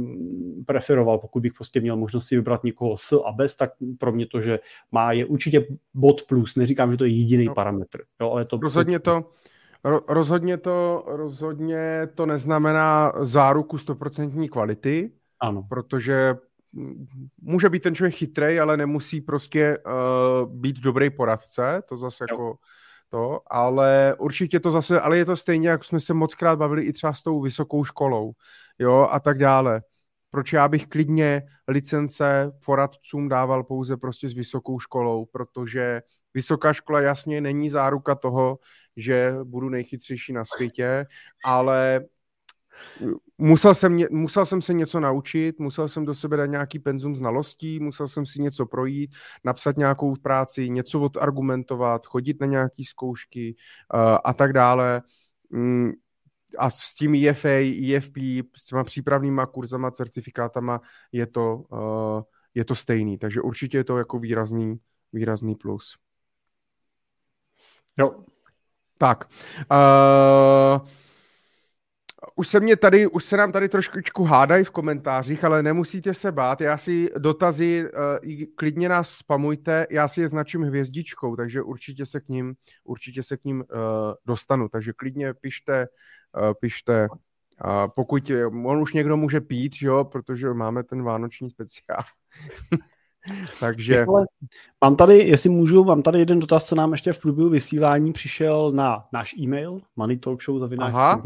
preferoval, pokud bych prostě měl možnost si vybrat někoho s a bez, tak pro mě to, že má, je určitě bod plus. Neříkám, že to je jediný no. parametr. Jo, ale to rozhodně to, rozhodně to, rozhodně to neznamená záruku stoprocentní kvality, ano. protože může být ten člověk chytrý, ale nemusí prostě uh, být dobrý poradce, to zase jo. jako to, ale určitě to zase, ale je to stejně, jak jsme se moc krát bavili i třeba s tou vysokou školou, jo, a tak dále. Proč já bych klidně licence poradcům dával pouze prostě s vysokou školou, protože vysoká škola jasně není záruka toho, že budu nejchytřejší na světě, ale musel jsem, musel jsem se něco naučit, musel jsem do sebe dát nějaký penzum znalostí, musel jsem si něco projít, napsat nějakou práci, něco odargumentovat, chodit na nějaké zkoušky uh, a tak dále. Mm, a s tím IFA, IFP, s těma přípravnýma kurzama, certifikátama je to, uh, je to stejný. Takže určitě je to jako výrazný, výrazný plus. Jo. Tak. Uh, už se mě tady, už se nám tady trošku hádají v komentářích, ale nemusíte se bát, já si dotazy, uh, klidně nás spamujte, já si je značím hvězdičkou, takže určitě se k ním, určitě se k ním uh, dostanu, takže klidně pište, pište, uh, pokud on už někdo může pít, že jo, protože máme ten vánoční speciál. Takže... Mám tady, jestli můžu, mám tady jeden dotaz, co nám ještě v průběhu vysílání přišel na náš e-mail moneytalkshow.cz aha,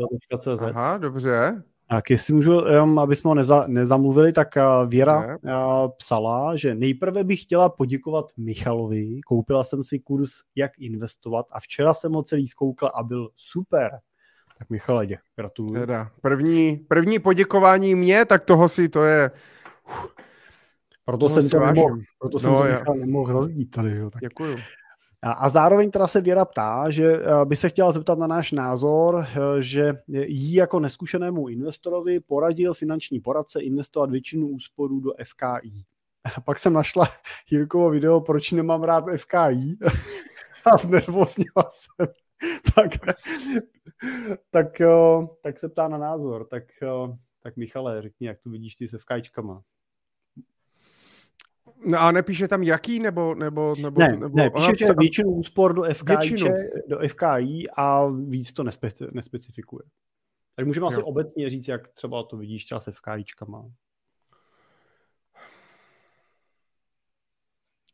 aha, dobře. Tak jestli můžu, aby jsme ho neza, nezamluvili, tak eh, Věra ne. Eh, psala, že nejprve bych chtěla poděkovat Michalovi, koupila jsem si kurz, jak investovat a včera jsem ho celý zkoukla a byl super. Tak Michale, gratuluju. Teda, první, první poděkování mě, tak toho si to je... Uf proto jsem to nemohl, proto jsem no, to nemohl rozdít tady. Jo, tak. Děkuju. A, a zároveň teda se Věra ptá, že eh, by se chtěla zeptat na náš názor, eh, že jí jako neskušenému investorovi poradil finanční poradce investovat většinu úsporů do FKI. A pak jsem našla Jirkovo video, proč nemám rád FKI a znervozněla jsem. tak, tak, tak se ptá na názor. Tak, tak Michale, řekni, jak to vidíš ty se FKIčkama. No a nepíše tam jaký, nebo... nebo, nebo ne, nebo, ne píše, že většinu úspor do FKI, do FKI a víc to nespeci, nespecifikuje. Tak můžeme jo. asi obecně říct, jak třeba to vidíš třeba se FKIčkama.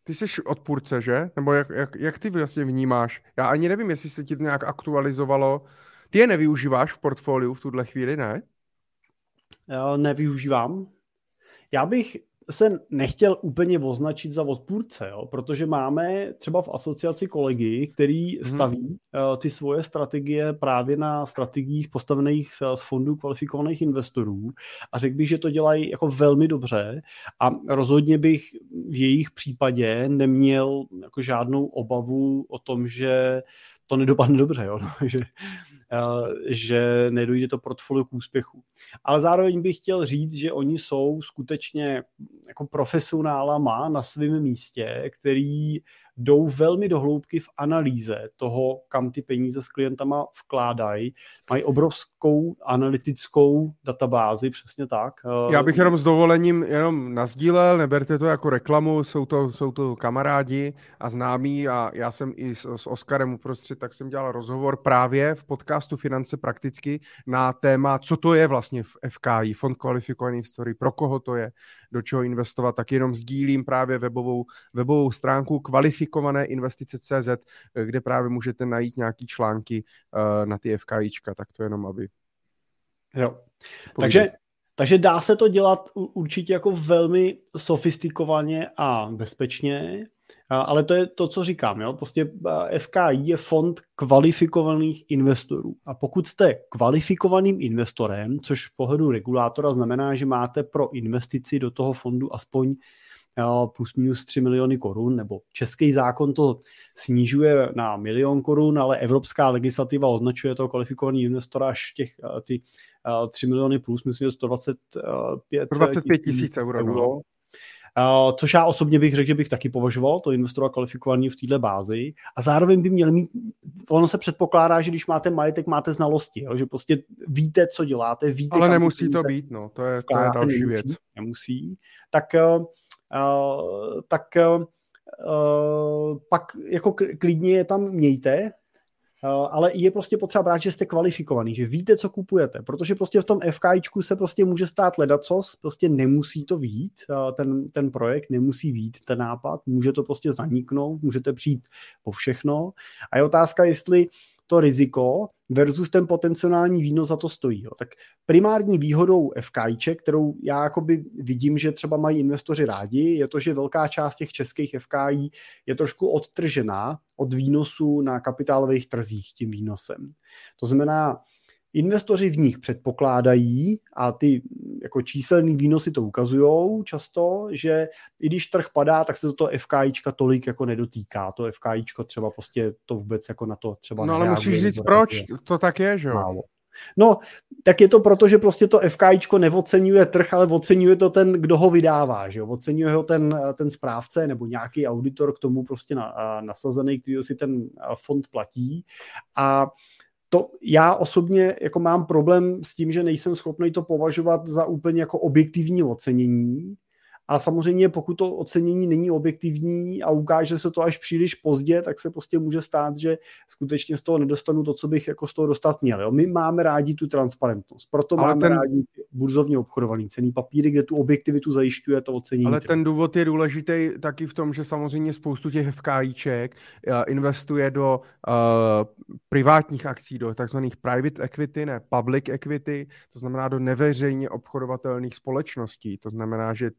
Ty jsi odpůrce, že? Nebo jak, jak, jak ty vlastně vnímáš? Já ani nevím, jestli se ti to nějak aktualizovalo. Ty je nevyužíváš v portfoliu v tuhle chvíli, ne? Já nevyužívám. Já bych se nechtěl úplně označit za odpůrce, jo? protože máme třeba v asociaci kolegy, který hmm. staví uh, ty svoje strategie právě na strategiích postavených z fondů kvalifikovaných investorů a řekl bych, že to dělají jako velmi dobře a rozhodně bych v jejich případě neměl jako žádnou obavu o tom, že to nedopadne dobře, jo? No, že, že nedojde to portfolio k úspěchu. Ale zároveň bych chtěl říct, že oni jsou skutečně jako profesionálama na svém místě, který jdou velmi do hloubky v analýze toho, kam ty peníze s klientama vkládají. Mají obrovskou analytickou databázi, přesně tak. Já bych jenom s dovolením jenom nazdílel, neberte to jako reklamu, jsou to, jsou to kamarádi a známí a já jsem i s, s Oskarem uprostřed, tak jsem dělal rozhovor právě v podcastu Finance prakticky na téma, co to je vlastně v FKI, Fond kvalifikovaný Story, pro koho to je, do čeho investovat, tak jenom sdílím právě webovou, webovou stránku kvalifikované investice CZ, kde právě můžete najít nějaký články uh, na ty FKIčka, tak to jenom, aby... Jo. Takže, takže dá se to dělat určitě jako velmi sofistikovaně a bezpečně, ale to je to, co říkám. Jo? Prostě FKI je fond kvalifikovaných investorů. A pokud jste kvalifikovaným investorem, což v pohledu regulátora znamená, že máte pro investici do toho fondu aspoň plus minus 3 miliony korun, nebo český zákon to snižuje na milion korun, ale evropská legislativa označuje toho kvalifikovaný investora až těch ty 3 miliony plus, myslím, že 125 125 tisíc euro. No. euro. Uh, což já osobně bych řekl, že bych taky považoval to investora kvalifikovaný v této bázi. A zároveň by měl mít, ono se předpokládá, že když máte majetek, máte znalosti, jo? že prostě víte, co děláte, víte, Ale nemusí to být, no, to je, to je další nemusí, věc. Nemusí. Tak, uh, tak uh, pak jako klidně je tam mějte, Eh, ale je prostě potřeba brát, že jste kvalifikovaný, že víte, co kupujete, protože prostě v tom FKIčku se prostě může stát ledacos, prostě nemusí to vít, eh, ten, ten projekt nemusí vít, ten nápad, může to prostě zaniknout, můžete přijít po všechno. A je otázka, jestli to riziko versus ten potenciální výnos za to stojí. Jo. Tak primární výhodou FKIček, kterou já jakoby vidím, že třeba mají investoři rádi, je to, že velká část těch českých FKI je trošku odtržená od výnosu na kapitálových trzích tím výnosem. To znamená, Investoři v nich předpokládají, a ty jako číselný výnosy to ukazují často, že i když trh padá, tak se to FKIčka tolik jako nedotýká. To FKIčko třeba prostě to vůbec jako na to třeba No ale musíš říct proč, je. to tak je, že jo? No, tak je to proto, že prostě to FKIčko neocenuje trh, ale oceňuje to ten, kdo ho vydává, že jo? Oceňuje ho ten, ten správce nebo nějaký auditor k tomu prostě na, nasazený, který si ten fond platí. A to já osobně jako mám problém s tím, že nejsem schopný to považovat za úplně jako objektivní ocenění, a samozřejmě, pokud to ocenění není objektivní a ukáže se to až příliš pozdě, tak se prostě může stát, že skutečně z toho nedostanu to, co bych jako z toho dostat měl. Jo? My máme rádi tu transparentnost, proto ale máme ten... rádi burzovně obchodovaný cený papíry, kde tu objektivitu zajišťuje to ocenění. Ale ten důvod je důležitý taky v tom, že samozřejmě spoustu těch FKIček eh, investuje do uh, privátních akcí, do takzvaných private equity, ne public equity, to znamená do neveřejně obchodovatelných společností. To znamená, že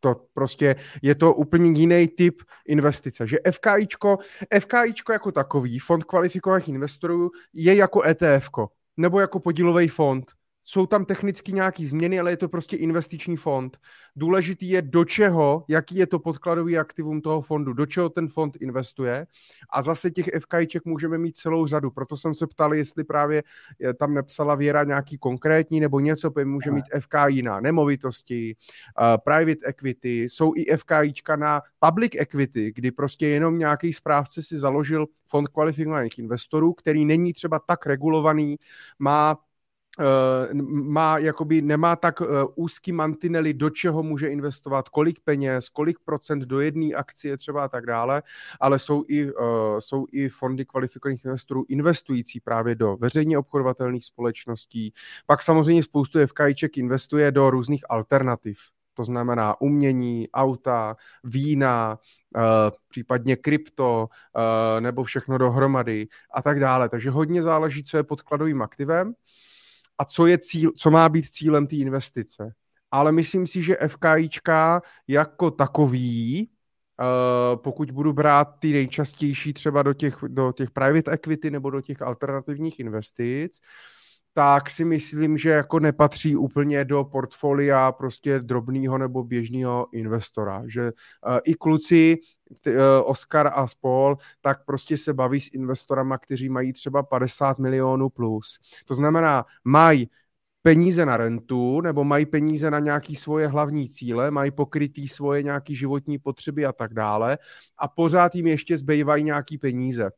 to prostě je to úplně jiný typ investice. Že FKIčko, FKIčko jako takový, fond kvalifikovaných investorů, je jako ETF, nebo jako podílový fond jsou tam technicky nějaké změny, ale je to prostě investiční fond. Důležitý je, do čeho, jaký je to podkladový aktivum toho fondu, do čeho ten fond investuje. A zase těch FKIček můžeme mít celou řadu. Proto jsem se ptal, jestli právě tam nepsala Věra nějaký konkrétní nebo něco, může mít FKI na nemovitosti, uh, private equity, jsou i FKIčka na public equity, kdy prostě jenom nějaký správce si založil fond kvalifikovaných investorů, který není třeba tak regulovaný, má Eh, má, jakoby nemá tak uh, úzký mantinely, do čeho může investovat, kolik peněz, kolik procent do jedné akcie třeba a tak dále, ale jsou i, uh, jsou i fondy kvalifikovaných investorů investující právě do veřejně obchodovatelných společností. Pak samozřejmě spoustu FKIček investuje do různých alternativ, to znamená umění, auta, vína, případně krypto, nebo všechno dohromady a tak dále. Takže hodně záleží, co je podkladovým aktivem a co, je cíl, co má být cílem té investice. Ale myslím si, že FKIčka jako takový, Uh, pokud budu brát ty nejčastější třeba do těch, do těch private equity nebo do těch alternativních investic, tak si myslím, že jako nepatří úplně do portfolia prostě drobného nebo běžného investora. Že uh, i kluci, t, uh, Oscar a spol, tak prostě se baví s investorama, kteří mají třeba 50 milionů plus. To znamená, mají peníze na rentu nebo mají peníze na nějaké svoje hlavní cíle, mají pokrytý svoje nějaké životní potřeby a tak dále a pořád jim ještě zbývají nějaký peníze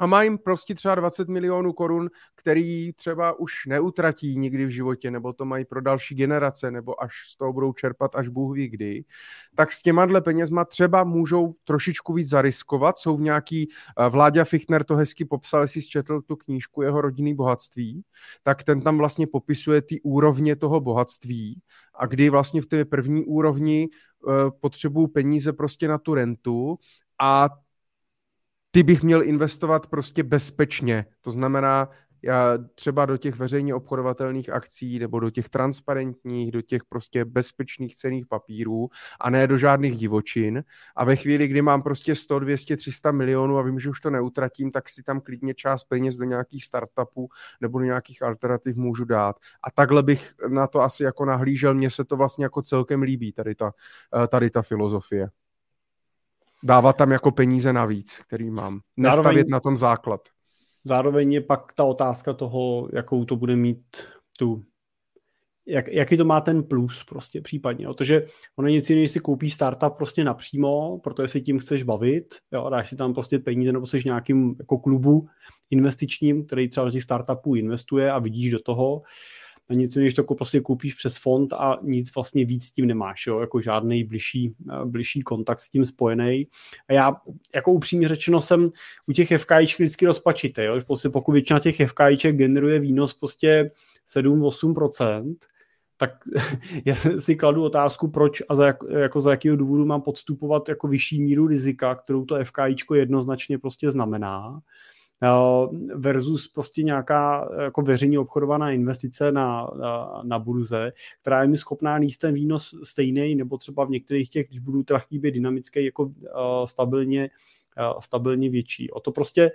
a mají prostě třeba 20 milionů korun, který třeba už neutratí nikdy v životě, nebo to mají pro další generace, nebo až z toho budou čerpat, až Bůh ví kdy, tak s těma dle penězma třeba můžou trošičku víc zariskovat. Jsou v nějaký, eh, Vláďa Fichtner to hezky popsal, jestli zčetl tu knížku jeho rodinný bohatství, tak ten tam vlastně popisuje ty úrovně toho bohatství a kdy vlastně v té první úrovni uh, potřebují peníze prostě na tu rentu a ty bych měl investovat prostě bezpečně. To znamená, já třeba do těch veřejně obchodovatelných akcí nebo do těch transparentních, do těch prostě bezpečných cených papírů a ne do žádných divočin. A ve chvíli, kdy mám prostě 100, 200, 300 milionů a vím, že už to neutratím, tak si tam klidně část peněz do nějakých startupů nebo do nějakých alternativ můžu dát. A takhle bych na to asi jako nahlížel. Mně se to vlastně jako celkem líbí, tady ta, tady ta filozofie dávat tam jako peníze navíc, který mám. Nestavět zároveň, na tom základ. Zároveň je pak ta otázka toho, jakou to bude mít tu jak, jaký to má ten plus prostě případně. Protože ono nic jiného, si koupí startup prostě napřímo, protože si tím chceš bavit, jo, dáš si tam prostě peníze nebo jsi nějakým jako klubu investičním, který třeba do těch startupů investuje a vidíš do toho, a nic než to prostě koupíš přes fond a nic vlastně víc s tím nemáš, jo? jako žádný bližší, eh, bližší kontakt s tím spojený. A já jako upřímně řečeno jsem u těch FKIček vždycky rozpačitý, jo? Prostě pokud většina těch FKIček generuje výnos prostě 7-8%, tak já si kladu otázku, proč a za, jak, jako za jakého důvodu mám podstupovat jako vyšší míru rizika, kterou to FKIčko jednoznačně prostě znamená versus prostě nějaká jako veřejně obchodovaná investice na, na, na burze, která je mi schopná níst ten výnos stejný, nebo třeba v některých těch, když budu teda chtít dynamický, jako uh, stabilně, stabilně větší. O to prostě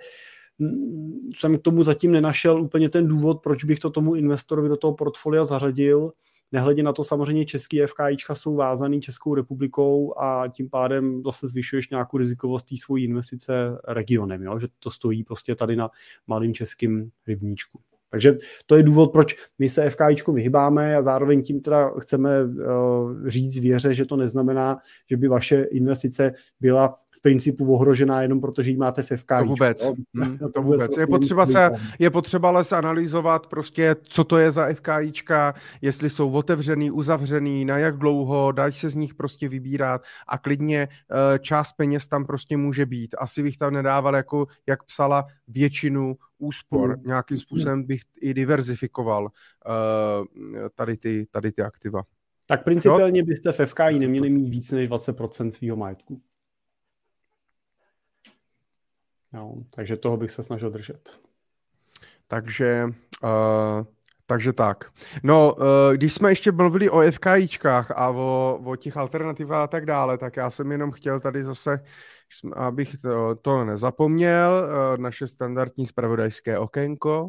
jsem k tomu zatím nenašel úplně ten důvod, proč bych to tomu investorovi do toho portfolia zařadil. Nehledě na to samozřejmě český FKIčka jsou vázaný Českou republikou a tím pádem zase zvyšuješ nějakou rizikovost té svojí investice regionem, jo? že to stojí prostě tady na malým českým rybníčku. Takže to je důvod, proč my se FKIčku vyhybáme a zároveň tím teda chceme uh, říct věře, že to neznamená, že by vaše investice byla principu ohrožená jenom protože ji máte v FK. To vůbec. No, hmm, to, to vůbec. Vlastně je potřeba, se, je potřeba ale analyzovat prostě, co to je za FKIčka, jestli jsou otevřený, uzavřený, na jak dlouho, dají se z nich prostě vybírat a klidně uh, část peněz tam prostě může být. Asi bych tam nedával, jako jak psala, většinu úspor. Hmm. Nějakým způsobem bych i diverzifikoval uh, tady, ty, tady ty aktiva. Tak principiálně byste v FKI neměli mít víc než 20% svého majetku. Jo, takže toho bych se snažil držet. Takže, uh, takže tak. No, uh, když jsme ještě mluvili o FKIčkách a o, o těch alternativách a tak dále, tak já jsem jenom chtěl tady zase, abych to, to nezapomněl, uh, naše standardní spravodajské okénko, uh,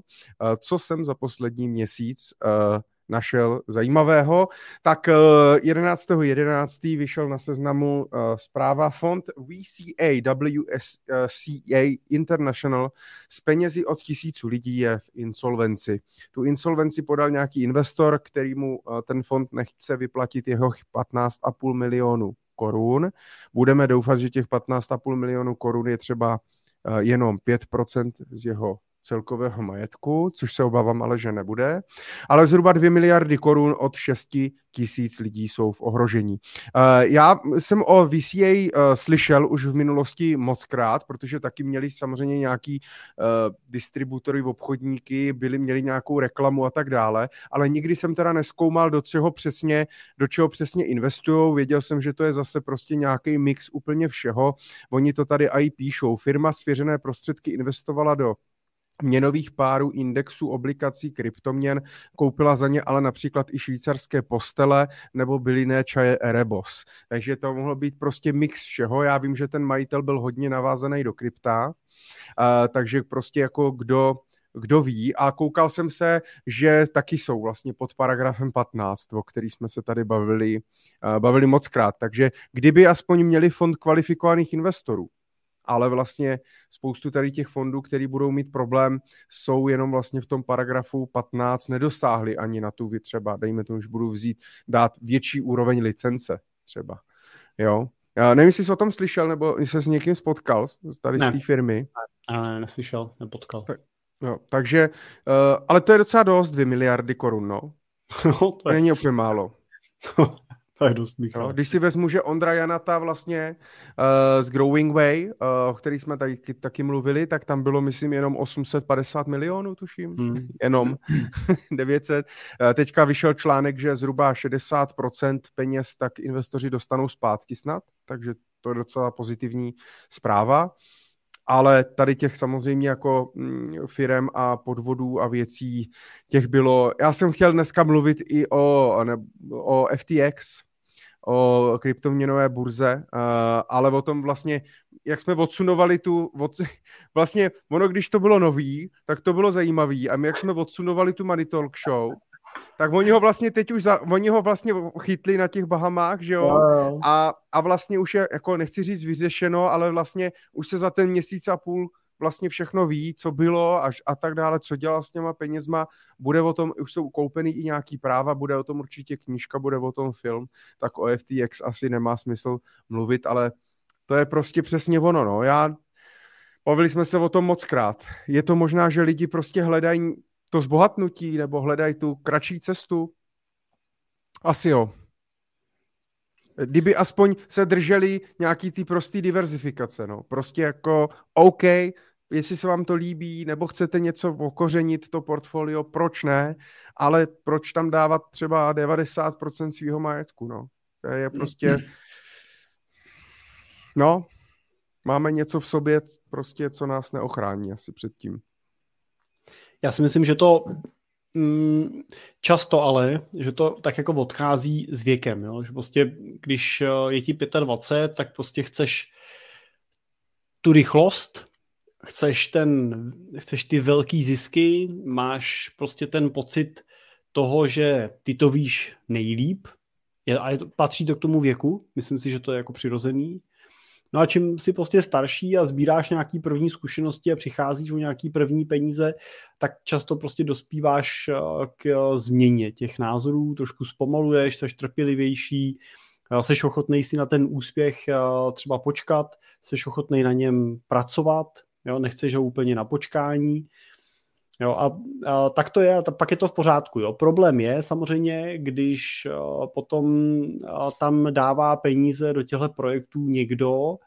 co jsem za poslední měsíc uh, našel zajímavého. Tak 11.11. 11. vyšel na seznamu eh, zpráva fond VCA, WSCA International s penězi od tisíců lidí je v insolvenci. Tu insolvenci podal nějaký investor, který mu eh, ten fond nechce vyplatit jeho 15,5 milionů korun. Budeme doufat, že těch 15,5 milionů korun je třeba eh, jenom 5% z jeho celkového majetku, což se obávám ale, že nebude. Ale zhruba 2 miliardy korun od 6 tisíc lidí jsou v ohrožení. Eh, já jsem o VCA eh, slyšel už v minulosti moc krát, protože taky měli samozřejmě nějaký eh, distributory, obchodníky, byli, měli nějakou reklamu a tak dále, ale nikdy jsem teda neskoumal, do čeho přesně, do čeho přesně investují. Věděl jsem, že to je zase prostě nějaký mix úplně všeho. Oni to tady i píšou. Firma svěřené prostředky investovala do měnových párů, indexů, obligací, kryptoměn, koupila za ně ale například i švýcarské postele nebo bylinné čaje Erebos. Takže to mohlo být prostě mix všeho. Já vím, že ten majitel byl hodně navázaný do krypta, takže prostě jako kdo kdo ví. A koukal jsem se, že taky jsou vlastně pod paragrafem 15, o který jsme se tady bavili, bavili moc krát. Takže kdyby aspoň měli fond kvalifikovaných investorů, ale vlastně spoustu tady těch fondů, který budou mít problém, jsou jenom vlastně v tom paragrafu 15 nedosáhli ani na tu třeba, dejme tomu, že budu vzít, dát větší úroveň licence třeba. Jo, já nevím, jestli jsi o tom slyšel, nebo jsi se s někým spotkal, tady ne. z té firmy. Ne, ne, neslyšel, nepotkal. Tak, no, takže, uh, ale to je docela dost, 2 miliardy korun, no. no to je... Není úplně málo. To je dost Michal. No, když si vezmu, že Ondra Janata vlastně uh, z Growing Way, uh, o který jsme tady taky mluvili, tak tam bylo, myslím, jenom 850 milionů, tuším. Hmm. Jenom 900. Uh, teďka vyšel článek, že zhruba 60% peněz tak investoři dostanou zpátky snad, takže to je docela pozitivní zpráva ale tady těch samozřejmě jako mm, firem a podvodů a věcí, těch bylo, já jsem chtěl dneska mluvit i o, ne, o FTX, o kryptoměnové burze, uh, ale o tom vlastně, jak jsme odsunovali tu, od, vlastně ono, když to bylo nový, tak to bylo zajímavý. A my, jak jsme odsunovali tu Money Talk Show, tak oni ho vlastně teď už, za, oni ho vlastně chytli na těch Bahamách, že jo, a, a vlastně už je, jako nechci říct vyřešeno, ale vlastně už se za ten měsíc a půl vlastně všechno ví, co bylo až a tak dále, co dělal s těma penězma, bude o tom, už jsou koupený i nějaký práva, bude o tom určitě knížka, bude o tom film, tak o FTX asi nemá smysl mluvit, ale to je prostě přesně ono, no. Já, bavili jsme se o tom moc krát. Je to možná, že lidi prostě hledají to zbohatnutí nebo hledají tu kratší cestu? Asi jo. Kdyby aspoň se drželi nějaký ty prostý diverzifikace, no. Prostě jako OK, jestli se vám to líbí, nebo chcete něco okořenit, to portfolio, proč ne, ale proč tam dávat třeba 90% svého majetku, no. To je prostě... No, máme něco v sobě, prostě, co nás neochrání asi před tím. Já si myslím, že to mm, často ale, že to tak jako odchází s věkem, jo? že prostě když eh, je ti 25, tak prostě chceš tu rychlost, chceš, ten, chceš ty velký zisky, máš prostě ten pocit toho, že ty to víš nejlíp, je, a je to, patří to k tomu věku, myslím si, že to je jako přirozený, No a čím si prostě starší a sbíráš nějaký první zkušenosti a přicházíš o nějaký první peníze, tak často prostě dospíváš eh, k eh, změně těch názorů, trošku zpomaluješ, jsi trpělivější, jsi eh, ochotný si na ten úspěch třeba počkat, jsi ochotný na něm pracovat, jo, nechceš ho úplně na počkání, Jo, a, a tak to je, a pak je to v pořádku. Jo. Problém je samozřejmě, když a, potom a, tam dává peníze do těchto projektů někdo,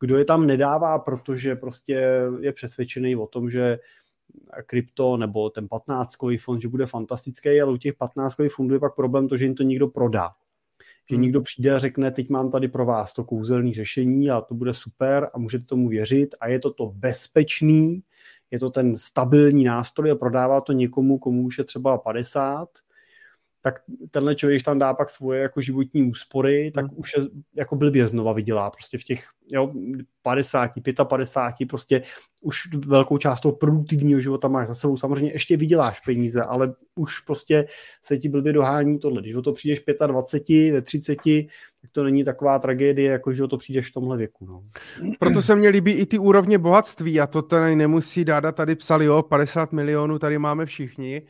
kdo je tam nedává, protože prostě je přesvědčený o tom, že krypto nebo ten 15 fond, že bude fantastický, ale u těch 15 fondů je pak problém to, že jim to někdo prodá. Že hmm. někdo přijde a řekne, teď mám tady pro vás to kouzelné řešení a to bude super a můžete tomu věřit a je to to bezpečný, je to ten stabilní nástroj a prodává to někomu, komu už je třeba 50, tak tenhle člověk tam dá pak svoje jako životní úspory, tak hmm. už je jako blbě znova vydělá. Prostě v těch jo, 50, 55, prostě už velkou část toho produktivního života máš za sebou. Samozřejmě ještě vyděláš peníze, ale už prostě se ti blbě dohání tohle. Když o to přijdeš 25, ve 30, tak to není taková tragédie, jako že o to přijdeš v tomhle věku. No. Proto se mně líbí i ty úrovně bohatství a to tady nemusí Dáda tady psali, jo, 50 milionů tady máme všichni,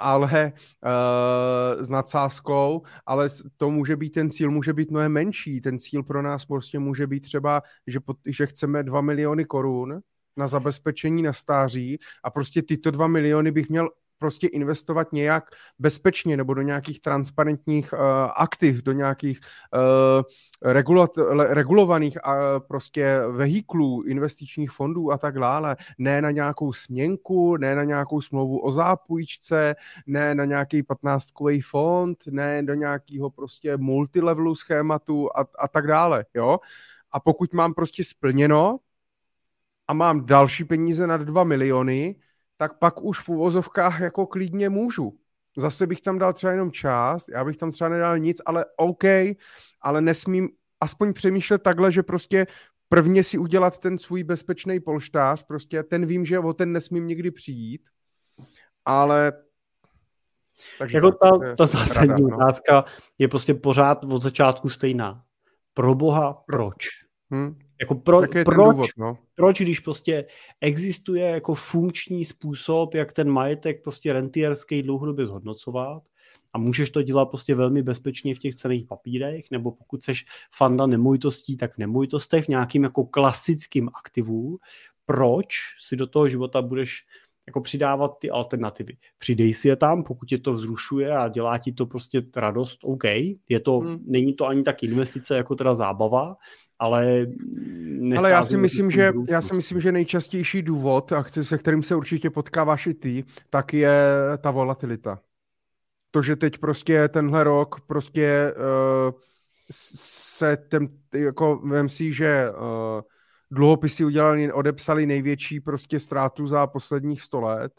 ale uh, s nadsázkou, ale to může být, ten cíl může být mnohem menší. Ten cíl pro nás prostě může být třeba, že, že chceme 2 miliony korun na zabezpečení na stáří a prostě tyto 2 miliony bych měl prostě investovat nějak bezpečně nebo do nějakých transparentních uh, aktiv, do nějakých uh, regulat, regulovaných uh, prostě vehiklů, investičních fondů a tak dále. Ne na nějakou směnku, ne na nějakou smlouvu o zápůjčce, ne na nějaký 15 fond, ne do nějakého prostě multilevelu schématu a, a tak dále, jo. A pokud mám prostě splněno a mám další peníze nad 2 miliony, tak pak už v uvozovkách jako klidně můžu. Zase bych tam dal třeba jenom část, já bych tam třeba nedal nic, ale OK, ale nesmím aspoň přemýšlet takhle, že prostě prvně si udělat ten svůj bezpečný polštář, prostě ten vím, že o ten nesmím nikdy přijít, ale takže jako ta, ta zásadní rada, no. otázka je prostě pořád od začátku stejná. Pro boha, proč? Hmm. Jako pro, proč, důvod, no? proč, když prostě existuje jako funkční způsob, jak ten majetek prostě rentierský dlouhodobě zhodnocovat a můžeš to dělat prostě velmi bezpečně v těch cených papírech, nebo pokud seš fanda nemovitostí, tak v nemovitostech, v nějakým jako klasickým aktivu, proč si do toho života budeš jako přidávat ty alternativy. Přidej si je tam, pokud tě to vzrušuje a dělá ti to prostě radost, OK. Je to, hmm. Není to ani tak investice jako teda zábava, ale ale já si myslím, že já si myslím, že nejčastější důvod, a se kterým se určitě potkáváš i ty, tak je ta volatilita. To, že teď prostě tenhle rok prostě uh, se ten, jako vem si, že uh, dluhopisy udělali, odepsali největší prostě ztrátu za posledních 100 let.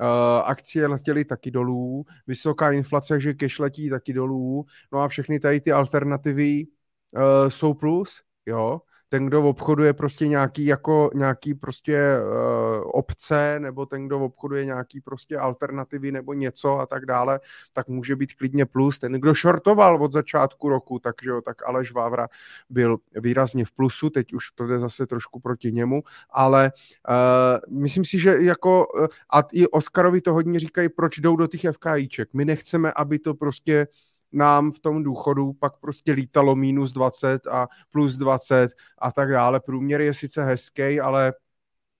Uh, akcie letěly taky dolů, vysoká inflace, že cash letí taky dolů, no a všechny tady ty alternativy uh, jsou plus, jo ten, kdo obchoduje prostě nějaký jako nějaký prostě uh, obce, nebo ten, kdo obchoduje nějaký prostě alternativy nebo něco a tak dále, tak může být klidně plus. Ten, kdo shortoval od začátku roku, takže tak Aleš Vávra byl výrazně v plusu, teď už to jde zase trošku proti němu, ale uh, myslím si, že jako uh, a i Oskarovi to hodně říkají, proč jdou do těch FKIček. My nechceme, aby to prostě nám v tom důchodu pak prostě lítalo minus 20 a plus 20 a tak dále. Průměr je sice hezký, ale,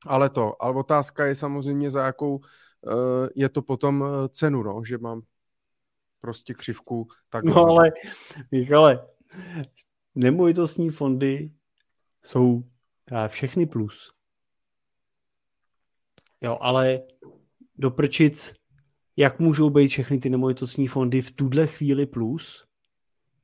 ale to. Ale otázka je samozřejmě, za jakou uh, je to potom eh, cenu, no, že mám prostě křivku tak. No ale, Michale, nemovitostní fondy jsou eh, všechny plus. Jo, ale do prčic jak můžou být všechny ty nemovitostní fondy v tuhle chvíli plus,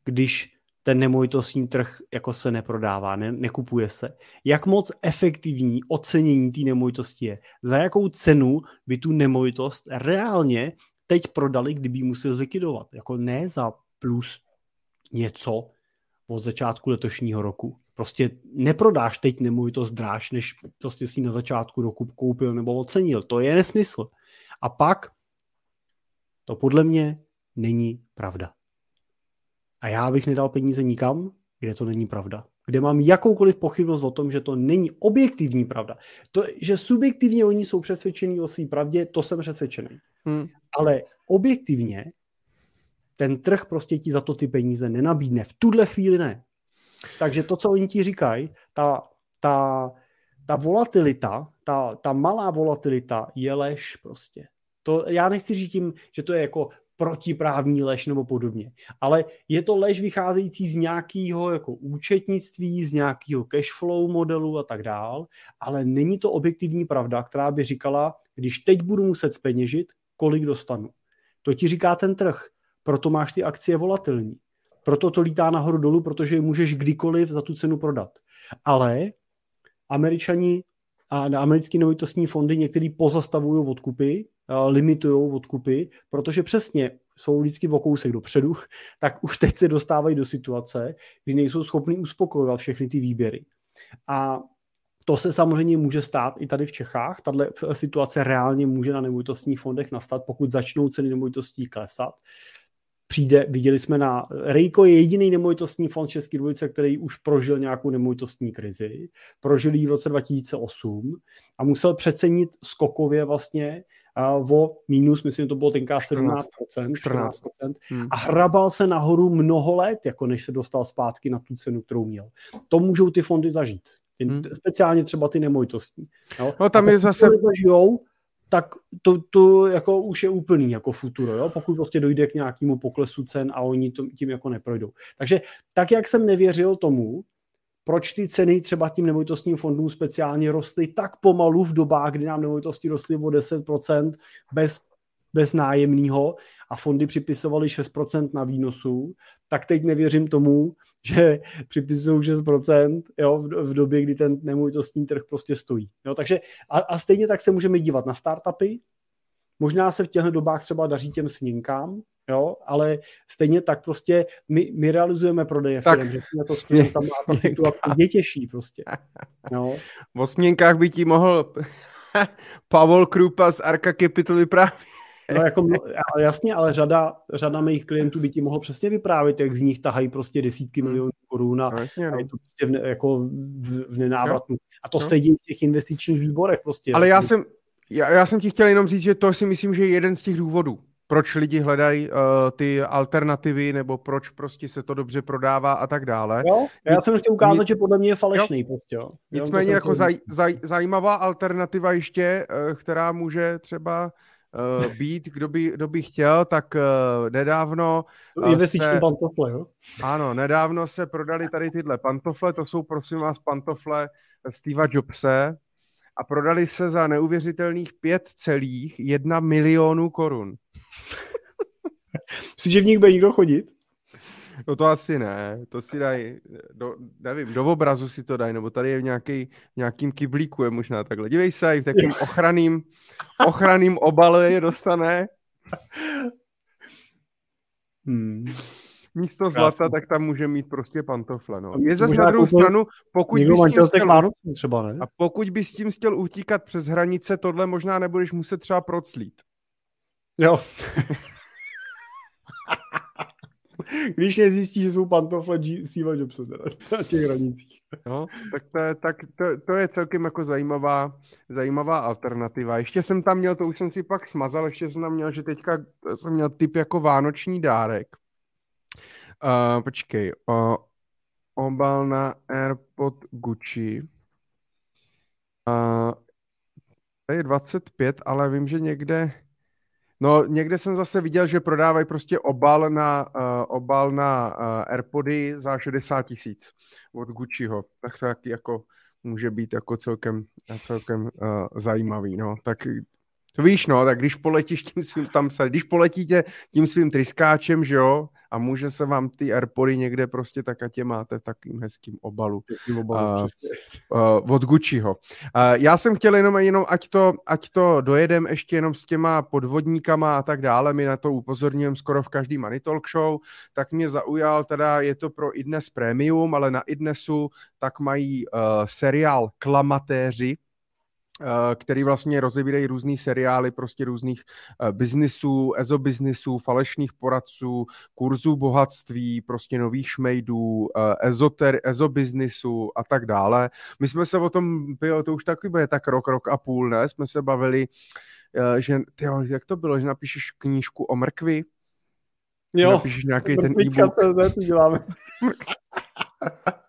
když ten nemovitostní trh jako se neprodává, ne, nekupuje se. Jak moc efektivní ocenění té nemovitosti je? Za jakou cenu by tu nemovitost reálně teď prodali, kdyby musel zlikvidovat? Jako ne za plus něco od začátku letošního roku. Prostě neprodáš teď nemovitost dráž, než prostě si na začátku roku koupil nebo ocenil. To je nesmysl. A pak to podle mě není pravda. A já bych nedal peníze nikam, kde to není pravda. Kde mám jakoukoliv pochybnost o tom, že to není objektivní pravda. To, že subjektivně oni jsou přesvědčení o své pravdě, to jsem přesvědčený. Hmm. Ale objektivně ten trh prostě ti za to ty peníze nenabídne. V tuhle chvíli ne. Takže to, co oni ti říkají, ta, ta, ta volatilita, ta, ta malá volatilita je lež prostě. To já nechci říct tím, že to je jako protiprávní lež nebo podobně. Ale je to lež vycházející z nějakého jako účetnictví, z nějakého cashflow modelu a tak dál, ale není to objektivní pravda, která by říkala, když teď budu muset speněžit, kolik dostanu. To ti říká ten trh, proto máš ty akcie volatilní. Proto to lítá nahoru dolů, protože je můžeš kdykoliv za tu cenu prodat. Ale američani a americké nemovitostní fondy některý pozastavují odkupy, limitují odkupy, protože přesně jsou vždycky o kousek dopředu, tak už teď se dostávají do situace, kdy nejsou schopni uspokojovat všechny ty výběry. A to se samozřejmě může stát i tady v Čechách. Tahle situace reálně může na nemovitostních fondech nastat, pokud začnou ceny nemovitostí klesat přijde, viděli jsme na, Rejko je jediný nemovitostní fond České republice, který už prožil nějakou nemovitostní krizi, prožil ji v roce 2008 a musel přecenit skokově vlastně uh, o minus, myslím, to bylo tenká 17%, 14%, 14%, hmm. a hrabal se nahoru mnoho let, jako než se dostal zpátky na tu cenu, kterou měl. To můžou ty fondy zažít. Hmm. Speciálně třeba ty nemovitostní. No, no tam je zase... Zažijou, tak to, to jako už je úplný jako futuro, jo? pokud prostě dojde k nějakému poklesu cen a oni to, tím jako neprojdou. Takže tak, jak jsem nevěřil tomu, proč ty ceny třeba tím nemovitostním fondům speciálně rostly tak pomalu v dobách, kdy nám nemovitosti rostly o 10% bez, bez nájemného a fondy připisovaly 6% na výnosu, tak teď nevěřím tomu, že připisují 6% jo, v, době, kdy ten nemovitostní trh prostě stojí. Jo, takže a, a stejně tak se můžeme dívat na startupy, Možná se v těchto dobách třeba daří těm směnkám, Jo, ale stejně tak prostě my, my realizujeme prodeje Tak, firm, že to smě- tam má ta situace je těžší prostě. Jo. O směnkách by ti mohl Pavel Krupa z Arka Capital vyprávět. No jako, no, ale jasně, ale řada, řada mých klientů by ti mohl přesně vyprávět, jak z nich tahají prostě desítky Hmm. milionů korun a, No, jasně, a no. je to prostě v, jako v, v nenávratnu. A to No. sedí v těch investičních výborech prostě. Ale já jsem, já, já jsem ti chtěl jenom říct, že to si myslím, že je jeden z těch důvodů, proč lidi hledají uh, ty alternativy, nebo proč prostě se to dobře prodává a tak dále. Jo? Já jsem chtěl ukázat, nic- že podle mě je falešný. Prostě, jo. Jenom to Nicméně jako zaj, zaj, zajímavá alternativa ještě, eh, která může třeba eh, být, kdo by, kdo by chtěl, tak eh, nedávno. Investiční se- pantofle, jo? Ano, nedávno se prodali tady tyhle pantofle, to jsou prosím vás pantofle Steva Jobse a prodali se za neuvěřitelných 5,1 milionů korun. Myslíš, že v nich bude někdo chodit? No to asi ne, to si dají, do, nevím, do obrazu si to dají, nebo tady je v nějaký, nějakým kyblíku je možná takhle. Dívej se, i v takým ochranným, ochranným obale je dostane. Hmm. Místo Krásný. zlata, tak tam může mít prostě pantofle. No. Je zase na druhou stranu, pokud bys, tím chtěl, třeba, ne? a pokud bys tím chtěl utíkat přes hranice, tohle možná nebudeš muset třeba proclít. Jo. Když nezjistí, že jsou pantofle Steve Jobse teda, na těch hranicích. No, tak, to, je- tak to, to, je celkem jako zajímavá, zajímavá alternativa. Ještě jsem tam měl, to už jsem si pak smazal, ještě jsem tam měl, že teďka jsem měl typ jako vánoční dárek. Uh, počkej, uh, obal na AirPod Gucci. Uh, to je 25, ale vím, že někde No, někde jsem zase viděl, že prodávají prostě obal na, uh, obal na uh, Airpody za 60 tisíc od Gucciho. Tak to taky jako může být jako celkem, celkem uh, zajímavý, no. Tak to víš, no, tak když poletíš tím svým, tam se, když poletíte tím svým tryskáčem, že jo, a může se vám ty Airpody někde prostě tak, ať je máte v takým hezkým obalu. A- uh, od Gucciho. Uh, já jsem chtěl jenom, jenom ať, to, ať to dojedem ještě jenom s těma podvodníkama a tak dále, my na to upozorňujeme skoro v každý Money Talk Show, tak mě zaujal, teda je to pro iDnes Premium, ale na iDnesu tak mají uh, seriál Klamatéři, který vlastně rozebírají různý seriály prostě různých uh, biznisů, ezobiznisů, falešných poradců, kurzů bohatství, prostě nových šmejdů, uh, ezoter, ezobiznisů a tak dále. My jsme se o tom, bylo, to už taky bude tak rok, rok a půl, ne? Jsme se bavili, že, tyjo, jak to bylo, že napíšeš knížku o mrkvi, Jo, napíšeš nějaký ten e-book, děláme.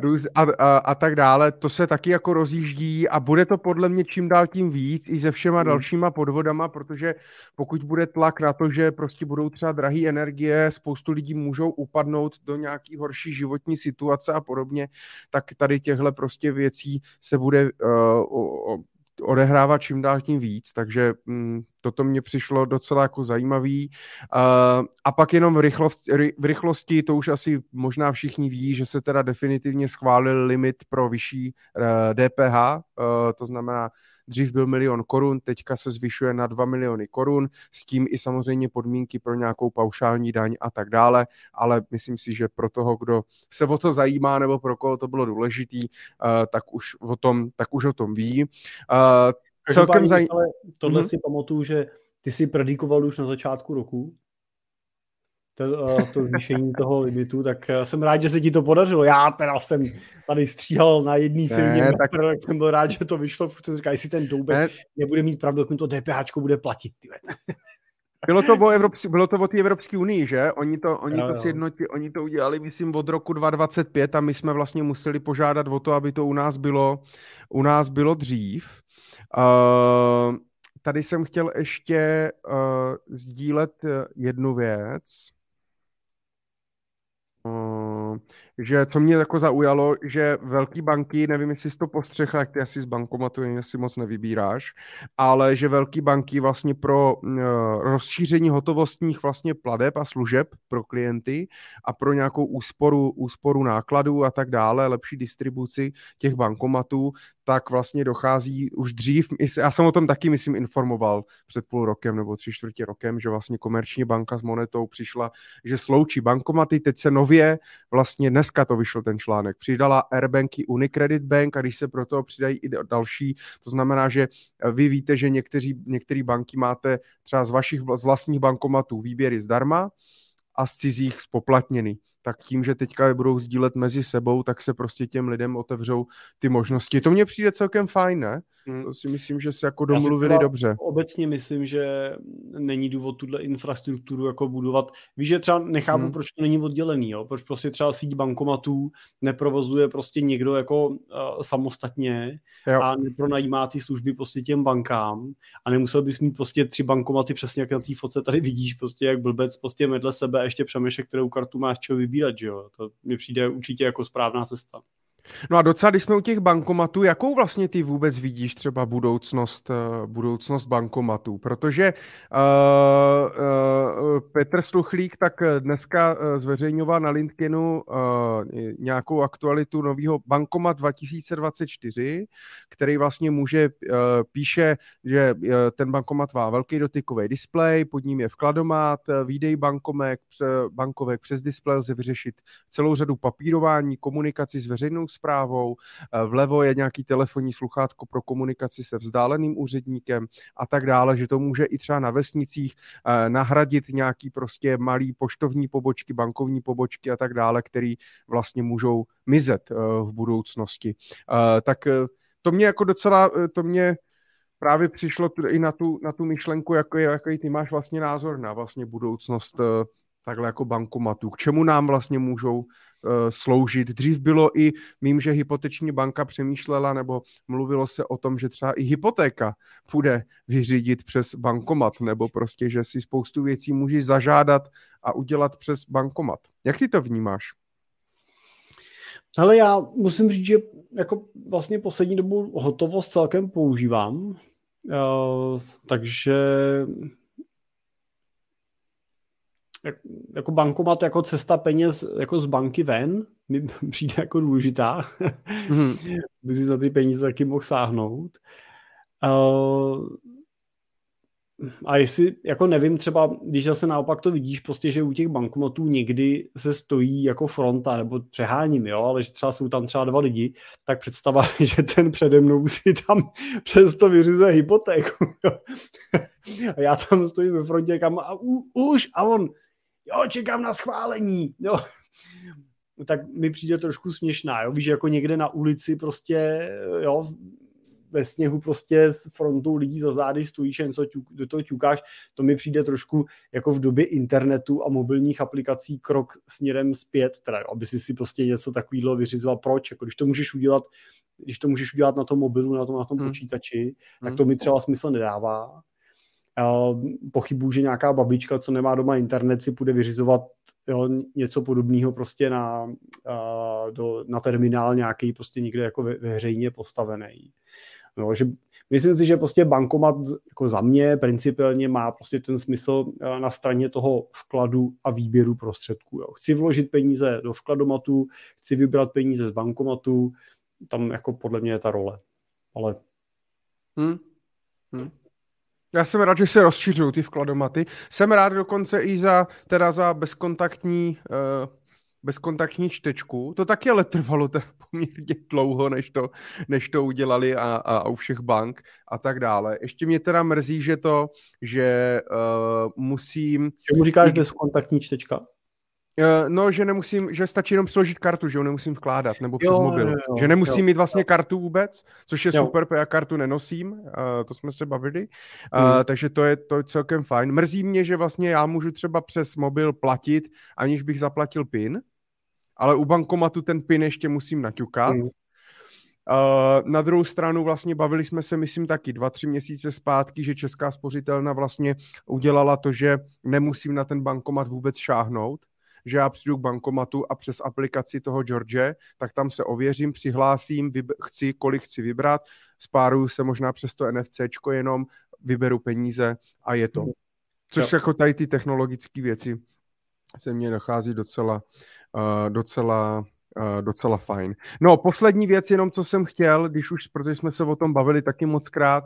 růz, a, a, a tak dále, to se taky jako rozjíždí a bude to podle mě čím dál tím víc i se všema Hmm. dalšíma podvodama, protože pokud bude tlak na to, že prostě budou třeba drahé energie, spoustu lidí můžou upadnout do nějaký horší životní situace a podobně, tak tady těchhle prostě věcí se bude uh, odehrávat čím dál tím víc, takže mm, toto mě přišlo docela jako zajímavý. Uh, a pak jenom v, rychlost, ry, v rychlosti, to už asi možná všichni ví, že se teda definitivně schválil limit pro vyšší DPH, uh, to znamená, dřív byl milion korun, teďka se zvyšuje na 2 miliony korun, s tím i samozřejmě podmínky pro nějakou paušální daň a tak dále, ale myslím si, že pro toho, kdo se o to zajímá nebo pro koho to bylo důležitý, tak už o tom, tak už o tom ví. Celkem zaj... ale tohle Mhm. si pamatuju, že ty si predikoval už na začátku roku to, eh, to zvýšení toho limitu, tak eh, jsem rád, že se ti to podařilo. Já teda jsem tady stříhal na jedné firmě, Ne, tak... tak- jsem byl rád, že to vyšlo, protože říkal, jestli ten doubek Ne, nebude mít pravdu, jak mi to DPH bude platit. Ty. vole. Bylo to o Evropské, bylo to o té Evropské unii, že? Oni to, oni Jo, to sjednoti, oni to udělali, myslím, od roku 2025 a my jsme vlastně museli požádat o to, aby to u nás bylo, u nás bylo dřív. Uh, tady jsem chtěl ještě uh, sdílet eh, jednu věc. Uh, že co mě jako zaujalo, že velké banky, nevím, jestli jsi to postřehl, jak ty asi z bankomatu asi moc nevybíráš, ale že velké banky vlastně pro uh, rozšíření hotovostních vlastně pladeb a služeb pro klienty a pro nějakou úsporu, úsporu nákladů a tak dále, lepší distribuci těch bankomatů, tak vlastně dochází už dřív, já jsem o tom taky, myslím, informoval před půl rokem nebo tři čtvrtě rokem, že vlastně komerční banka s monetou přišla, že sloučí bankomaty, teď se nově, vlastně dneska to vyšel ten článek, přidala Airbanky Unicredit Bank a když se pro to přidají i další, to znamená, že vy víte, že někteří, některé banky máte třeba z vašich z vlastních bankomatů výběry zdarma a z cizích spoplatněný tak tím, že teďka je budou sdílet mezi sebou, tak se prostě těm lidem otevřou ty možnosti. To mně přijde celkem fajn, ne? Hmm. To si myslím, že se jako domluvili dobře. Obecně myslím, že není důvod tuhle infrastrukturu jako budovat. Víš, že třeba nechápu, hmm. proč to není oddělený, jo? proč prostě třeba síť bankomatů neprovozuje prostě někdo jako uh, samostatně jo. a nepronajímá ty služby prostě těm bankám a nemusel bys mít prostě tři bankomaty přesně jak na té foce tady vidíš, prostě jak blbec prostě medle sebe a ještě přemýšlek, kterou kartu máš čo vybírat, že jo? To mi přijde určitě jako správná cesta. No a docela, když jsme u těch bankomatů, jakou vlastně ty vůbec vidíš třeba budoucnost, uh, budoucnost bankomatů? Protože uh, uh, Petr Sluchlík tak dneska zveřejňoval na LinkedInu uh, nějakou aktualitu nového Bankomat 2024, který vlastně může, uh, píše, že ten bankomat má velký dotykový displej, pod ním je vkladomat, výdej bankomek, bankovek přes displej lze vyřešit celou řadu papírování, komunikaci s veřejnou zprávou, eh, vlevo je nějaký telefonní sluchátko pro komunikaci se vzdáleným úředníkem a tak dále, že to může i třeba na vesnicích eh, nahradit nějaký prostě malý poštovní pobočky, bankovní pobočky a tak dále, který vlastně můžou mizet eh, v budoucnosti. Tak to mě jako docela, to mě právě přišlo i na tu, na tu myšlenku, jako, jaký ty máš vlastně názor na vlastně budoucnost takhle jako bankomatů. K čemu nám vlastně můžou uh, sloužit? Dřív bylo i, vím, že hypoteční banka přemýšlela nebo mluvilo se o tom, že třeba i hypotéka bude vyřídit přes bankomat nebo prostě, že si spoustu věcí můžeš zažádat a udělat přes bankomat. Jak ty to vnímáš? Ale já musím říct, že jako vlastně poslední dobu hotovost celkem používám, uh, takže jak, jako bankomat jako cesta peněz jako z banky ven mi přijde jako důležitá, mm-hmm. by si za ty peníze taky mohl sáhnout. Uh, a jestli, jako nevím, třeba, když zase naopak to vidíš, prostě, že u těch bankomatů někdy se stojí jako fronta, nebo přeháním, jo, ale že třeba jsou tam třeba dva lidi, tak představa, že ten přede mnou si tam přesto vyřizuje hypotéku. a já tam stojím ve frontě kam a u, už, a on, jo, čekám na schválení, jo. Tak mi přijde trošku směšná, jo, víš, jako někde na ulici prostě, jo, ve sněhu prostě s frontou lidí za zády stojíš a něco do toho ťukáš, to mi přijde trošku jako v době internetu a mobilních aplikací krok směrem zpět, teda, aby si si prostě něco takového vyřizoval. Proč? Jako, když to můžeš udělat, když to můžeš udělat na tom mobilu, na tom, na tom hmm. počítači, tak to mi třeba smysl nedává pochybuju, že nějaká babička, co nemá doma internet, si bude vyřizovat jo, něco podobného prostě na, do, na terminál nějaký prostě někde jako ve, veřejně postavený. No, že myslím si, že prostě bankomat jako za mě principiálně má prostě ten smysl na straně toho vkladu a výběru prostředků. Jo. Chci vložit peníze do vkladomatu, chci vybrat peníze z bankomatu, tam jako podle mě je ta role. Ale hmm. Hmm. Já jsem rád, že se rozšiřují ty vkladomaty. Jsem rád dokonce i za, teda za bezkontaktní, uh, bezkontaktní čtečku. To taky ale trvalo teda poměrně dlouho, než to, než to udělali a, a, a u všech bank a tak dále. Ještě mě teda mrzí, že to, že uh, musím... Čemu říkáš bezkontaktní čtečka? Eh, no, že nemusím, že stačí jenom přiložit kartu, že ho nemusím vkládat, nebo přes jo, mobil. Jo, jo, že nemusím jo, mít vlastně jo. kartu vůbec, což je jo. super, protože já kartu nenosím, uh, to jsme se bavili, uh, takže to je, to je celkem fajn. Mrzí mě, že vlastně já můžu třeba přes mobil platit, aniž bych zaplatil PIN, ale u bankomatu ten PIN ještě musím naťukat. Hmm. Uh, na druhou stranu vlastně bavili jsme se, myslím taky dva, tři měsíce zpátky, že Česká spořitelna vlastně udělala to, že nemusím na ten bankomat vůbec šáhnout, že já přijdu k bankomatu a přes aplikaci toho George, tak tam se ověřím, přihlásím, vyb- chci, kolik chci vybrat, spáruju se možná přes to NFCčko jenom, vyberu peníze a je to. Což jo. jako tady ty technologické věci se mně dochází docela, uh, docela uh, docela fajn. No, poslední věc, jenom co jsem chtěl, když už, protože jsme se o tom bavili taky moc krát,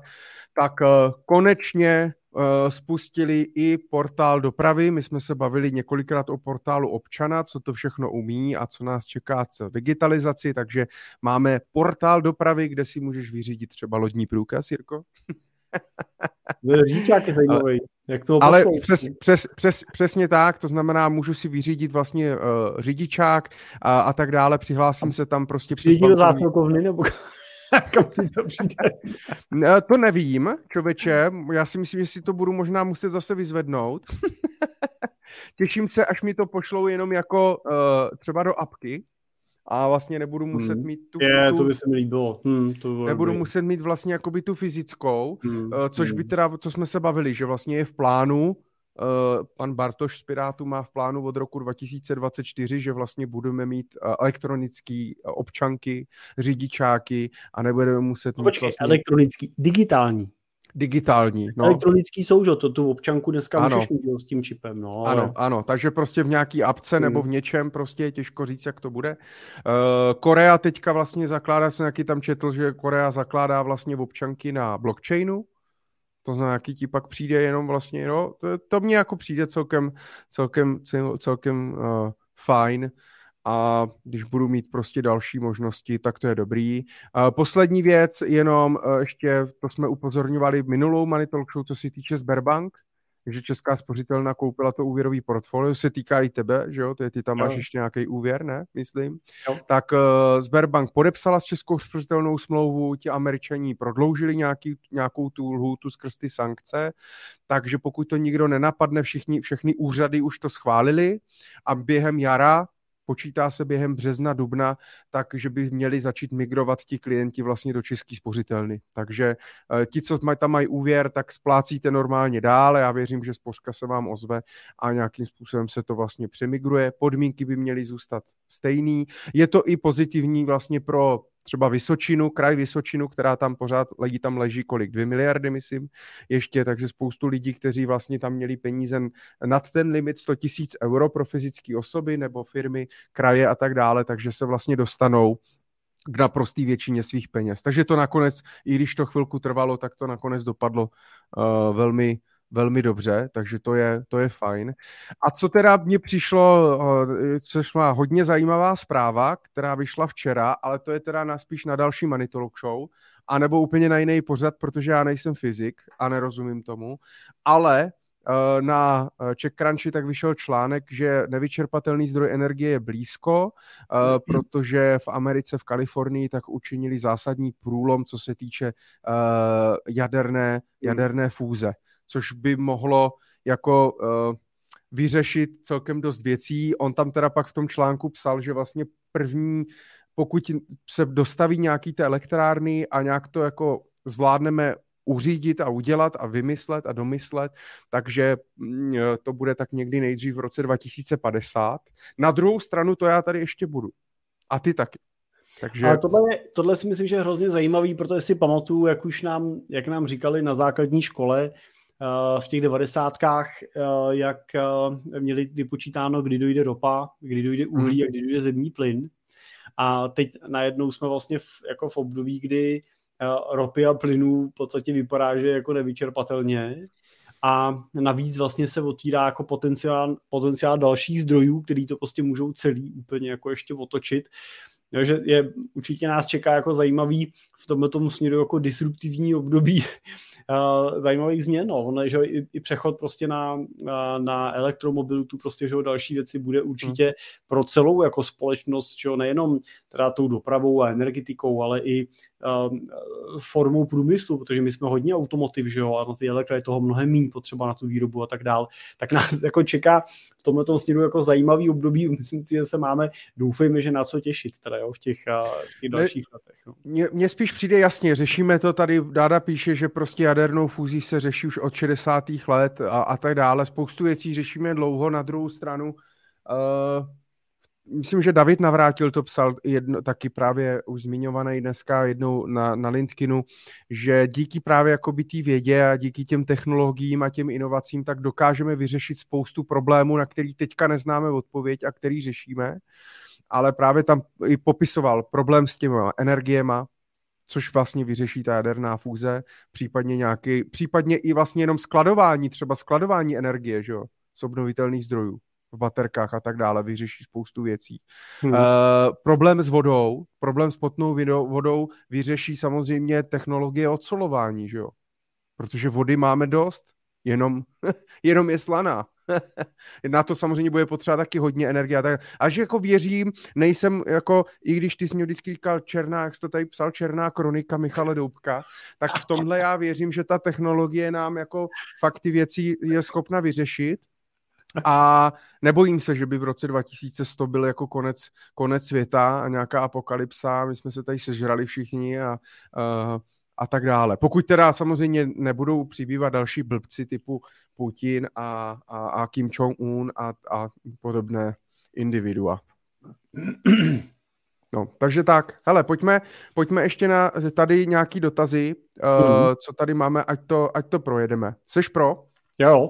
tak uh, konečně uh, spustili i portál dopravy. My jsme se bavili několikrát o portálu občana, co to všechno umí a co nás čeká co digitalizaci, takže máme portál dopravy, kde si můžeš vyřídit třeba lodní průkaz, Jirko. Řidičák je zajímavý. Jak to Ale přes, přes, přes, přesně tak, to znamená, můžu si vyřídit vlastně uh, řidičák a, a tak dále, přihlásím se tam prostě přes do zásilkovny nebo kam to přijde? to nevím, čověče, já si myslím, že si to budu možná muset zase vyzvednout. Těším se, až mi to pošlou jenom jako uh, třeba do apky, a vlastně nebudu muset hmm. mít tu... Je, to by se mi líbilo. Hmm, to by nebudu by. muset mít vlastně jakoby tu fyzickou, hmm. což by hmm. teda, to jsme se bavili, že vlastně je v plánu, Uh, pan Bartoš z Pirátu má v plánu od roku 2024, že vlastně budeme mít uh, elektronický uh, občanky, řidičáky a nebudeme muset mít Počkej, vlastně... elektronický, digitální. Digitální. No. Elektronický jsou, že to tu občanku dneska ano. můžeš mít s tím čipem. No, ale... Ano, ano, takže prostě v nějaký apce hmm. nebo v něčem prostě je těžko říct, jak to bude. Uh, Korea teďka vlastně zakládá, jsem nějaký tam četl, že Korea zakládá vlastně občanky na blockchainu, to znamená, jaký ti pak přijde jenom vlastně, no, to, to mně jako přijde celkem, celkem, celkem uh, fajn a když budu mít prostě další možnosti, tak to je dobrý. Poslední věc, jenom e, ještě, to jsme upozorňovali minulou Money Talk Show, co se týče Sberbank, že Česká spořitelna koupila to úvěrový portfolio, se týká i tebe, že jo, ty, ty tam jo. máš ještě nějaký úvěr, ne, myslím. Jo. Tak uh, Sberbank podepsala s Českou spořitelnou smlouvu, ti američani prodloužili nějaký, nějakou tu lhůtu skrz ty sankce, takže pokud to nikdo nenapadne, všichni, všechny úřady už to schválili a během jara počítá se během března, dubna, takže by měli začít migrovat ti klienti vlastně do český spořitelny. Takže eh, ti, co tam mají úvěr, tak splácíte normálně dál. Já věřím, že spořka se vám ozve a nějakým způsobem se to vlastně přemigruje. Podmínky by měly zůstat stejný. Je to i pozitivní vlastně pro třeba Vysočinu, kraj Vysočinu, která tam pořád lidi tam leží kolik, dvě miliardy, myslím, ještě, takže spoustu lidí, kteří vlastně tam měli peníze nad ten limit 100 tisíc euro pro fyzické osoby nebo firmy, kraje a tak dále, takže se vlastně dostanou k naprostý většině svých peněz. Takže to nakonec, i když to chvilku trvalo, tak to nakonec dopadlo uh, velmi, velmi dobře, takže to je, to je fajn. A co teda mně přišlo, eh, což má hodně zajímavá zpráva, která vyšla včera, ale to je teda na, spíš na další Manitolog show, anebo úplně na jiný pořad, protože já nejsem fyzik a nerozumím tomu, ale eh, na CheckCrunchi tak vyšel článek, že nevyčerpatelný zdroj energie je blízko, eh, protože v Americe, v Kalifornii tak učinili zásadní průlom, co se týče jaderné, jaderné fúze což by mohlo jako uh, vyřešit celkem dost věcí. On tam teda pak v tom článku psal, že vlastně první, pokud se dostaví nějaký té elektrárny a nějak to jako zvládneme uřídit a udělat a vymyslet a domyslet, takže mm, to bude tak někdy nejdřív v roce 2050. Na druhou stranu to já tady ještě budu. A ty taky. Takže... Ale tohle, tohle si myslím, že je hrozně zajímavý, protože si pamatuju, jak už nám, jak nám říkali na základní škole, v těch devadesátkách, eh, jak eh, měli vypočítáno, kdy dojde ropa, kdy dojde uhlí a kdy dojde zemní plyn. A teď najednou jsme vlastně v, jako v období, kdy eh, ropy a plynů v podstatě vypadá, že jako nevyčerpatelně. A navíc vlastně se otvírá jako potenciál, potenciál dalších zdrojů, který to prostě můžou celý úplně jako ještě otočit. Takže je, určitě nás čeká jako zajímavý v tomto směru jako disruptivní období uh, zajímavých změn. No. Ono, že i, i přechod prostě na, na, na elektromobilitu, prostě, že další věci bude určitě hmm. pro celou jako společnost, že nejenom teda tou dopravou a energetikou, ale i uh, formou průmyslu, protože my jsme hodně automotiv, že jo, a na ty elektra je toho mnohem méně potřeba na tu výrobu a tak dál, tak nás jako čeká v tomhle směru jako zajímavý období, myslím si, že se máme, doufejme, že na co těšit teda, jo, v těch, uh, v těch dalších ne, letech. No. Mně spíš přijde jasně, řešíme to tady, Dáda píše, že prostě jadernou fúzí se řeší už od 60. let a, a tak dále. Spoustu věcí řešíme dlouho. Na druhou stranu Uh, myslím, že David Navrátil to psal jedno, taky právě už zmiňovaný dneska jednou na, na Lindkinu, že díky právě jakoby té vědě a díky těm technologiím a těm inovacím tak dokážeme vyřešit spoustu problémů, na který teďka neznáme odpověď a který řešíme. Ale právě tam i popisoval problém s těma energiema, což vlastně vyřeší ta jaderná fúze, případně nějaký, případně i vlastně jenom skladování, třeba skladování energie, že jo, z obnovitelných zdrojů v baterkách a tak dále, vyřeší spoustu věcí. Hmm. Uh, problém s vodou, problém s potnou vodou vyřeší samozřejmě technologie odsolování, že jo? Protože vody máme dost, jenom, jenom je slaná. Na to samozřejmě bude potřeba taky hodně energie. A tak. Až jako věřím, nejsem jako, i když ty jsi mě vždycky říkal černá, jak jsi to tady psal, černá kronika Michala Doubka, tak v tomhle já věřím, že ta technologie nám jako fakt ty věci je schopna vyřešit a nebojím se, že by v roce 2100 byl jako konec, konec světa a nějaká apokalypsa, my jsme se tady sežrali všichni a, a, a tak dále. Pokud teda samozřejmě nebudou přibývat další blbci typu Putin a, a, a Kim Jong-un a, a podobné individua. No, takže tak. Hele, pojďme, pojďme ještě na tady nějaký dotazy, mm. uh, co tady máme, ať to, ať to projedeme. Seš pro? Jo.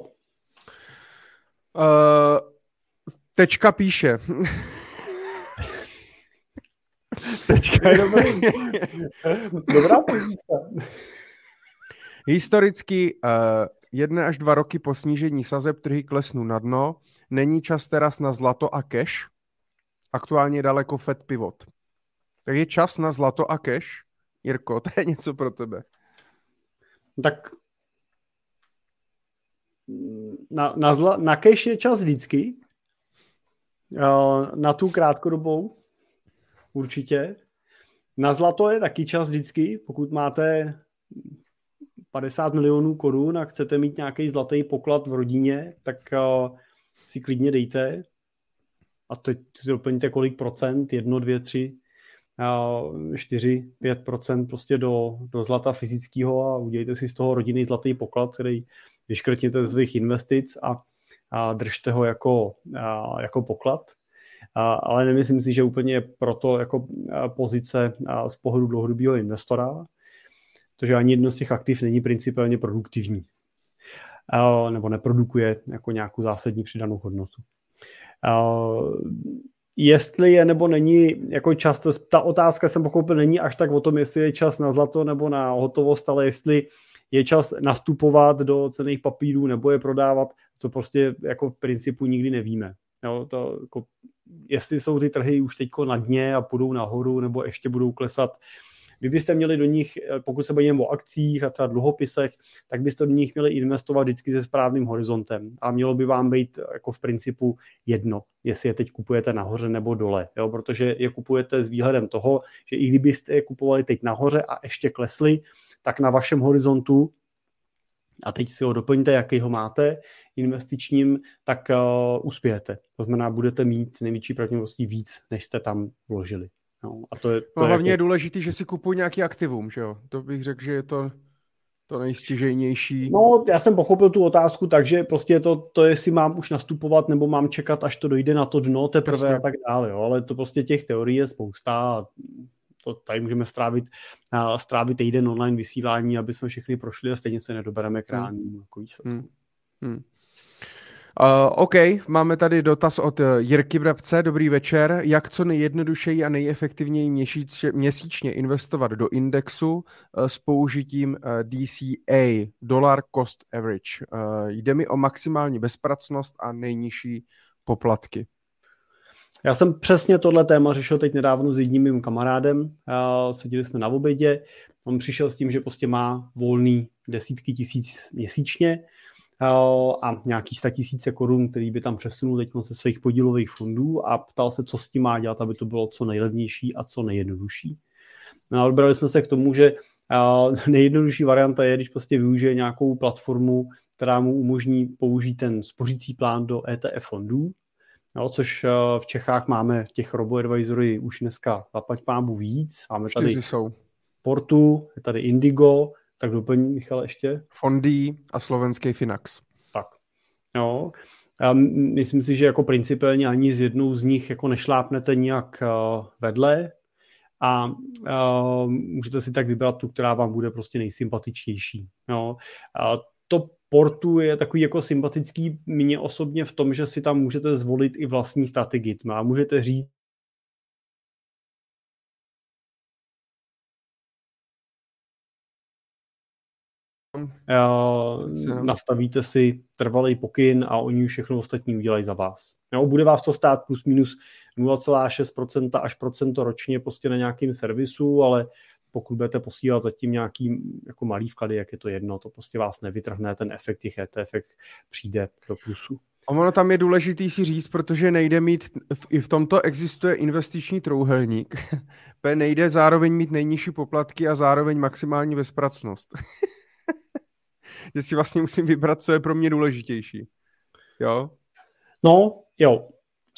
Uh, tečka píše. tečka je dobrý. Dobrá pozíka. Historicky uh, jedné až dva roky po snížení sazeb trhy klesnou na dno. Není čas teraz na zlato a cash? Aktuálně je daleko Fed pivot. Tak je čas na zlato a cash? Jirko, to je něco pro tebe. Tak na, na, zla, na cash je čas vždycky. Na tu krátkodobou určitě. Na zlato je taky čas vždycky, pokud máte 50 milionů korun a chcete mít nějaký zlatý poklad v rodině, tak si klidně dejte. A teď si doplňte kolik procent, jedno, dvě, tři, čtyři, pět procent prostě do, do zlata fyzického a udějte si z toho rodinný zlatý poklad, který vyškrtněte z svých investic a, a držte ho jako, a, jako poklad. Ale nemyslím si, že úplně proto jako pozice z pohledu dlouhodobého investora, protože ani jedno z těch aktiv není principiálně produktivní nebo neprodukuje jako nějakou zásadní přidanou hodnotu. Jestli je nebo není jako čas, to, ta otázka jsem pochopil, není až tak o tom, jestli je čas na zlato nebo na hotovost, ale jestli je čas nastupovat do cených papírů nebo je prodávat, to prostě jako v principu nikdy nevíme. Jo, to, jako, jestli jsou ty trhy už teď na dně a půjdou nahoru nebo ještě budou klesat, vy byste měli do nich, pokud se bavíme o akcích a třeba dluhopisech, tak byste do nich měli investovat vždycky se správným horizontem. A mělo by vám být jako v principu jedno, jestli je teď kupujete nahoře nebo dole. Jo? Protože je kupujete s výhledem toho, že i kdybyste je kupovali teď nahoře a ještě klesli, tak na vašem horizontu a teď si ho doplňte, jaký ho máte investičním, tak uh, uspějete. To znamená, budete mít největší pravděpodobností víc, než jste tam vložili. No, a to je, to no, hlavně je, jako... je důležité, že si kupují nějaký aktivum, že jo? To bych řekl, že je to to nejstěžejnější. No, já jsem pochopil tu otázku, takže prostě to, to jestli mám už nastupovat, nebo mám čekat, až to dojde na to dno teprve Jasně. a tak dále, jo? ale to prostě těch teorií je spousta to tady můžeme strávit, strávit týden online vysílání, aby jsme všechny prošli a stejně se nedobereme k reálnímu hmm. jako Hmm. Hmm. Uh, OK, máme tady dotaz od eh, Jirky Brabce. Dobrý večer. Jak co nejjednodušeji a nejefektivněji měsíč, měsíčně investovat do indexu uh, s použitím uh, DCA, Dollar Cost Average? Uh, jde mi o maximální bezpracnost a nejnižší poplatky. Já jsem přesně tohle téma řešil teď nedávno s jedním mým kamarádem. Seděli jsme na obědě. On přišel s tím, že prostě má volný desítky tisíc měsíčně a nějaký sta tisíce korun, který by tam přesunul teď ze svých podílových fondů a ptal se, co s tím má dělat, aby to bylo co nejlevnější a co nejjednodušší. No a odbrali jsme se k tomu, že nejjednodušší varianta je, když prostě využije nějakou platformu, která mu umožní použít ten spořící plán do ETF fondů, No, což v Čechách máme těch robo-advisory už dneska zaplať pámu víc. Máme tady jsou. Portu, je tady Indigo, tak doplň Michal ještě. Fondy a slovenský Finax. Tak, jo. Já myslím si, že jako principálně ani z jednou z nich jako nešlápnete nijak uh, vedle a uh, můžete si tak vybrat tu, která vám bude prostě nejsympatičtější. Jo. Uh, to portu je takový jako sympatický mně osobně v tom, že si tam můžete zvolit i vlastní strategii. A můžete říct, Uh, nastavíte si trvalý pokyn a oni už všechno ostatní udělají za vás. Jo, bude vás to stát plus minus 0,6% až procento ročně prostě na nějakým servisu, ale pokud budete posílat zatím nějaký jako malý vklady, jak je to jedno, to prostě vás nevytrhne, ten efekt těch ETF přijde do plusu. Ono tam je důležitý si říct, protože nejde mít, i v tomto existuje investiční trouhelník, nejde zároveň mít nejnižší poplatky a zároveň maximální bezpracnost. že si vlastně musím vybrat, co je pro mě důležitější. Jo? No, jo.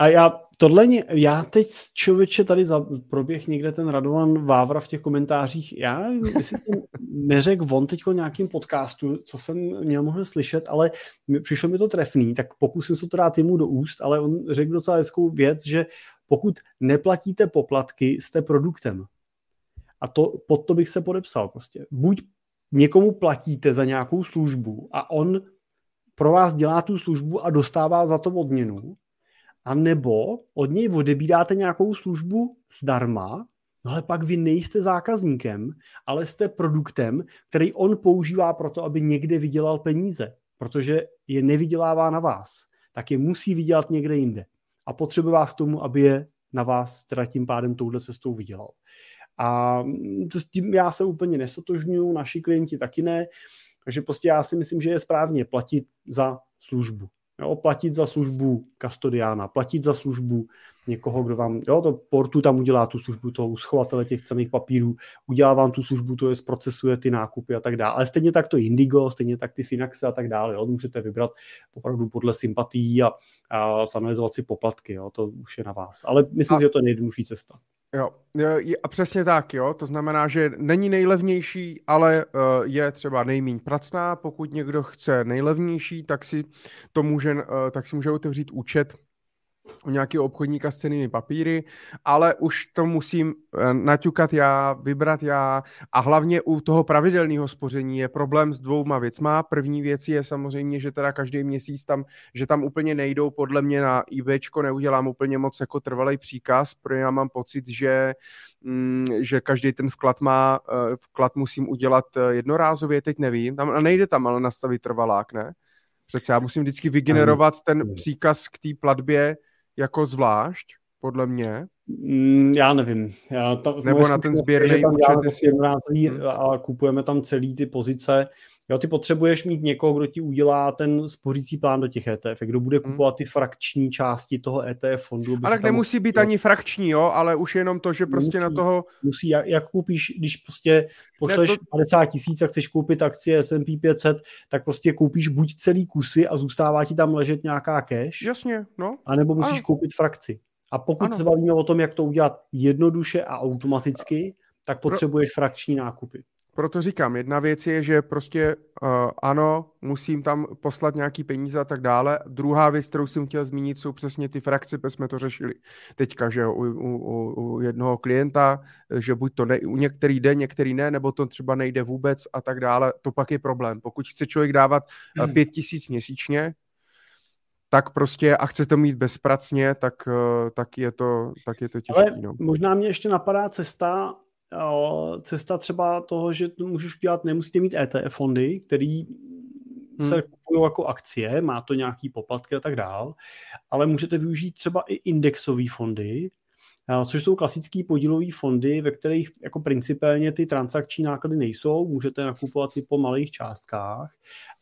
A já tohle, já teď člověče tady za, proběh někde ten Radovan Vávra v těch komentářích, já myslím, neřekl on teď nějakým podcastu, co jsem měl mohl slyšet, ale přišlo mi to trefný, tak pokusím se to dát jemu do úst, ale on řekl docela hezkou věc, že pokud neplatíte poplatky, jste produktem. A to, pod to bych se podepsal prostě. Buď někomu platíte za nějakou službu a on pro vás dělá tu službu a dostává za to odměnu, a nebo od něj odebíráte nějakou službu zdarma, no ale pak vy nejste zákazníkem, ale jste produktem, který on používá pro to, aby někde vydělal peníze, protože je nevydělává na vás, tak je musí vydělat někde jinde. A potřebuje vás k tomu, aby je na vás teda tím pádem touhle cestou vydělal. A s tím já se úplně nesotožňuju, naši klienti taky ne, takže prostě já si myslím, že je správně platit za službu. Jo, platit za službu kastodiána, platit za službu někoho, kdo vám, jo, to portu tam udělá tu službu toho schovatele těch cených papírů, udělá vám tu službu, to je zprocesuje ty nákupy a tak dále. Ale stejně tak to Indigo, stejně tak ty Finaxe a tak dále, jo, můžete vybrat opravdu podle sympatií a, a zanalizovat si poplatky, jo, to už je na vás. Ale myslím, a... že to je nejjednodušší cesta. Jo, a přesně tak, jo. To znamená, že není nejlevnější, ale uh, je třeba nejmíň pracná. Pokud někdo chce nejlevnější, tak si to může, uh, tak si může otevřít účet u nějakého obchodníka s cenými papíry, ale už to musím eh, naťukat já, vybrat já a hlavně u toho pravidelného spoření je problém s dvouma věcma. První věc je samozřejmě, že teda každý měsíc tam, že tam úplně nejdou, podle mě na IBčko neudělám úplně moc jako trvalý příkaz, protože já mám pocit, že, mm, že každý ten vklad má, eh, vklad musím udělat eh, jednorázově, teď nevím, tam nejde tam ale nastavit trvalák, ne? Přece já musím vždycky vygenerovat ten příkaz k té platbě, jako zvlášť, podle mě. Mm, já nevím. Já ta, Nebo na ten sběrný účet. Si... Hmm. A kupujeme tam celý ty pozice. Jo, ty potřebuješ mít někoho, kdo ti udělá ten spořící plán do těch ETF, kdo bude hmm. kupovat ty frakční části toho ETF fondu. Ale tam nemusí být ani frakční, jo, ale už jenom to, že prostě musí, na toho... Musí, jak, jak koupíš, když prostě pošleš ne, to... 50 tisíc a chceš koupit akcie S&P 500, tak prostě koupíš buď celý kusy a zůstává ti tam ležet nějaká cash. Jasně, no. A nebo musíš ano. koupit frakci. A pokud ano. se bavíme o tom, jak to udělat jednoduše a automaticky, tak potřebuješ Pro... frakční nákupy proto říkám, jedna věc je, že prostě uh, ano, musím tam poslat nějaký peníze a tak dále. Druhá věc, kterou jsem chtěl zmínit, jsou přesně ty frakce, protože jsme to řešili teďka, že u, u, u jednoho klienta, že buď to ne, u některý jde, některý ne, nebo to třeba nejde vůbec a tak dále. To pak je problém. Pokud chce člověk dávat uh, pět tisíc měsíčně, tak prostě a chce to mít bezpracně, tak, uh, tak, je, to, tak je to těžké. No. možná mě ještě napadá cesta, cesta třeba toho, že to můžeš udělat, nemusíte mít ETF fondy, který hmm. se kupují jako akcie, má to nějaký poplatky a tak dál, ale můžete využít třeba i indexové fondy, což jsou klasické podílové fondy, ve kterých jako principálně ty transakční náklady nejsou, můžete nakupovat i po malých částkách.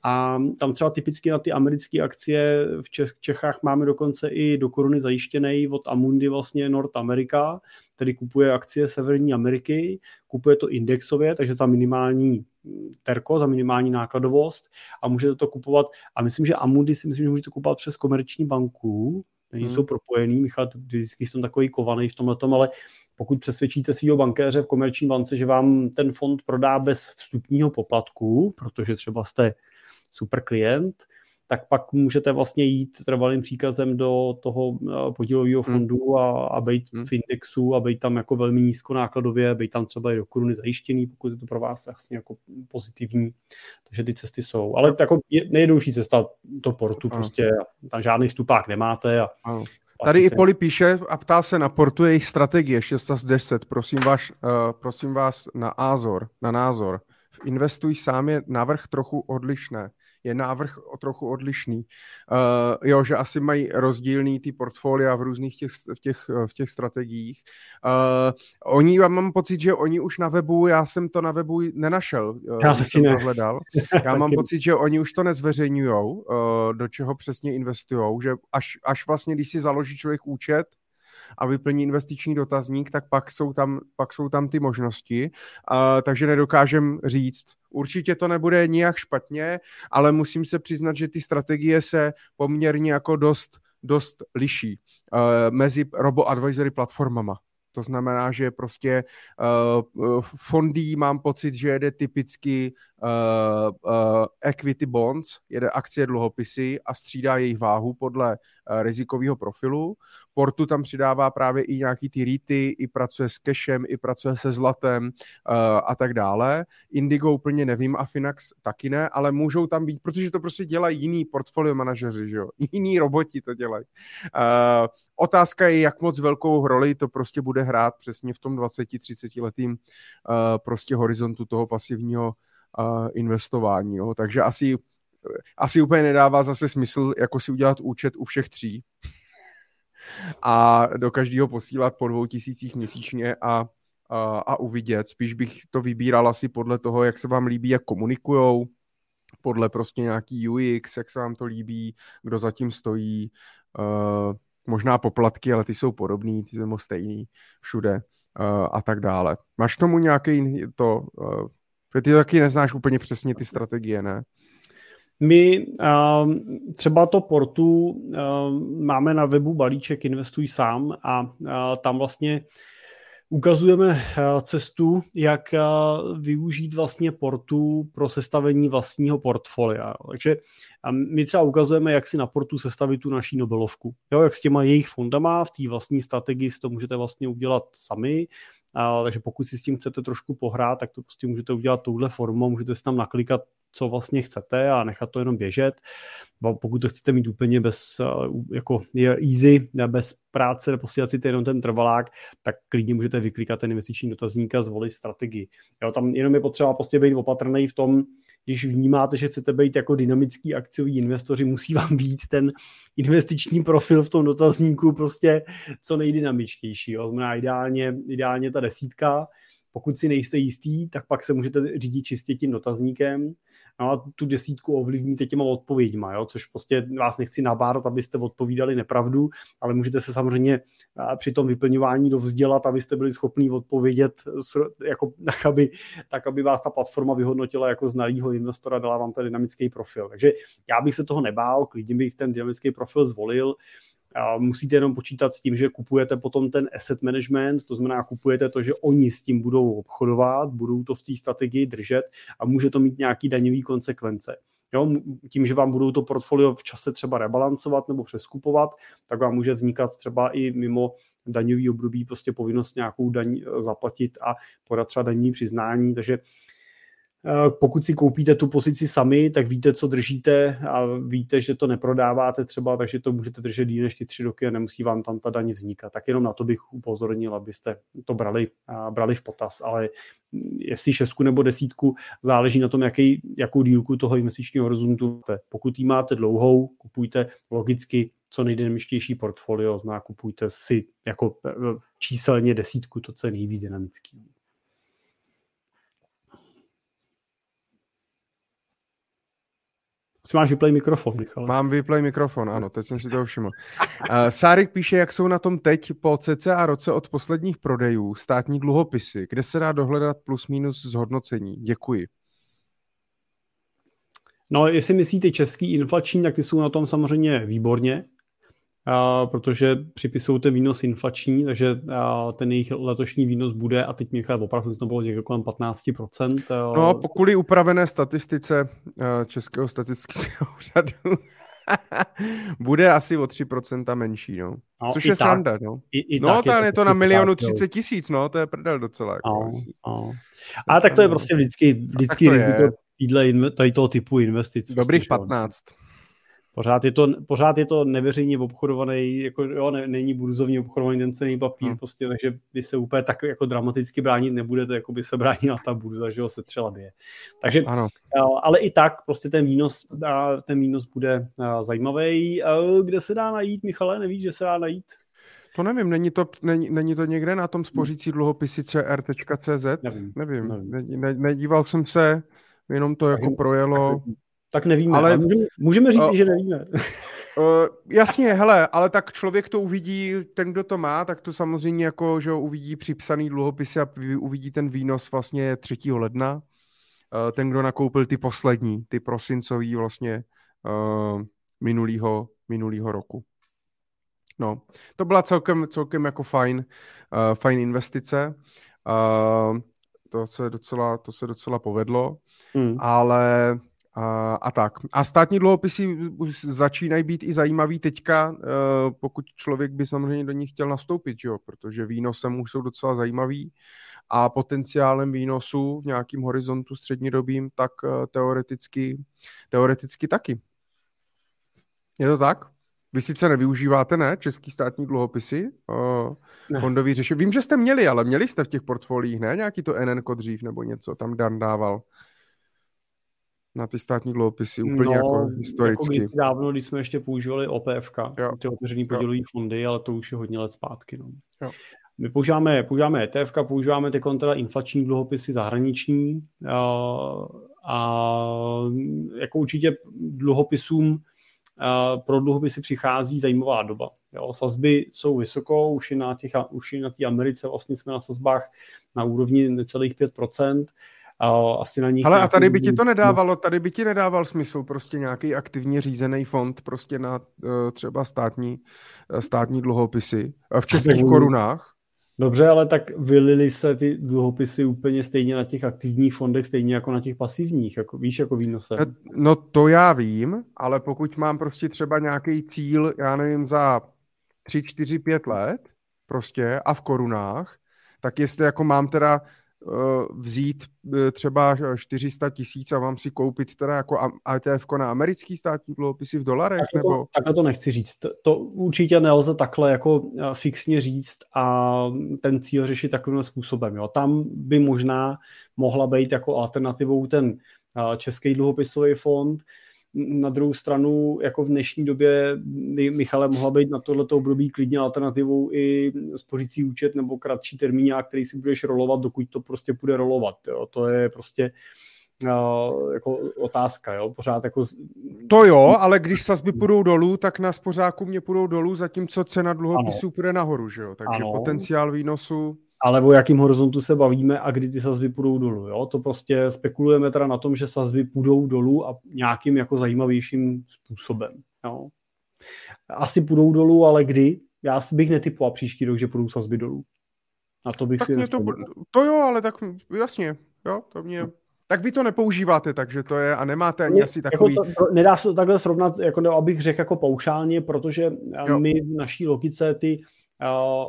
A tam třeba typicky na ty americké akcie v Čech, Čechách máme dokonce i do koruny zajištěný od Amundi vlastně North America, který kupuje akcie Severní Ameriky, kupuje to indexově, takže za minimální terko, za minimální nákladovost. A můžete to kupovat a myslím, že Amundi si myslím, že můžete kupovat přes komerční banku, nejsou hmm. propojený, Michal, vždycky jsem takový kovaný v tomhle ale pokud přesvědčíte svého bankéře v komerční bance, že vám ten fond prodá bez vstupního poplatku, protože třeba jste super klient, tak pak můžete vlastně jít trvalým příkazem do toho eh, podílového hmm. fondu a, a být hmm. v indexu a být tam jako velmi nízkonákladově, být tam třeba i do koruny zajištěný, pokud je to pro vás vlastně jako pozitivní. Takže ty cesty jsou. Ale jako nejjednodušší cesta do portu, ano. prostě tam žádný stupák nemáte a ano. Tady i Poli píše a ptá se na portu jejich strategie 6 z 10. Prosím, vás, uh, prosím vás na Azor, na názor. V Investuj sám je návrh trochu odlišné je návrh o trochu odlišný. Uh, jo, že asi mají rozdílný ty portfolia v různých těch, v těch, v těch strategiích. Uh, oni, já mám pocit, že oni už na webu, já jsem to na webu nenašel, uh, já jsem ne. to hledal. Já mám pocit, že oni už to nezveřejňují, uh, do čeho přesně investují, že až, až vlastně, když si založí člověk účet, a vyplní investiční dotazník, tak pak jsou tam, pak jsou tam ty možnosti, uh, takže nedokážem říct. Určitě to nebude nijak špatně, ale musím se přiznat, že ty strategie se poměrně jako dost, dost liší uh, mezi robo-advisory platformama. To znamená, že prostě uh, fondy mám pocit, že jede typicky uh, uh, equity bonds, jede akcie dluhopisy a střídá jejich váhu podle uh, rizikového profilu. Portu tam přidává právě i nějaký ty rýty, i pracuje s cashem, i pracuje se zlatem uh, a tak dále. Indigo úplně nevím a Finax taky ne, ale můžou tam být, protože to prostě dělají jiný portfolio manažeři, že jo? Jiní roboti to dělají. Uh, otázka je, jak moc velkou roli to prostě bude hrát přesně v tom 20-30 letým uh, prostě horizontu toho pasivního uh, investování. No. Takže asi, asi úplně nedává zase smysl jako si udělat účet u všech tří a do každého posílat po dvou tisících měsíčně a, a, a uvidět. Spíš bych to vybíral asi podle toho, jak se vám líbí, jak komunikujou, podle prostě nějaký UX, jak se vám to líbí, kdo zatím stojí, uh, možná poplatky, ale ty jsou podobný, ty jsou stejný všude uh, a tak dále. Máš tomu nějaký to, uh, ty taky neznáš úplně přesně ty strategie, ne? My uh, třeba to portu uh, máme na webu balíček Investuj sám a uh, tam vlastně ukazujeme uh, cestu, jak uh, využít vlastně portu pro sestavení vlastního portfolia. Takže my třeba ukazujeme, jak si na portu sestavit tu naší Nobelovku. Jo, jak s těma jejich fondama v té vlastní strategii si to můžete vlastně udělat sami. A, takže pokud si s tím chcete trošku pohrát, tak to prostě můžete udělat touhle formou, můžete si tam naklikat co vlastně chcete a nechat to jenom běžet. Pokud to chcete mít úplně bez, eh, jako je easy, bez práce, posílat si jenom ten trvalák, tak klidně můžete vyklikat ten investiční dotazník a zvolit strategii. Jo, tam jenom je potřeba prostě být opatrný v tom, když vnímáte, že chcete být jako dynamický akciový investoři, musí vám být ten investiční profil v tom dotazníku prostě co nejdynamičtější. Jo. Znamená ideálně, ideálně ta desítka, pokud si nejste jistý, tak pak se můžete řídit čistě tím dotazníkem no a tu desítku ovlivníte těma odpověďma, jo? což prostě vás nechci nabárat, abyste odpovídali nepravdu, ale můžete se samozřejmě při tom vyplňování dovzdělat, abyste byli schopni odpovědět jako, tak, aby, tak, aby vás ta platforma vyhodnotila jako znalýho investora, dala vám ten dynamický profil. Takže já bych se toho nebál, klidně bych ten dynamický profil zvolil, a musíte jenom počítat s tím, že kupujete potom ten asset management, to znamená, kupujete to, že oni s tím budou obchodovat, budou to v té strategii držet a může to mít nějaký daňový konsekvence. Jo, tím, že vám budou to portfolio v čase třeba rebalancovat nebo přeskupovat, tak vám může vznikat třeba i mimo daňový období prostě povinnost nějakou daň zaplatit a podat třeba daní přiznání, takže Eh, pokud si koupíte tu pozici sami, tak víte, co držíte a víte, že to neprodáváte třeba, takže to můžete držet díl než ty tři roky a nemusí vám tam ta daň vznikat. Tak jenom na to bych upozornil, abyste to brali, brali v potaz. Ale jestli šestku nebo desítku, záleží na tom, jaký, jakou dílku toho investičního horizontu máte. Pokud ji máte dlouhou, kupujte logicky co nejdynamičtější portfolio, zná kupujte si jako eh, číselně desítku, to, co je nejvíc dynamický. Si máš vyplay mikrofon, Michal. Mám vyplay mikrofon, ano, teď jsem si to všiml. Uh, Sárik píše, jak jsou na tom teď po cca roce od posledních prodejů státní dluhopisy, kde se dá dohledat plus minus zhodnocení. Děkuji. No, jestli myslíte český inflační, tak ty jsou na tom samozřejmě výborně. Protože připisují ten výnos inflační, takže ten jejich letošní výnos bude, a teď Michal opravdu to bylo někde kolem 15%. No, pokud upravené statistice Českého statistického úřadu bude asi o 3% menší, no. no Což je tak, sranda, no. I, i no, tak je, to, je to na milionu 30 tisíc, no, to je prdel docela. Jako, no, no. A tak to je prostě vždycky, vždycky riziko tady toho typu investic. Dobrých 15. Prostě, Pořád je to, pořád je to neveřejně obchodovaný, jako jo, ne, není burzovně obchodovaný ten cený papír, hmm. prostě, takže by se úplně tak jako dramaticky bránit nebudete, jako by se bránila ta burza, že ho se třeba bije. Takže, ano. ale i tak prostě ten výnos, ten výnos bude zajímavý. Kde se dá najít, Michale, nevíš, že se dá najít? To nevím, není to, není, není to někde na tom spořící dluhopisy cr.cz? Nevím. nevím. nevím. Ne, nedíval jsem se, jenom to jako projelo. Tak nevíme, ale můžeme, můžeme říct, uh, že nevíme. Uh, jasně, hele, ale tak člověk to uvidí, ten, kdo to má, tak to samozřejmě jako, že uvidí připsaný dluhopisy a uvidí ten výnos vlastně 3. ledna. Uh, ten, kdo nakoupil ty poslední, ty prosincový vlastně uh, minulýho, minulýho roku. No, to byla celkem, celkem jako fajn, uh, fajn investice. Uh, to se docela, to se docela povedlo, mm. ale a, a tak. A státní dluhopisy začínají být i zajímavý teďka, eh, pokud člověk by samozřejmě do nich chtěl nastoupit, jo? protože výnosem už jsou docela zajímavý a potenciálem výnosu v nějakým horizontu střednědobým, tak eh, teoreticky, teoreticky taky. Je to tak? Vy sice nevyužíváte, ne, český státní dluhopisy, uh, ne. fondový řešení. Vím, že jste měli, ale měli jste v těch portfoliích, ne? Nějaký to NN dřív nebo něco tam Dan dával na ty státní dluhopisy, úplně no, jako historicky. Jako dávno, když jsme ještě používali OPFK, jo. ty otevřený podílové fondy, ale to už je hodně let zpátky. No. Jo. My používáme, používáme ETF, používáme ty kontra inflační dluhopisy zahraniční a, a jako určitě dluhopisům pro dluhopisy přichází zajímavá doba. Jo, sazby jsou vysoko, už i na, těch, už i na té Americe vlastně jsme na sazbách na úrovni necelých 5%. A asi na nich Ale a tady by ti to nedávalo, tady by ti nedával smysl prostě nějaký aktivně řízený fond prostě na uh, třeba státní, uh, státní dluhopisy uh, v českých korunách. Dobře, ale tak vylili se ty dluhopisy úplně stejně na těch aktivních fondech, stejně jako na těch pasivních, jako, víš, jako výnose. No to já vím, ale pokud mám prostě třeba nějaký cíl, já nevím, za 3, 4, 5 let prostě a v korunách, tak jestli jako mám teda Eh, vzít eh, třeba 400 tisíc a vám si koupit teda jako ETF na americký státní dluhopisy v dolarech? Tak nebo... to, takhle to nechci říct. To určitě nelze takhle jako eh, fixně říct a ten cíl řešit takovým způsobem. Jo. Tam by možná mohla být jako alternativou ten český dluhopisový fond, na druhou stranu, jako v dnešní době by Michale mohla být na tohleto období klidně alternativou i spořící účet nebo kratší termín, který si budeš rolovat, dokud to prostě bude rolovat. Jo. To je prostě uh, jako otázka, jo, pořád jako... To jo, ale když sazby půjdou dolů, tak na spořáku mě půjdou dolů, zatímco cena dluhopisů půjde nahoru, že jo, takže ano. potenciál výnosu ale o jakým horizontu se bavíme a kdy ty sazby půjdou dolů. Jo? To prostě spekulujeme teda na tom, že sazby půjdou dolů a nějakým jako zajímavějším způsobem. Jo? Asi půjdou dolů, ale kdy? Já bych netypoval příští rok, že půjdou sazby dolů. A to bych tak si to, to jo, ale tak jasně, jo, to mě... Tak vy to nepoužíváte, takže to je, a nemáte ani asi jako takový... Jako to, nedá se to takhle srovnat, jako, no, abych řekl jako paušálně, protože jo. my v naší logice ty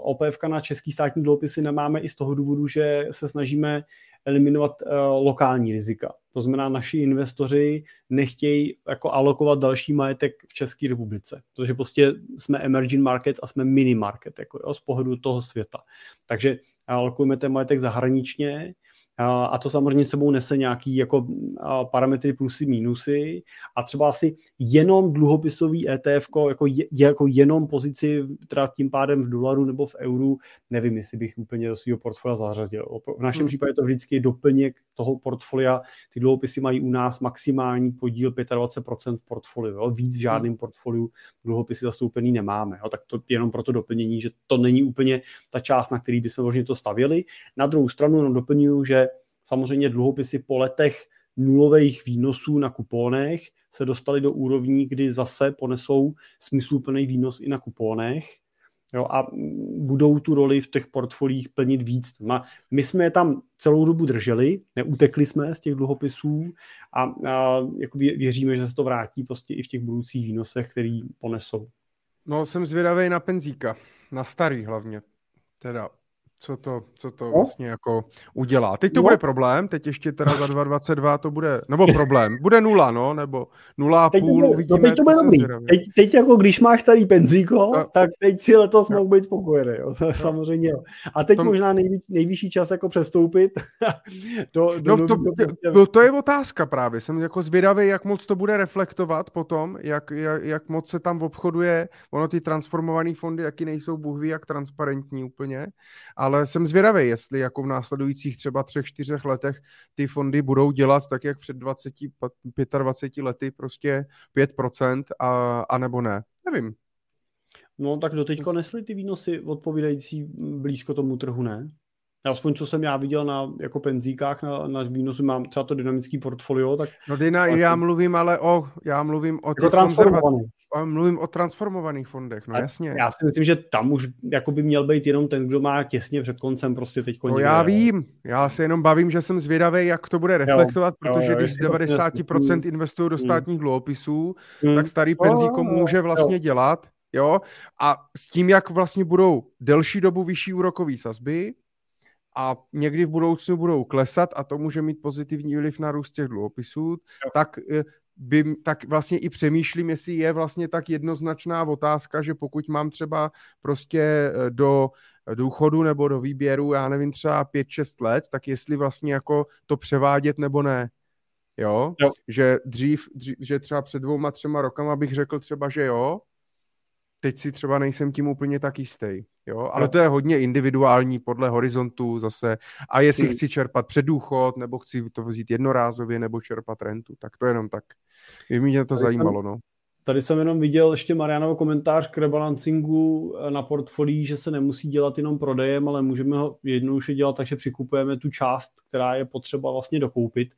OPF na český státní dluhopisy nemáme i z toho důvodu, že se snažíme eliminovat uh, lokální rizika. To znamená, naši investoři nechtějí jako alokovat další majetek v České republice, protože prostě jsme emerging market a jsme mini market jako, jo, z pohledu toho světa. Takže alokujeme ten majetek zahraničně, a to samozřejmě sebou nese nějaký jako parametry plusy, mínusy a třeba asi jenom dluhopisový ETF jako, je, jako jenom pozici teda tím pádem v dolaru nebo v euru, nevím, jestli bych úplně do svého portfolia zařadil. V našem hmm. případě to vždycky doplněk toho portfolia. Ty dluhopisy mají u nás maximální podíl 25% v portfoliu. Jo? Víc v hmm. žádném portfoliu dluhopisy zastoupený nemáme. Jo? Tak to jenom pro to doplnění, že to není úplně ta část, na který bychom možná to stavěli. Na druhou stranu jenom doplňuju, že samozřejmě dluhopisy po letech nulových výnosů na kupónech se dostali do úrovní, kdy zase ponesou smysluplný výnos i na kupónech jo, a budou tu roli v těch portfolích plnit víc. My jsme je tam celou dobu drželi, neutekli jsme z těch dluhopisů a, a jako věříme, že se to vrátí prostě i v těch budoucích výnosech, který ponesou. No, jsem zvědavý na penzíka, na starý hlavně. Teda co to, co to no. vlastně jako udělá. Teď to no. bude problém, teď ještě teda za 2022 to bude, nebo problém, bude nula, no, nebo nula a teď půl, uvidíme. No teď to bude dobrý. Teď, teď, jako když máš starý penzíko, no. tak teď si letos no. mohl být spokojený, jo, no. samozřejmě. Jo. A teď to... možná nejvý, nejvyšší čas jako přestoupit do, do no, to, to, to, je otázka právě, jsem jako zvědavý, jak moc to bude reflektovat potom, jak, jak, jak moc se tam obchoduje, ono ty transformované fondy, jaký nejsou bůh ví, jak transparentní úplně, ale ale jsem zvědavý, jestli jako v následujících třeba třech, čtyřech letech ty fondy budou dělat tak, jak před 20, 25 lety prostě 5% a, a nebo ne. Nevím. No tak do teďka nesly ty výnosy odpovídající blízko tomu trhu, ne? Aspoň co jsem já viděl na jako penzíkách na, na výnosu, mám třeba to dynamický portfolio, tak... No Dina, tak... já mluvím ale o, já mluvím o jako transformovaných. Mluvím o transformovaných fondech, no A jasně. Já si myslím, že tam už jako by měl být jenom ten, kdo má těsně před koncem prostě teď No já vím, já se jenom bavím, že jsem zvědavý, jak to bude reflektovat, jo, protože jo, když 90% investují do hmm. státních dluhopisů, hmm. tak starý penzíko může vlastně jo. dělat, jo, a s tím, jak vlastně budou delší dobu vyšší úrokové sazby, a někdy v budoucnu budou klesat a to může mít pozitivní vliv na růst těch dluhopisů, tak eh, by, tak vlastně i přemýšlím, jestli je vlastně tak jednoznačná otázka, že pokud mám třeba prostě eh, do důchodu nebo do výběru, já nevím, třeba 5-6 let, tak jestli vlastně jako to převádět nebo ne. Jo? jo. Že dřív, dřív, že třeba před dvouma, třema rokama bych řekl třeba, že jo, teď si třeba nejsem tím úplně tak jistý. Jo? Ale to je hodně individuální podle horizontu zase. A jestli hmm. chci čerpat předůchod, nebo chci to vzít jednorázově, nebo čerpat rentu, tak to jenom tak. Je mě to zajímalo. No. Tady jsem jenom viděl ještě Marianovo komentář k rebalancingu eh, na portfolii, že se nemusí dělat jenom prodejem, ale můžeme ho jednoduše dělat, takže přikupujeme tu část, která je potřeba vlastně dokoupit.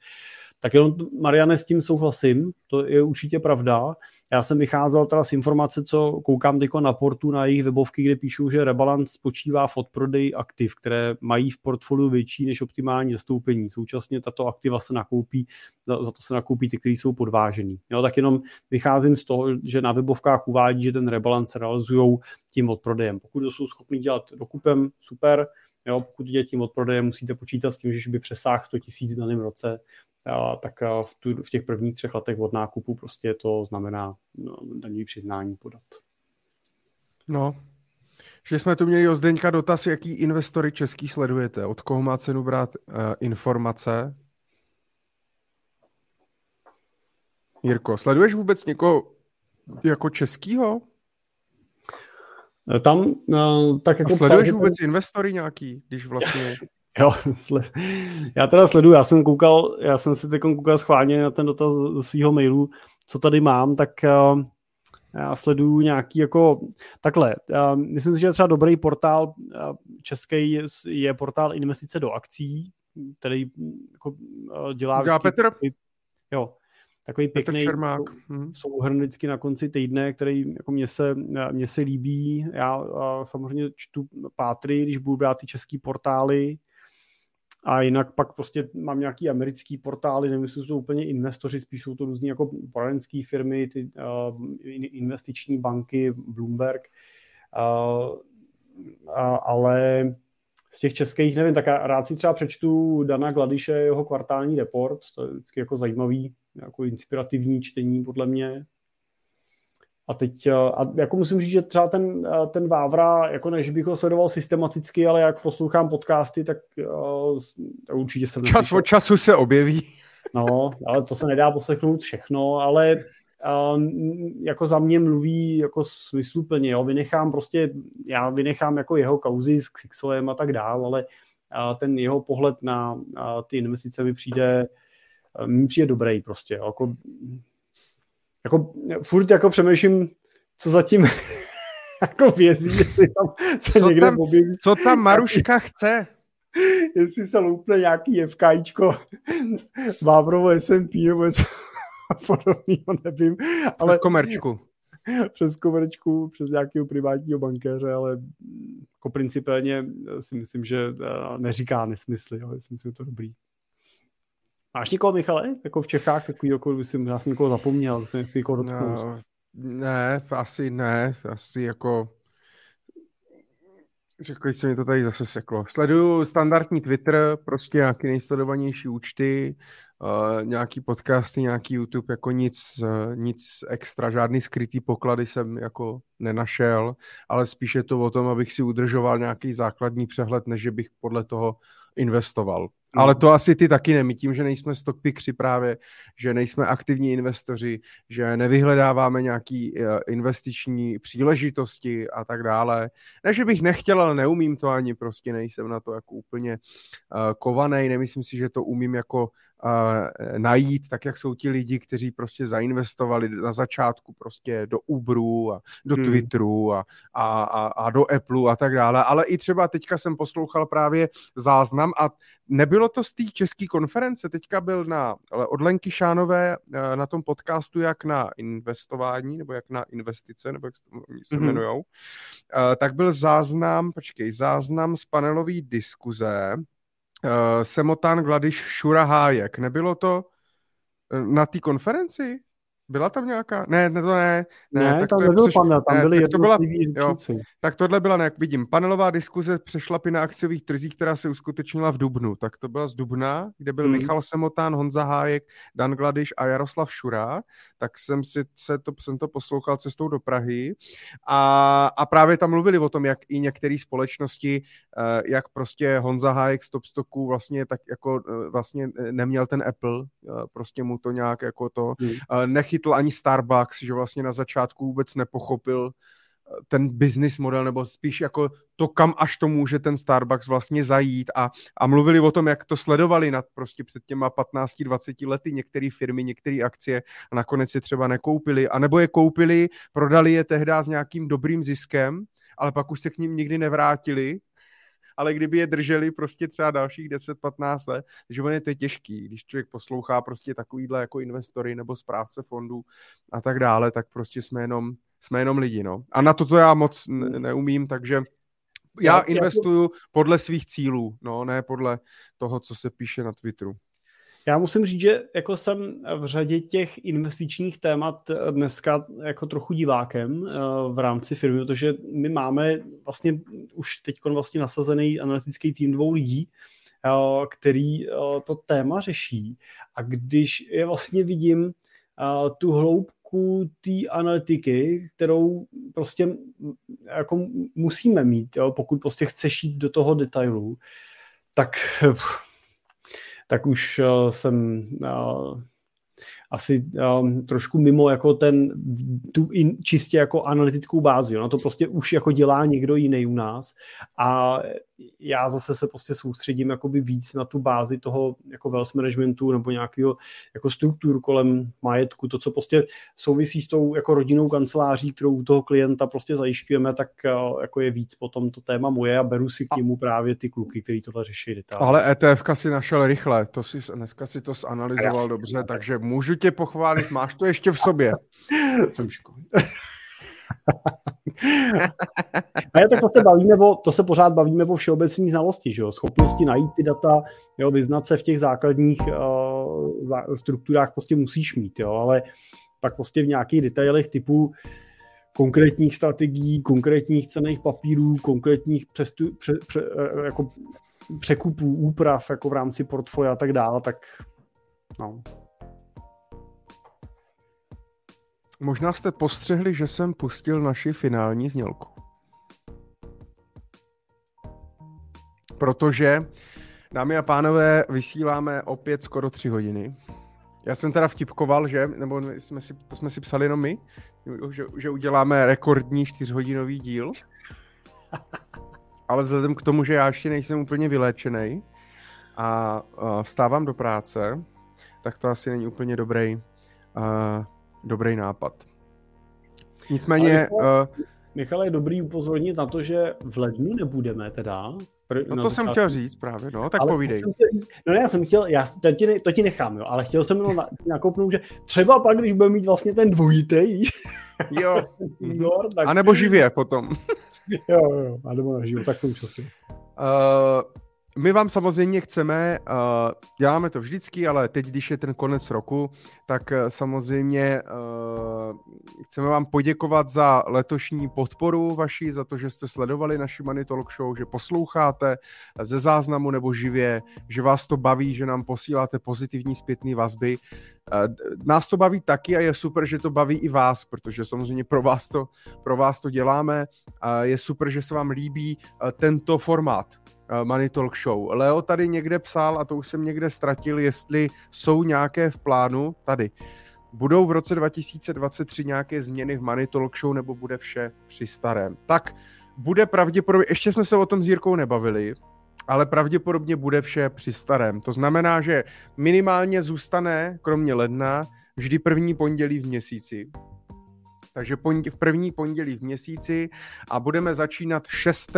Tak jenom, Mariane, s tím souhlasím, to je určitě pravda. Já jsem vycházel teda z informace, co koukám teď na portu, na jejich webovky, kde píšou, že rebalance spočívá v odprodeji aktiv, které mají v portfoliu větší než optimální zastoupení. Současně tato aktiva se nakoupí, za, to se nakoupí ty, které jsou podvážený. Jo, tak jenom vycházím z toho, že na webovkách uvádí, že ten rebalance realizují tím odprodejem. Pokud to jsou schopni dělat dokupem, super, Jo, pokud jde tím odprodejem, musíte počítat s tím, že by přesáhl 100 000 v daném roce, tak v, tu, v těch prvních třech letech od nákupu prostě to znamená no, daní přiznání podat. No, že jsme tu měli od Zdeňka dotaz, jaký investory český sledujete, od koho má cenu brát uh, informace. Jirko, sleduješ vůbec někoho jako českýho? Tam, uh, tak jako... A sleduješ vůbec investory nějaký, když vlastně... Jo, já teda sleduju, já jsem koukal, já jsem si teď koukal schválně na ten dotaz do svého mailu, co tady mám, tak uh, já sleduju nějaký jako, takhle, uh, myslím si, že třeba dobrý portál uh, český je, portál investice do akcí, který jako, dělá... Dělá Petr? Jo, takový pěkný hmm. souhrn vždycky na konci týdne, který jako mně se, mně se líbí. Já samozřejmě čtu pátry, když budu brát ty český portály, a jinak pak prostě mám nějaký americký portály, nevím, jestli jsou to úplně investoři, spíš jsou to různý jako poradenské firmy, ty uh, investiční banky, Bloomberg, uh, uh, ale z těch českých, nevím, tak já rád si třeba přečtu Dana Gladiše, jeho kvartální report, to je vždycky jako zajímavý, jako inspirativní čtení podle mě, a teď, eh, a jako musím říct, že třeba ten, eh, ten Vávra, jako než bych ho sledoval systematicky, ale jak poslouchám podcasty, tak uh, určitě jsem... Čas od času se objeví. No, ale to se nedá poslechnout všechno, ale uh, jako za mě mluví jako smysluplně, jo, vynechám prostě, já vynechám jako jeho kauzy s Xixolem a tak dál, ale uh, ten jeho pohled na uh, ty investice mi přijde, mi přijde dobrý prostě, jo, jako jako furt jako přemýšlím, co zatím jako vězí, jestli tam se co někde tam, objeví. Co tam Maruška chce? jestli se loupne nějaký FKIčko, Vávrovo SMP nebo něco podobného, nevím. Ale... Přes komerčku. Přes komerčku, přes nějakého privátního bankéře, ale jako principálně si myslím, že eh, neříká nesmysly, ale si myslím, že to dobrý. Máš někoho, Michale, jako v Čechách, takový, jako myslím, já jsem někoho zapomněl, jsem nechci někoho dotknout. No, ne, asi ne, asi jako Řekl se mi to tady zase seklo. Sleduju standardní Twitter, prostě nějaký nejsledovanější účty, uh, nějaký podcasty, nějaký YouTube, jako nic, uh, nic extra, žádný skrytý poklady jsem jako nenašel, ale spíše je to o tom, abych si udržoval nějaký základní přehled, než bych podle toho investoval. Ale to asi ty taky ne. My tím, že nejsme stockpickři právě, že nejsme aktivní investoři, že nevyhledáváme nějaký eh, investiční příležitosti a tak dále. Ne, že bych nechtěl, ale neumím to ani, prostě nejsem na to jako úplně uh, kovaný. Nemyslím si, že to umím jako najít, tak jak jsou ti lidi, kteří prostě zainvestovali na začátku prostě do Uberu a do hmm. Twitteru a, a, a, a do Apple a tak dále. Ale i třeba teďka jsem poslouchal právě záznam a nebylo to z té české konference, teďka byl na, od Lenky Šánové eh, na tom podcastu jak na investování, nebo jak na investice, nebo jak se mm-hmm. jmenujou, uh, tak byl záznam, počkej, záznam z panelové diskuze Semotan Gladiš Šura Hájek. Nebylo to na té konferenci? Byla tam nějaká? Ne, ne, to ne. Ne, ne tak tam to nebyl přeš... panel, tam ne, byly to byla, jo, Tak tohle byla, ne, jak vidím, panelová diskuze přešlapy na akciových trzích, která se uskutečnila v Dubnu. Tak to byla z Dubna, kde byl hmm. Michal Semotán, Honza Hájek, Dan Gladiš a Jaroslav Šura. Tak jsem si se to, jsem to poslouchal cestou do Prahy. A, a právě tam mluvili o tom, jak i některé společnosti, eh, jak prostě Honza Hájek z Topstoku vlastně tak jako eh, vlastně eh, neměl ten Apple, prostě mu to nějak jako to hmm. nechyt nechytl ani Starbucks, že vlastně na začátku vůbec nepochopil eh, ten business model, nebo spíš jako to, kam až to může ten Starbucks vlastně zajít. A, a mluvili o tom, jak to sledovali nad prostě před těma 15-20 lety některé firmy, některé akcie a nakonec je třeba nekoupili, anebo je koupili, prodali je tehdy s nějakým dobrým ziskem, ale pak už se k ním nikdy nevrátili ale kdyby je drželi prostě třeba dalších 10-15 let, že on je to je těžký, když člověk poslouchá prostě takovýhle jako investory nebo správce fondů a tak dále, tak prostě jsme jenom, jsme jenom lidi, no. A na toto já moc neumím, takže já investuju podle svých cílů, no, ne podle toho, co se píše na Twitteru. Já musím říct, že jako jsem v řadě těch investičních témat dneska jako trochu divákem eh, v rámci firmy, protože my máme vlastně už teď vlastně nasazený analytický tým dvou lidí, eh, který eh, to téma řeší. A když je vlastně vidím tu hloubku té analytiky, kterou prostě jako musíme mít, pokud prostě chceš jít do toho detailu, tak tak už uh, jsem uh, asi um, trošku mimo jako ten, tu in, čistě jako analytickou bázi. Ono to prostě už jako dělá někdo jiný u nás a já zase se prostě soustředím jakoby víc na tu bázi toho jako wealth managementu nebo nějakého jako struktur kolem majetku, to, co prostě souvisí s tou jako rodinnou kanceláří, kterou u toho klienta prostě zajišťujeme, tak uh, jako je víc potom to téma moje a beru si k němu právě ty kluky, který tohle řeší detailně. Ale ETF si našel rychle, to si, dneska si to zanalizoval dobře, takže můžu tě pochválit, máš to ještě v sobě. Jsem A je tak to se bavíme o, to se pořád bavíme o všeobecné znalosti, že jo? schopnosti najít ty data, jo? vyznat se v těch základních uh, strukturách prostě musíš mít, jo? ale pak prostě v nějakých detailech typu konkrétních strategií, konkrétních cených papírů, konkrétních přestu, pře, pře, eh, jako překupů, úprav jako v rámci portfolia a tak dále, tak no, Možná jste postřehli, že jsem pustil naši finální znělku. Protože, dámy a pánové, vysíláme opět skoro tři hodiny. Já jsem teda vtipkoval, že, nebo jsme si, to jsme si psali jenom my, že, že uděláme rekordní čtyřhodinový díl. Ale vzhledem k tomu, že já ještě nejsem úplně vyléčený a, vstávám do práce, tak to asi není úplně dobrý, dobrý nápad. Nicméně... Michal, uh, Michal, je dobrý upozornit na to, že v lednu nebudeme teda, Pr- no to jsem chtěl říct právě, no, tak ale povídej. Chtěl, no ne, já jsem chtěl, já, to, ti, to ti nechám, jo, ale chtěl jsem jenom na, nakoupnout, že třeba pak, když bude mít vlastně ten dvojitý, jo, Igor, tak... A nebo živě potom. jo, jo, a nebo na živo, tak to už asi. Uh, my vám samozřejmě chceme, uh, děláme to vždycky, ale teď, když je ten konec roku, tak uh, samozřejmě uh, chceme vám poděkovat za letošní podporu vaši, za to, že jste sledovali naši Money Talk Show, že posloucháte ze záznamu nebo živě, že vás to baví, že nám posíláte pozitivní zpětné vazby. Nás to baví taky a je super, že to baví i vás, protože samozřejmě pro vás to, pro vás to děláme. Je super, že se vám líbí tento formát Money Talk Show. Leo tady někde psal, a to už jsem někde ztratil, jestli jsou nějaké v plánu, tady, budou v roce 2023 nějaké změny v Money Talk Show, nebo bude vše při starém. Tak bude pravděpodobně, ještě jsme se o tom s Jirkou nebavili, ale pravděpodobně bude vše při starém. To znamená, že minimálně zůstane, kromě ledna, vždy první pondělí v měsíci. Takže v první pondělí v měsíci a budeme začínat 6.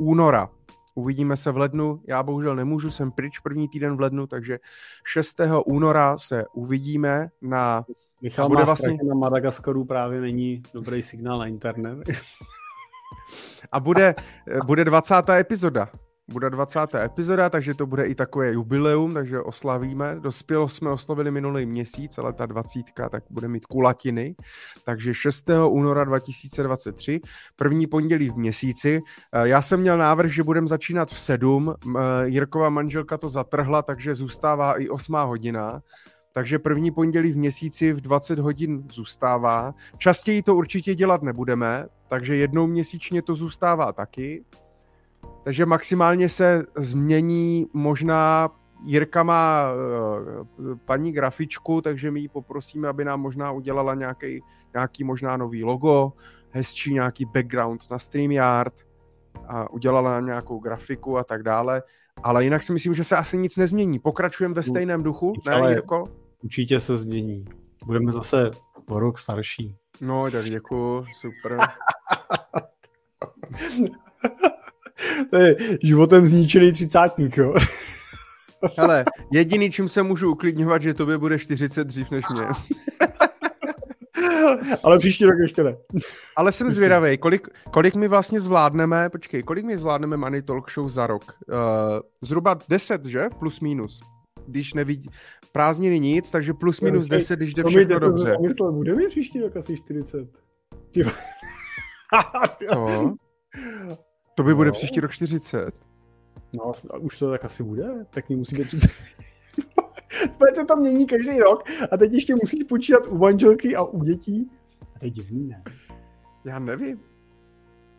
února. Uvidíme se v lednu. Já bohužel nemůžu, jsem pryč první týden v lednu, takže 6. února se uvidíme na... Michal bude má vlastně... na Madagaskaru právě není dobrý signál na internet. a bude, bude 20. epizoda bude 20. epizoda, takže to bude i takové jubileum, takže oslavíme. Dospělo jsme oslavili minulý měsíc, ale ta 20. tak bude mít kulatiny. Takže 6. února 2023, první pondělí v měsíci. Eh, já jsem měl návrh, že budeme začínat v 7. Eh, Jirková manželka to zatrhla, takže zůstává i 8 hodina. Takže první pondělí v měsíci v 20 hodin zůstává. Častěji to určitě dělat nebudeme, takže jednou měsíčně to zůstává taky. Takže maximálně se změní možná Jirka má uh, paní grafičku, takže my ji poprosíme, aby nám možná udělala nějaký, nějaký možná nový logo, hezčí nějaký background na StreamYard a udělala nám nějakou grafiku a tak dále. Ale jinak si myslím, že se asi nic nezmění. Pokračujeme ve stejném duchu, ne Jirko? Určitě se změní. Budeme zase o rok starší. No, tak děkuju, super. to je životem zničený třicátník, jo. Ale jediný, čím se můžu uklidňovat, že tobě bude 40 dřív než mě. Ale příští rok ještě ne. Ale jsem zvědavý, kolik, kolik my vlastně zvládneme, počkej, kolik my zvládneme Money Talk Show za rok? Uh, zhruba 10, že? Plus minus. Když nevidí, prázdniny nic, takže plus minus 10, když jde všechno dobře. Myslel, bude mi příští rok asi 40. Co? To by no. bude příští rok 40. No, už to tak asi bude, tak mi musí být 30. Teď se to mění každý rok a teď ještě musíš počítat u manželky a u dětí. A to je divný, ne? Já nevím.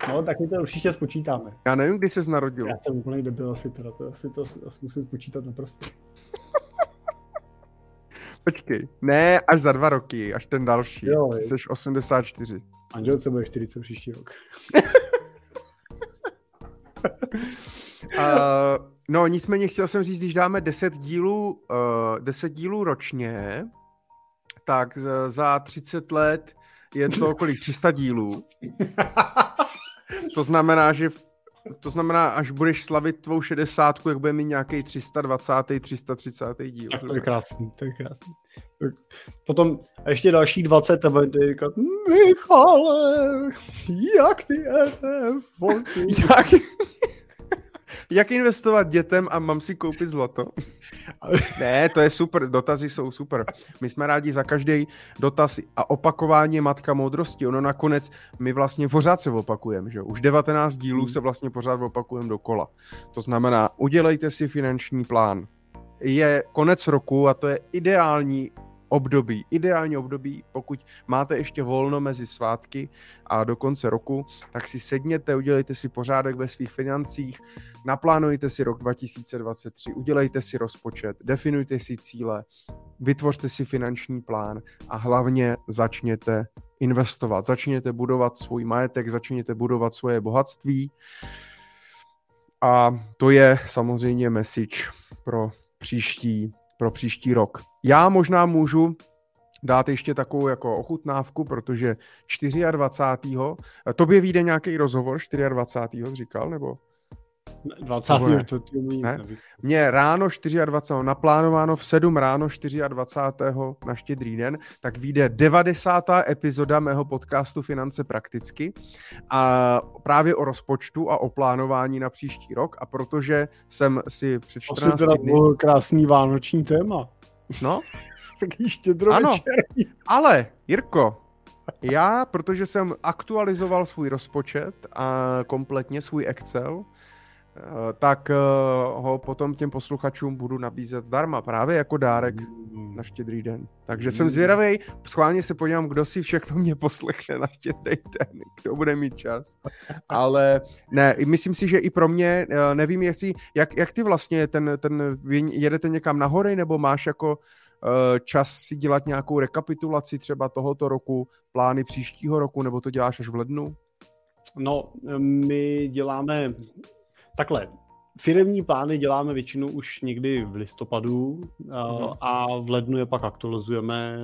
No, tak my to určitě spočítáme. Já nevím, kdy jsi narodil. Já jsem úplně debil asi teda, to asi to asi musím spočítat naprosto. Počkej, ne, až za dva roky, až ten další. Jo, Jsi 84. Manželce bude 40 příští rok. uh, no nicméně chtěl jsem říct, když dáme 10 dílů, uh, 10 dílů ročně, tak za 30 let je to kolik? 300 dílů. To znamená, že to znamená, až budeš slavit tvou 60, jak bude mít nějaký 320. 330. díl. Tak to je krásný, to je krásný. Potom ještě další 20 a bude říkat, Michale, jak ty ETF jak, jak investovat dětem a mám si koupit zlato? ne, to je super, dotazy jsou super. My jsme rádi za každý dotaz a opakování matka moudrosti. Ono nakonec, my vlastně pořád se opakujeme, že Už 19 dílů hmm. se vlastně pořád opakujeme dokola. To znamená, udělejte si finanční plán. Je konec roku a to je ideální období, ideální období, pokud máte ještě volno mezi svátky a do konce roku, tak si sedněte, udělejte si pořádek ve svých financích, naplánujte si rok 2023, udělejte si rozpočet, definujte si cíle, vytvořte si finanční plán a hlavně začněte investovat, začněte budovat svůj majetek, začněte budovat svoje bohatství. A to je samozřejmě message pro příští pro příští rok. Já možná můžu dát ještě takovou jako ochutnávku, protože 24. Tobě vyjde nějaký rozhovor 24. říkal, nebo? 24. Ne? Mě ráno 24. naplánováno v 7 ráno 24. na štědrý den, tak vyjde 90. epizoda mého podcastu Finance prakticky a právě o rozpočtu a o plánování na příští rok a protože jsem si před 14 to dny... krásný vánoční téma. No. Taky štědro ano, ale Jirko, já, protože jsem aktualizoval svůj rozpočet a kompletně svůj Excel, tak eh, ho potom těm posluchačům budu nabízet zdarma, právě jako dárek mm. na štědrý den. Takže mm. jsem zvědavý, schválně se podívám, kdo si všechno mě poslechne na štědrý den, kdo bude mít čas. Ale ne, myslím si, že i pro mě, eh, nevím, jestli, jak, jak ty vlastně ten, ten, jedete někam na hory, nebo máš jako Eh, čas si dělat nějakou rekapitulaci třeba tohoto roku, plány příštího roku, nebo to děláš až v lednu? No, my děláme takhle. Firemní plány děláme většinou už někdy v listopadu mm-hmm. a v lednu je pak aktualizujeme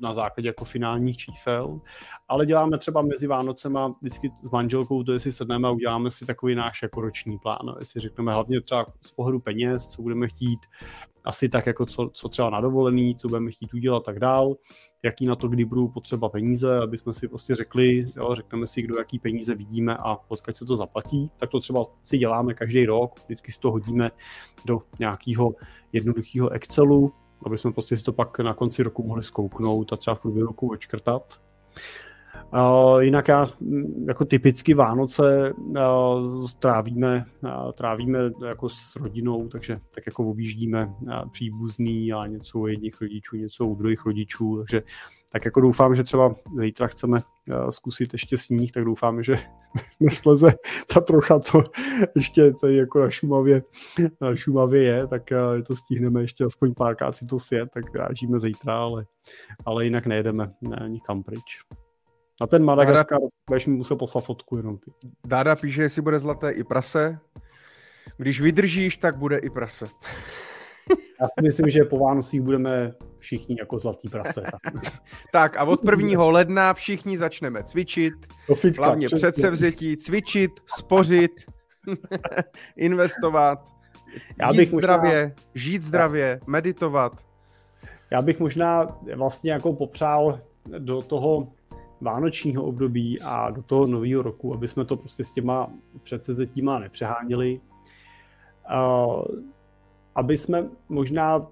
na základě jako finálních čísel, ale děláme třeba mezi Vánocema vždycky s manželkou, to jestli sedneme a uděláme si takový náš jako roční plán, jestli řekneme hlavně třeba z pohledu peněz, co budeme chtít, asi tak jako co, co třeba na dovolený, co budeme chtít udělat tak dál, jaký na to kdy budou potřeba peníze, aby jsme si prostě řekli, jo, řekneme si, kdo jaký peníze vidíme a odkud se to zaplatí, tak to třeba si děláme každý rok, vždycky si to hodíme do nějakého jednoduchého Excelu, aby jsme prostě si to pak na konci roku mohli zkouknout a třeba v průběhu roku očkrtat. Jinak já jako typicky Vánoce trávíme, trávíme jako s rodinou, takže tak jako objíždíme příbuzný a něco u jedních rodičů, něco u druhých rodičů, takže tak jako doufám, že třeba zítra chceme uh, zkusit ještě sníh, tak doufám, že nesleze ta trocha, co ještě tady jako na Šumavě, na Šumavě je, tak uh, to stihneme ještě aspoň párkrát si to sjet, tak rážíme zítra, ale, ale jinak nejedeme ne, nikam pryč. Na ten Madagaskar budeš mi muset poslat fotku jenom ty. Dáda píše, jestli bude zlaté i prase. Když vydržíš, tak bude i prase. Já si myslím, že po Vánocích budeme všichni jako zlatý prase. tak a od 1. ledna všichni začneme cvičit. Fitka, hlavně přesně. předsevzetí, cvičit, spořit, investovat, Já bych zdravě, možná... žít zdravě, meditovat. Já bych možná vlastně jako popřál do toho vánočního období a do toho nového roku, aby jsme to prostě s těma předsezetíma nepřeháněli. Uh, aby jsme možná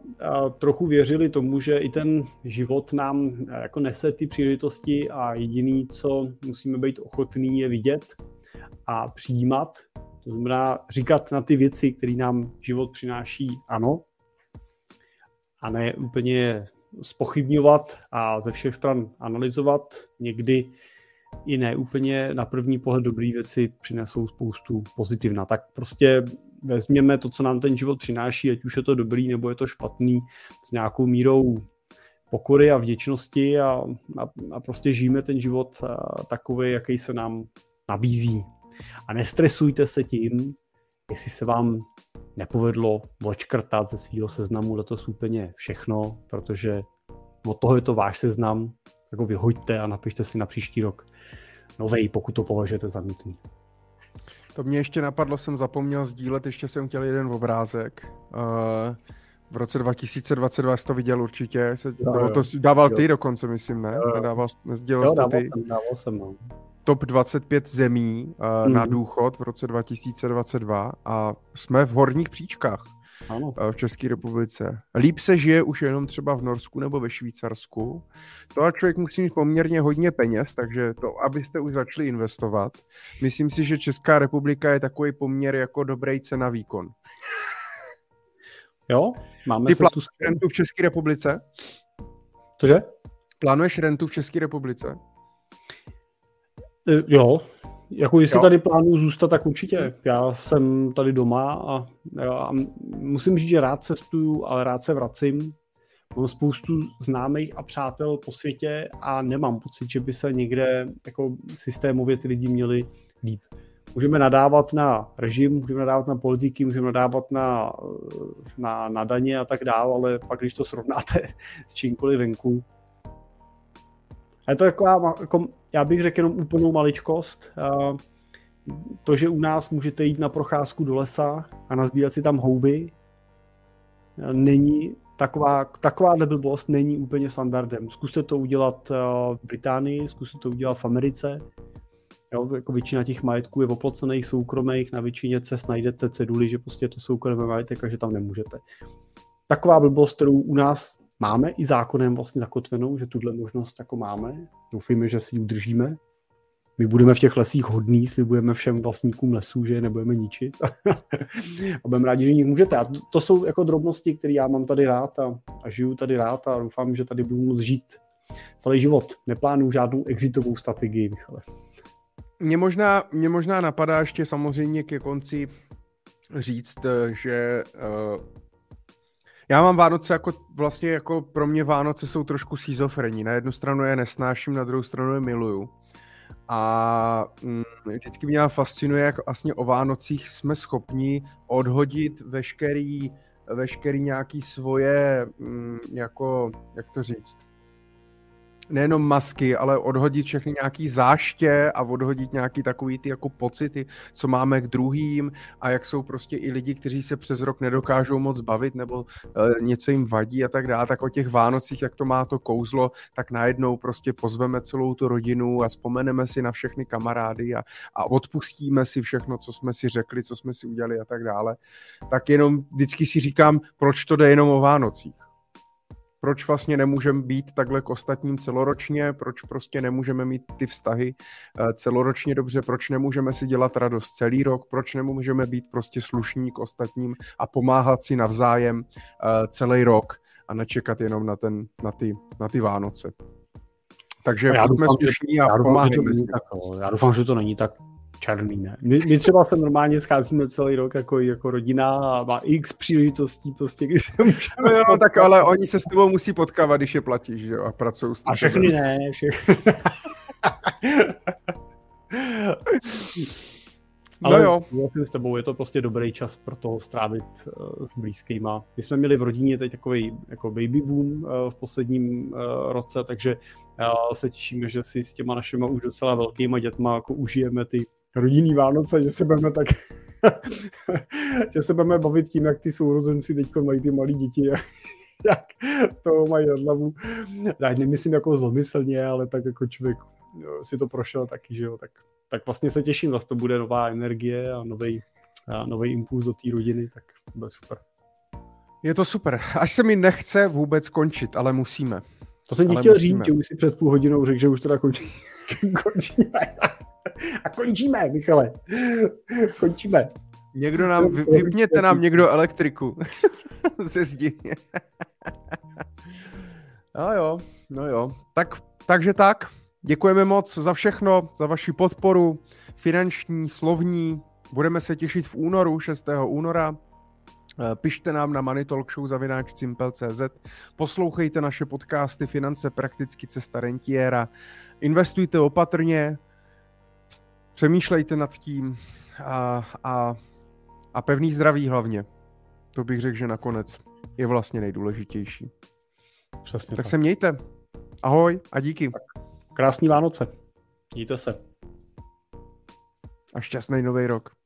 trochu věřili tomu, že i ten život nám uh, jako nese ty příležitosti a jediný, co musíme být ochotný, je vidět a přijímat. To znamená říkat na ty věci, které nám život přináší ano, a ne úplně spochybňovat a ze všech stran analyzovat. Někdy i ne úplně na první pohled dobré věci přinesou spoustu pozitivna. Tak prostě vezměme to, co nám ten život přináší, ať už je to dobrý nebo je to špatný, s nějakou mírou pokory a vděčnosti a, a, a prostě žijeme ten život takový, jaký se nám nabízí. A nestresujte se tím, jestli se vám nepovedlo odškrtat ze svého seznamu letos úplně všechno, protože od toho je to váš seznam, tak ho vyhoďte a napište si na příští rok novej, pokud to považujete za nutný. To mě ještě napadlo, jsem zapomněl sdílet, ještě jsem chtěl jeden obrázek. Uh, v roce 2022 jsi to viděl určitě, se, jo, jo. to dával jo. ty dokonce, myslím, ne? Jo. Nedával, nezdělal jo, dával ty. Jsem, dával jsem, no top 25 zemí uh, mm. na důchod v roce 2022 a jsme v horních příčkách ano. Uh, v České republice. Líp se žije už jenom třeba v Norsku nebo ve Švýcarsku. To a člověk musí mít poměrně hodně peněz, takže to, abyste už začali investovat. Myslím si, že Česká republika je takový poměr jako dobrý cena výkon. Jo, máme Ty plánuješ tu... rentu v České republice? Cože? Plánuješ rentu v České republice? E, jo, jako jestli jo. tady plánuju zůstat, tak určitě. Já jsem tady doma a, a musím říct, že rád cestuju, ale rád se vracím. Mám spoustu známých a přátel po světě a nemám pocit, že by se někde jako systémově ty lidi měli líp. Můžeme nadávat na režim, můžeme nadávat na politiky, můžeme nadávat na, na, na daně a tak dále, ale pak když to srovnáte s čímkoliv venku, je to taková, jako, já bych řekl jenom úplnou maličkost. to, že u nás můžete jít na procházku do lesa a nazbírat si tam houby, není taková, taková blbost není úplně standardem. Zkuste to udělat v Británii, zkuste to udělat v Americe, Jo, jako většina těch majetků je oplocených, soukromých, na většině cest najdete ceduly, že prostě je to soukromé majetek a že tam nemůžete. Taková blbost, kterou u nás máme i zákonem vlastně zakotvenou, že tuhle možnost jako máme. Doufejme, že si ji udržíme. My budeme v těch lesích hodní, slibujeme všem vlastníkům lesů, že je nebudeme ničit. a budeme rádi, že nich můžete. A to, to jsou jako drobnosti, které já mám tady rád a, a žiju tady rád a doufám, že tady budu moct žít celý život. Neplánuju žádnou exitovou strategii, Michale. Mě možná, mě možná napadá ještě samozřejmě ke konci říct, eh, že uh, já mám Vánoce jako vlastně jako pro mě Vánoce jsou trošku schizofrení. Na jednu stranu je nesnáším, na druhou stranu je miluju. A mm, vždycky mě fascinuje, jak vlastně o Vánocích jsme schopni odhodit veškerý, veškerý nějaký svoje, mm, jako, jak to říct, nejenom masky, ale odhodit všechny nějaký záště a odhodit nějaký takový ty jako pocity, co máme k druhým a jak jsou prostě i lidi, kteří se přes rok nedokážou moc bavit nebo e, něco jim vadí a tak dále, tak o těch Vánocích, jak to má to kouzlo, tak najednou prostě pozveme celou tu rodinu a vzpomeneme si na všechny kamarády a, a odpustíme si všechno, co jsme si řekli, co jsme si udělali a tak dále. Tak jenom vždycky si říkám, proč to jde jenom o Vánocích proč vlastně nemůžeme být takhle k ostatním celoročně, proč prostě nemůžeme mít ty vztahy eh, celoročně dobře, proč nemůžeme si dělat radost celý rok, proč nemůžeme být prostě slušní k ostatním a pomáhat si navzájem eh, celý rok a nečekat jenom na, ten, na, ty, na ty Vánoce. Takže já buďme slušní a pomáhejme si. Tak, já doufám, že to není tak černý, ne. My, my třeba se normálně scházíme celý rok jako, jako rodina a má x příležitostí prostě, když se můžeme... No tak ale oni se s tebou musí potkávat, když je platíš, že jo, a pracují s A všechny ne, všechny. No Ale jo. Vlastně s tebou je to prostě dobrý čas pro to strávit uh, s blízkýma. My jsme měli v rodině teď takový jako baby boom uh, v posledním uh, roce, takže uh, se těšíme, že si s těma našima už docela velkýma dětma jako užijeme ty rodinný Vánoce, že se budeme tak že se budeme bavit tím, jak ty sourozenci teď mají ty malí děti, jak to mají na hlavu. Já nemyslím jako zlomyslně, ale tak jako člověk si to prošel taky, že jo, tak, tak vlastně se těším, zase to bude nová energie a nový a nový impuls do té rodiny, tak bude super. Je to super. Až se mi nechce vůbec končit, ale musíme. To jsem ti chtěl musíme. říct, že už si před půl hodinou řekl, že už teda končí. končíme. A končíme, Michale. Končíme. Někdo nám, vypněte nám někdo elektriku ze zdi. no jo, no jo. Tak, takže tak. Děkujeme moc za všechno, za vaši podporu, finanční, slovní. Budeme se těšit v únoru, 6. února. Eh, pište nám na moneytalkshow.cz, poslouchejte naše podcasty Finance prakticky cesta rentiera, investujte opatrně, přemýšlejte nad tím a, a, a pevný zdraví hlavně. To bych řekl, že nakonec je vlastně nejdůležitější. Přesně tak, tak. se mějte. Ahoj a díky. Krásný Vánoce. Mějte se. A šťastný nový rok.